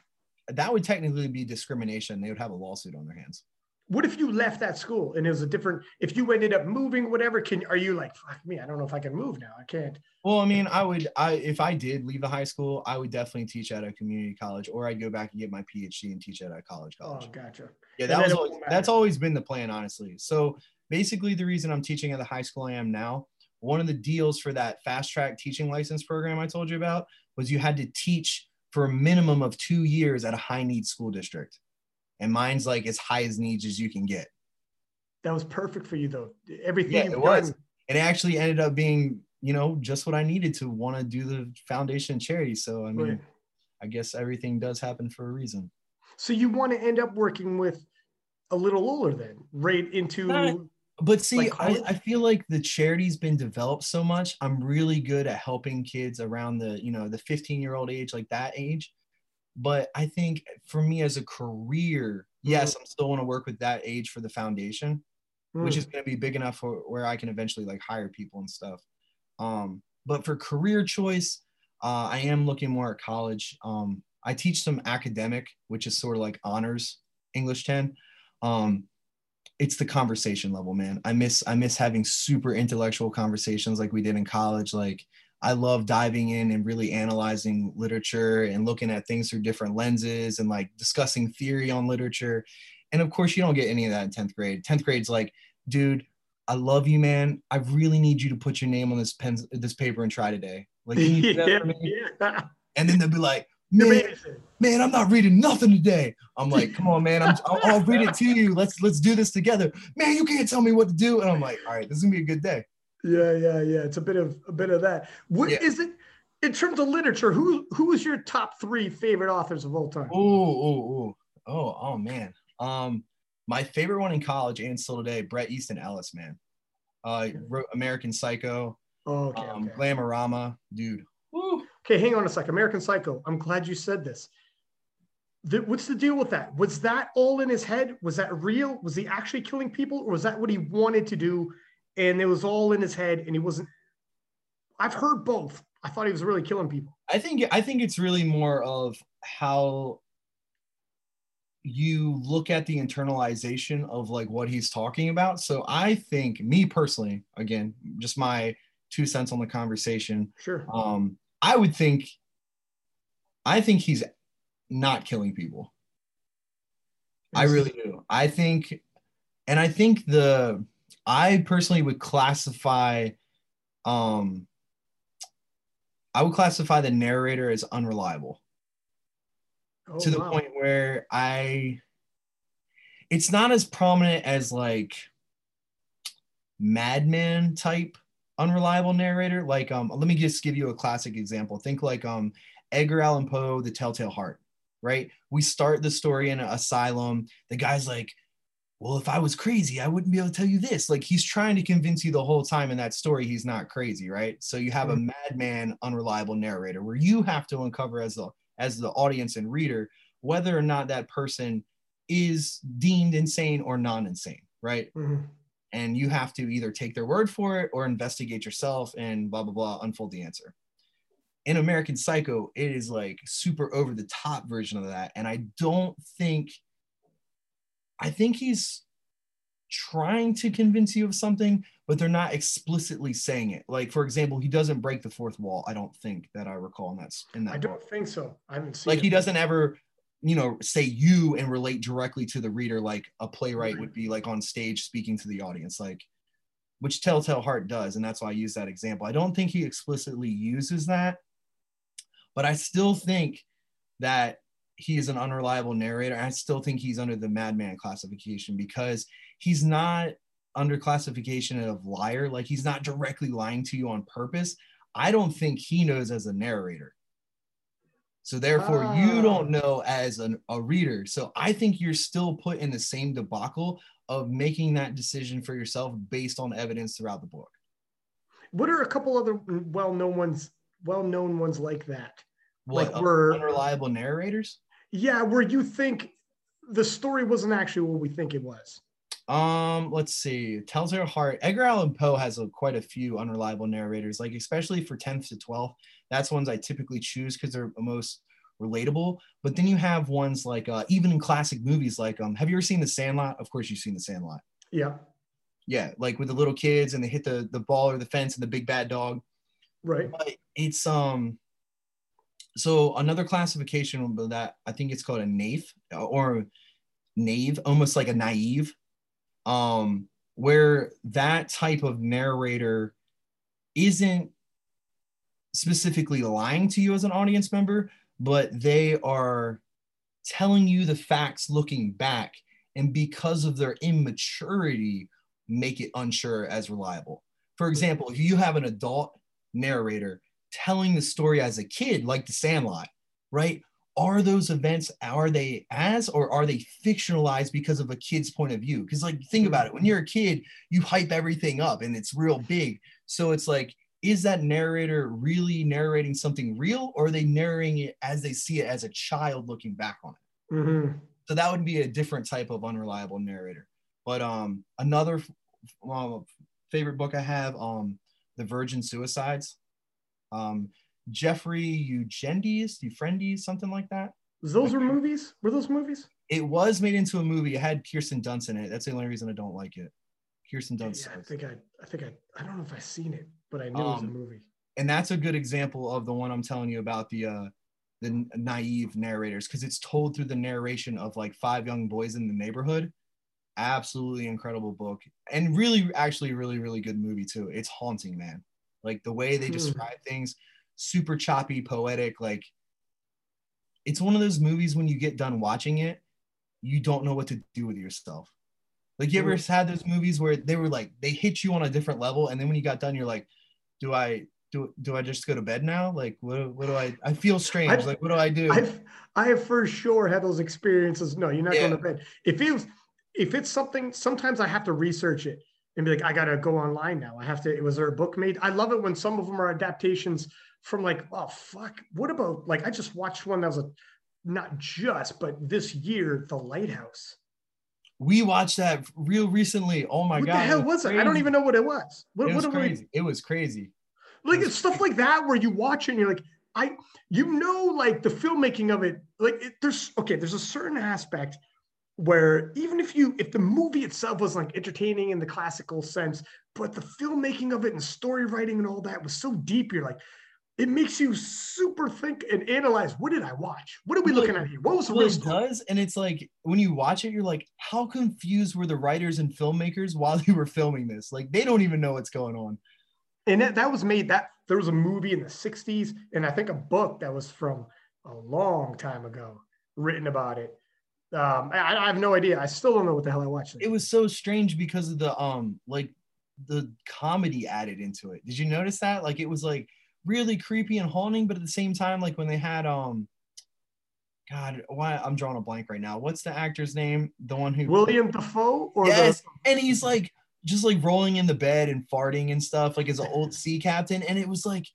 that would technically be discrimination. They would have a lawsuit on their hands. What if you left that school and it was a different if you ended up moving, whatever, can are you like, fuck me, I don't know if I can move now. I can't. Well, I mean, I would I if I did leave the high school, I would definitely teach at a community college or I'd go back and get my PhD and teach at a college oh, college. Oh, gotcha. Yeah, that was always, that's always been the plan, honestly. So basically the reason I'm teaching at the high school I am now, one of the deals for that fast track teaching license program I told you about was you had to teach for a minimum of two years at a high need school district. And mine's like as high as needs as you can get. That was perfect for you though. Everything yeah, it was. It actually ended up being, you know, just what I needed to want to do the foundation charity. So I mean, right. I guess everything does happen for a reason. So you want to end up working with a little older then, right into not, But see, Like I. I feel like the charity's been developed so much. I'm really good at helping kids around the, you know, the 15 year old age, like that age. But I think for me as a career, yes, I'm still want to work with that age for the foundation, which Mm. is going to be big enough for where I can eventually like hire people and stuff. Um, but for career choice, uh, I am looking more at college. Um, I teach some academic, which is sort of like honors English 10. Um, it's the conversation level, man. I miss I miss having super intellectual conversations like we did in college. Like I love diving in and really analyzing literature and looking at things through different lenses and like discussing theory on literature. And of course, you don't get any of that in 10th grade. 10th grade's like, dude, I love you, man. I really need you to put your name on this pen, this paper and try today. Like, can you do that yeah, for me? yeah. And then they'll be like, man, man, I'm not reading nothing today. I'm like, come on, man, I'm, I'll, I'll read it to you. Let's let's do this together, man. You can't tell me what to do, and I'm like, all right, this is gonna be a good day. Yeah, yeah, yeah. It's a bit of a bit of that. What is Yeah. it in terms of literature? Who who is your top three favorite authors of all time? Oh, oh, oh, oh, oh, man. Um, my favorite one in college and still today, Bret Easton Ellis, man. Uh, wrote American Psycho, Oh, okay, um, okay. Glamorama, dude. Okay, hang on a sec. American Psycho. I'm glad you said this. The, what's the deal with that? Was that all in his head? Was that real? Was he actually killing people, or was that what he wanted to do, and it was all in his head, and he wasn't? I've heard both. I thought he was really killing people. I think I think it's really more of how you look at the internalization of like what he's talking about. So I think me personally, again, just my two cents on the conversation, Sure. um, I would think I think he's not killing people. I really do. I think and I think the I personally would classify um I would classify the narrator as unreliable Oh, to the wow. point where I it's not as prominent as like madman type unreliable narrator. Like um let me just give you a classic example. Think like um Edgar Allan Poe, The Telltale Heart, right? We start the story in an asylum. The guy's like, well, if I was crazy, I wouldn't be able to tell you this. Like he's trying to convince you the whole time in that story he's not crazy, right? So you have a madman, unreliable narrator where you have to uncover as the as the audience and reader whether or not that person is deemed insane or non-insane, right? Mhm. And you have to either take their word for it or investigate yourself and blah blah blah, unfold the answer. In American Psycho, it is like super over the top version of that, and I don't think I think he's trying to convince you of something, but they're not explicitly saying it. Like, for example, he doesn't break the fourth wall. I don't think that I recall in that in that I don't think so. I haven't seen Like, it. he doesn't ever, you know, say you and relate directly to the reader, like a playwright would be like on stage speaking to the audience, like which Telltale Heart does, and that's why I use that example. I don't think he explicitly uses that, but I still think that he is an unreliable narrator. I still think he's under the madman classification because he's not under classification of liar. Like he's not directly lying to you on purpose. I don't think he knows as a narrator. So therefore, you Ah. don't know as an, a reader. So I think you're still put in the same debacle of making that decision for yourself based on evidence throughout the book. What are a couple other well-known ones? Well-known ones like that. What Like un- we're- unreliable narrators? Yeah, where you think the story wasn't actually what we think it was. Um, let's see. Telltale Heart. Edgar Allan Poe has a, quite a few unreliable narrators, like especially for 10th to 12th. That's ones I typically choose because they're most relatable. But then you have ones like uh, even in classic movies, like um, have you ever seen The Sandlot? Of course, you've seen The Sandlot. Yeah, Yeah, like with the little kids and they hit the the ball or the fence and the big bad dog. right. But it's um. So another classification that I think it's called a knave or naive, almost like a naive, um, where that type of narrator isn't specifically lying to you as an audience member, but they are telling you the facts looking back, and because of their immaturity, make it unsure as reliable. For example, if you have an adult narrator telling the story as a kid, like The Sandlot, right? Are those events are they as or are they fictionalized because of a kid's point of view? Because like think about it. When you're a kid you hype everything up and it's real big. So it's like is that narrator really narrating something real or are they narrating it as they see it as a child looking back on it? Mhm. so that would be a different type of unreliable narrator. But um another uh, favorite book i have um the virgin suicides. Um jeffrey eugenides eugenides something like that Those were movies. Were those movies? it was made into a movie it had kirsten dunst in it that's the only reason i don't like it kirsten dunst Yeah, I think I. I think I. I don't know if I've seen it, but I knew it was a Um, movie. and that's a good example of the one i'm telling you about the uh the naive narrators because it's told through the narration of like five young boys in the neighborhood absolutely incredible book and really actually really really good movie too it's haunting man like the way they Hmm. describe things super choppy poetic like it's one of those movies when you get done watching it you don't know what to do with yourself like you ever had those movies where they were like they hit you on a different level and then when you got done you're like do i do, do i just go to bed now like what, what do i i feel strange I've- like what do i do I've I have for sure had those experiences. No, you're not going to bed. If it was, if it's something, sometimes I have to research it and be like, I gotta go online now. I have to. Was there a book made? I love it when some of them are adaptations from like, oh fuck, what about like I just watched one that was a not just, but this year, The Lighthouse. we watched that real recently oh my what god the hell was it? I don't even know what it was. What, it was I- crazy it was crazy like It it's stuff like that where you watch it and you're like i you know like the filmmaking of it like it, there's okay there's a certain aspect where even if you if the movie itself was like entertaining in the classical sense but the filmmaking of it and story writing and all that was so deep you're like it makes you super think and analyze what did i watch? What are we Well, looking at here? What was the well, real it does and it's like when you watch it you're like how confused were the writers and filmmakers while they were filming this? Like they don't even know what's going on. And that, that was made that there was a movie in the 60s and i think a book that was from a long time ago written about it. Um I, I have no idea. I still don't know what the hell i watched it was so strange because of the um like the comedy added into it. Did you notice that? Like it was like really creepy and haunting but at the same time like when they had um god why i'm drawing a blank right now. What's the actor's name? The one who william Dafoe or yes and he's like just like rolling in the bed and farting and stuff like as an old sea captain and it was like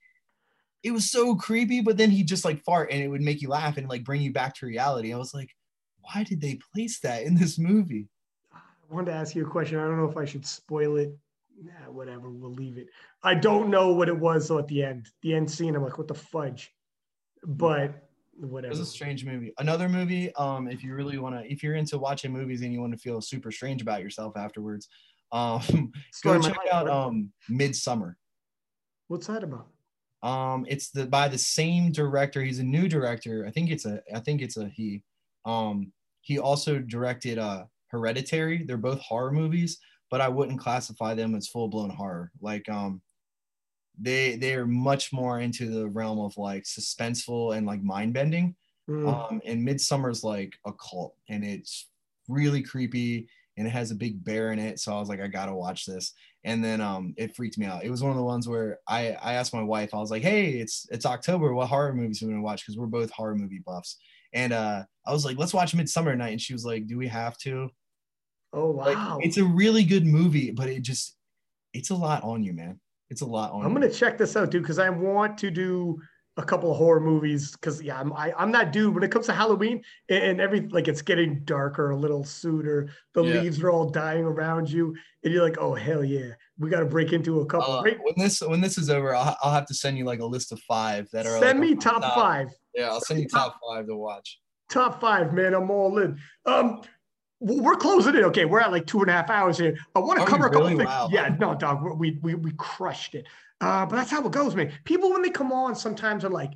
it was so creepy but then he just like fart and it would make you laugh and like bring you back to reality. I was like why did they place that in this movie? I wanted to ask you a question. I don't know if i should spoil it nah, whatever we'll leave it i don't know what it was though at the end the end scene i'm like what the fudge but whatever. It was a strange movie. Another movie, um, if you really want to, if you're into watching movies and you want to feel super strange about yourself afterwards, um, go check life, out right? um, Midsommar. what's that about Um, it's the by the same director. He's a new director. I think it's a. I think it's a he. Um, he also directed uh Hereditary. They're both horror movies, but I wouldn't classify them as full blown horror. Like um, they they are much more into the realm of like suspenseful and like mind bending. Mm. Um, and Midsommar's like a cult, and it's really creepy, and it has a big bear in it. So I was like, I gotta watch this. And then um, it freaked me out. It was one of the ones where I I asked my wife, I was like, Hey, it's it's October. What horror movies are we gonna watch? Because we're both horror movie buffs. And uh, I was like, Let's watch Midsummer Night. And she was like, Do we have to? Oh Like, wow it's a really good movie, but it just it's a lot on you, man. It's a lot on I'm you. gonna check this out, dude, because I want to do a couple of horror movies. Because yeah, I'm I, I'm that dude when it comes to Halloween and, and every like it's getting darker a little sooner. The Yeah. leaves are all dying around you, and you're like, oh hell yeah, we got to break into a couple. Uh, when this when this is over, I'll, I'll have to send you like a list of five that are. Send like, me on top five. Yeah, I'll send you top five to watch. Top five, man. I'm all in. Um, we're closing it. Okay, we're at like two and a half hours here. I want to cover a couple really? things. Wow. Yeah, no, dog. We we we crushed it. Uh, but that's how it goes, man. People when they come on, sometimes are like,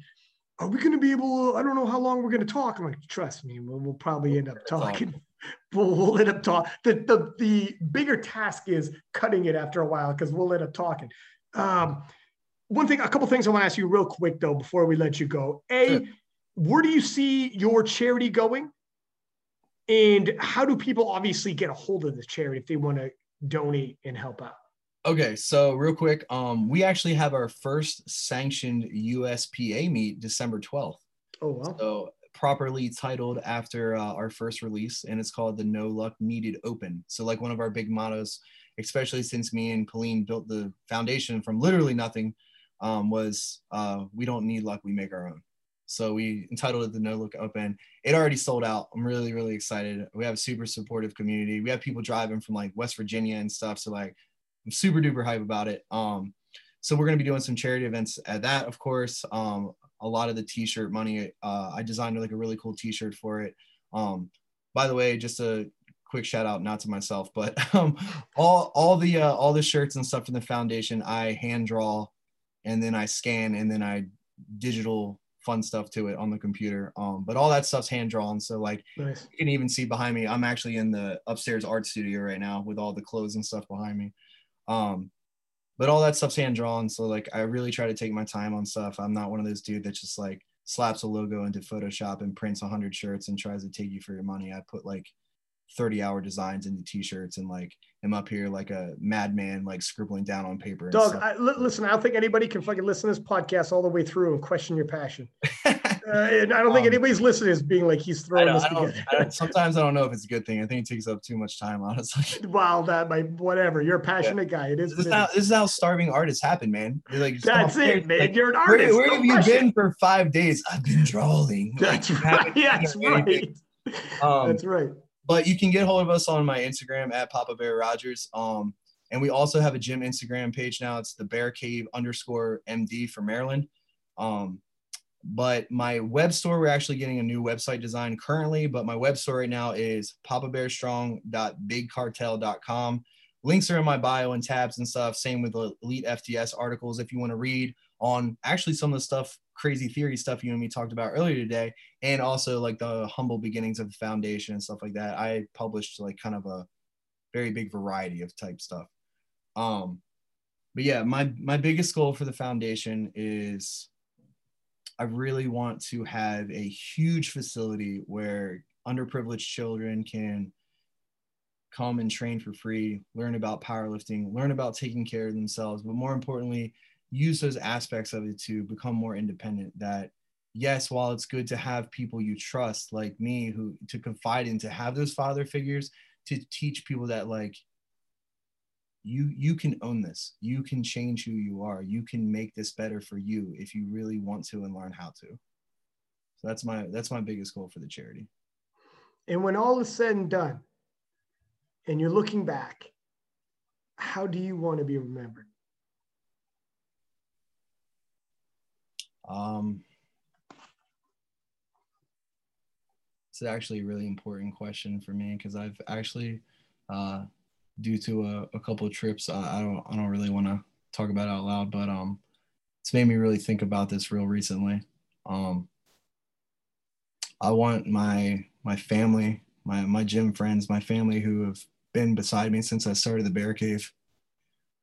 "Are we going to be able? I don't know how long we're going to talk." I'm like, "Trust me, we'll, we'll probably end up talking." We'll, we'll end up talking. The, the the bigger task is cutting it after a while because we'll end up talking. Um, one thing, a couple things I want to ask you real quick though before we let you go. A, Sure. where do you see your charity going? And how do people obviously get a hold of this charity if they want to donate and help out? Okay, so real quick, um, we actually have our first sanctioned USPA meet December 12th. Oh well. So properly titled after uh, our first release, and it's called the No Luck Needed Open. So, like one of our big mottos, especially since me and Colleen built the foundation from literally nothing, um, was uh, we don't need luck, we make our own. So we entitled it the No Luck Open. It already sold out. I'm really, really excited. We have a super supportive community. We have people driving from like West Virginia and stuff. So like I'm super duper hype about it. Um, so we're gonna be doing some charity events at that, of course. Um, a lot of the t-shirt money, uh, I designed like a really cool t-shirt for it. Um, by the way, just a quick shout out, not to myself, but um, all all the uh, all the shirts and stuff from the foundation, I hand draw, and then I scan, and then I digital fun stuff to it on the computer. Um, but all that stuff's hand drawn. So like nice. you can even see behind me, I'm actually in the upstairs art studio right now with all the clothes and stuff behind me. Um, but all that stuff's hand drawn. So like I really try to take my time on stuff. I'm not one of those dude that just like slaps a logo into Photoshop and prints 100 shirts and tries to take you for your money. I put like 30 hour designs into t-shirts and like am up here like a madman like scribbling down on paper dog I, listen i don't think anybody can fucking listen to this podcast all the way through and question your passion. Uh, and i don't think um, anybody's listening is being like he's throwing this together. I sometimes i don't know if it's a good thing. I think it takes up too much time honestly. Wow that might whatever. You're a passionate yeah. guy. It is this is, how, this is how starving artists happen man. You're like that's it man. Like, you're an artist. where, where have you been for five days? I've been drawing. That's like, right. That's right. um, that's right but you can get a hold of us on my Instagram at Papa Bear Rogers. Um, and we also have a gym Instagram page now. It's the Bear Cave underscore MD for Maryland. Um, but my web store, we're actually getting a new website design currently. But my web store right now is papabearstrong.bigcartel.com. Links are in my bio and tabs and stuff. Same with the Elite FTS articles if you want to read on actually some of the stuff, crazy theory stuff you and me talked about earlier today, and also like the humble beginnings of the foundation and stuff like that. I published like kind of a very big variety of type stuff. Um, but yeah, my my biggest goal for the foundation is I really want to have a huge facility where underprivileged children can come and train for free, learn about powerlifting, learn about taking care of themselves, but more importantly, use those aspects of it to become more independent that yes while it's good to have people you trust like me who to confide in to have those father figures to teach people that like you you can own this. You can change who you are. You can make this better for you if you really want to and learn how to. So that's my that's my biggest goal for the charity. And when all is said and done and you're looking back how do you want to be remembered Um, it's actually a really important question for me because I've actually, uh, due to a, a couple of trips, I, I don't I don't really want to talk about out loud, but um, it's made me really think about this real recently. Um, I want my my family, my my gym friends, my family who have been beside me since I started the Bear Cave,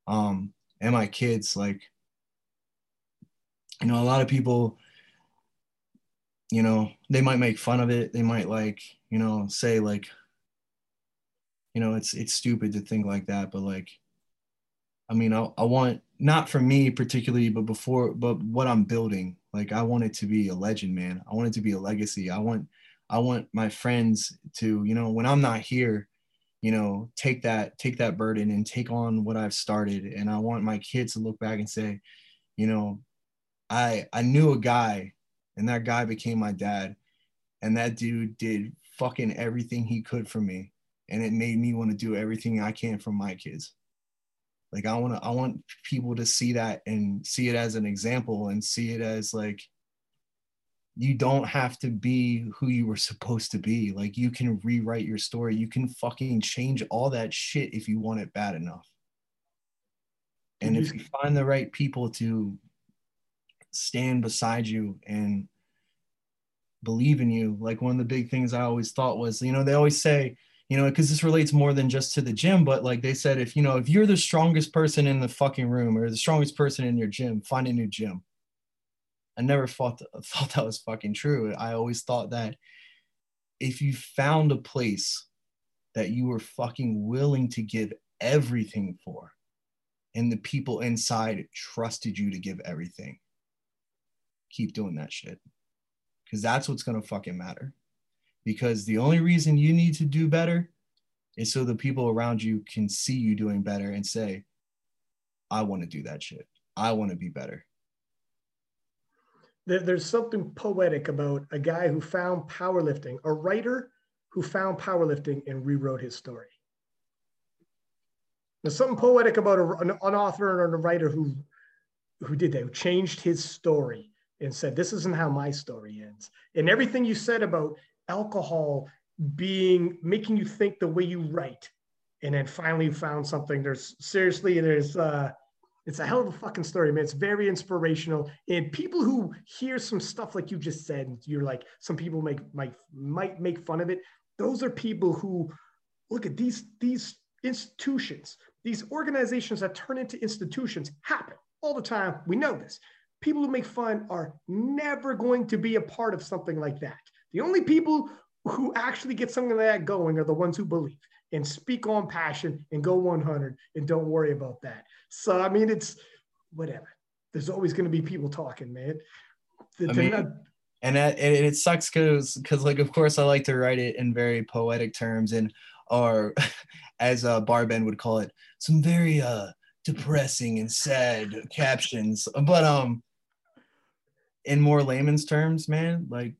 um, and my kids like you know a lot of people you know they might make fun of it. They might like you know say like you know it's it's stupid to think like that but like i mean i, I want not for me particularly but before but what i'm building like i want it to be a legend man. I want it to be a legacy. I want i want my friends to you know when i'm not here you know take that take that burden and take on what i've started. And i want my kids to look back and say you know I I knew a guy, and that guy became my dad, and that dude did fucking everything he could for me, and it made me want to do everything I can for my kids. Like I want to, I want people to see that and see it as an example, and see it as like you don't have to be who you were supposed to be. Like you can rewrite your story. You can fucking change all that shit if you want it bad enough. And if you find the right people to stand beside you and believe in you. Like one of the big things I always thought was, you know, they always say, you know, because this relates more than just to the gym, but like they said, if you know, if you're the strongest person in the fucking room or the strongest person in your gym, find a new gym. I never thought thought that was fucking true. I always thought that if you found a place that you were fucking willing to give everything for, and the people inside trusted you to give everything, keep doing that shit because that's what's gonna fucking matter. Because the only reason you need to do better is so the people around you can see you doing better and say, I want to do that shit. I want to be better. There, there's something poetic about a guy who found powerlifting, a writer who found powerlifting and rewrote his story. There's something poetic about a, an, an author and a writer who who did that, who changed his story and said, This isn't how my story ends. And everything you said about alcohol being making you think the way you write, and then finally found something. There's seriously, there's uh it's a hell of a fucking story, man. It's very inspirational. And people who hear some stuff like you just said, you're like, some people make might might make fun of it. Those are people who look at these these institutions, these organizations that turn into institutions happen all the time. We know this. People who make fun are never going to be a part of something like that. The only people who actually get something like that going are the ones who believe and speak on passion and go 100 and don't worry about that. So, I mean, it's whatever. There's always going to be people talking, man. I mean, not- and, that, and it sucks because, because like, of course, I like to write it in very poetic terms and, or as uh, Barben would call it, some very uh, depressing and sad captions. But um, in more layman's terms, man, like,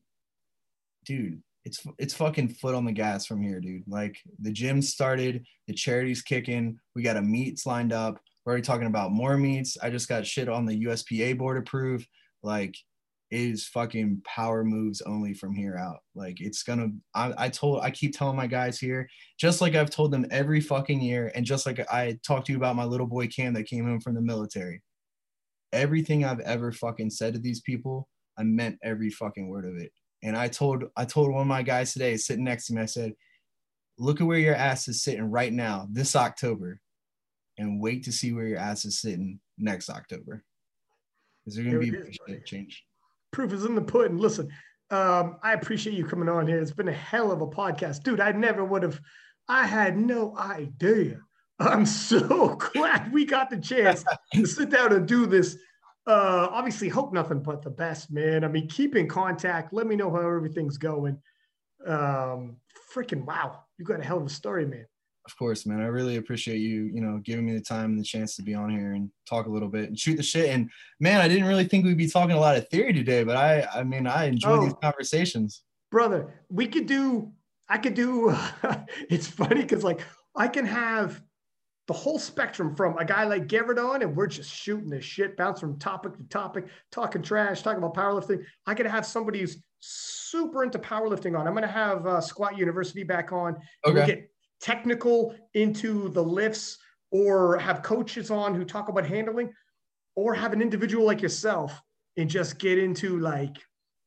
dude, it's it's fucking foot on the gas from here, dude. Like the gym started, the charity's kicking. We got a meets lined up. We're already talking about more meets. I just got shit on the USPA board approved. Like it is fucking power moves only from here out. Like it's gonna. I, I told. I keep telling my guys here, just like I've told them every fucking year, and just like I talked to you about my little boy Cam that came home from the military. Everything I've ever fucking said to these people, I meant every fucking word of it. And I told I told one of my guys today, sitting next to me, I said, "Look at where your ass is sitting right now, this October, and wait to see where your ass is sitting next October. Is there going to be a change?" proof is in the pudding. Listen, um, I appreciate you coming on here. It's been a hell of a podcast, dude. I never would have. I had no idea. I'm so glad we got the chance to sit down and do this. Uh, obviously, hope nothing but the best, man. I mean, keep in contact. Let me know how everything's going. Um, freaking wow, you got a hell of a story, man of course, man. I really appreciate you, you know, giving me the time and the chance to be on here and talk a little bit and shoot the shit. And man, I didn't really think we'd be talking a lot of theory today, but I, I mean, I enjoy oh, these conversations. Brother, we could do, I could do, it's funny because like I can have the whole spectrum from a guy like Garrett on, and we're just shooting this shit, bounce from topic to topic, talking trash, talking about powerlifting. I could have somebody who's super into powerlifting on. I'm going to have uh, Squat University back on. Okay. We'll get technical into the lifts or have coaches on who talk about handling or have an individual like yourself and just get into like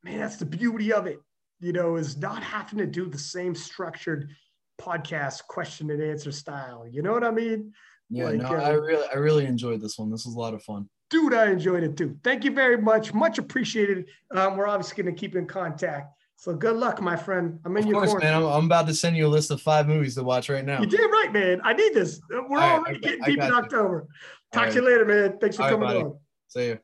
man that's the beauty of it you know is not having to do the same structured podcast question and answer style you know what i mean yeah like, no uh, i really i really enjoyed this one this was a lot of fun dude i enjoyed it too thank you very much much appreciated um, we're obviously going to keep in contact so good luck, my friend. I'm in of your course, corner. man. I'm, I'm, about to send you a list of five movies to watch right now. You did right, man. I need this. We're all already right, getting deep in October. Talk all to right. you later, man. Thanks for all coming right, on. See you.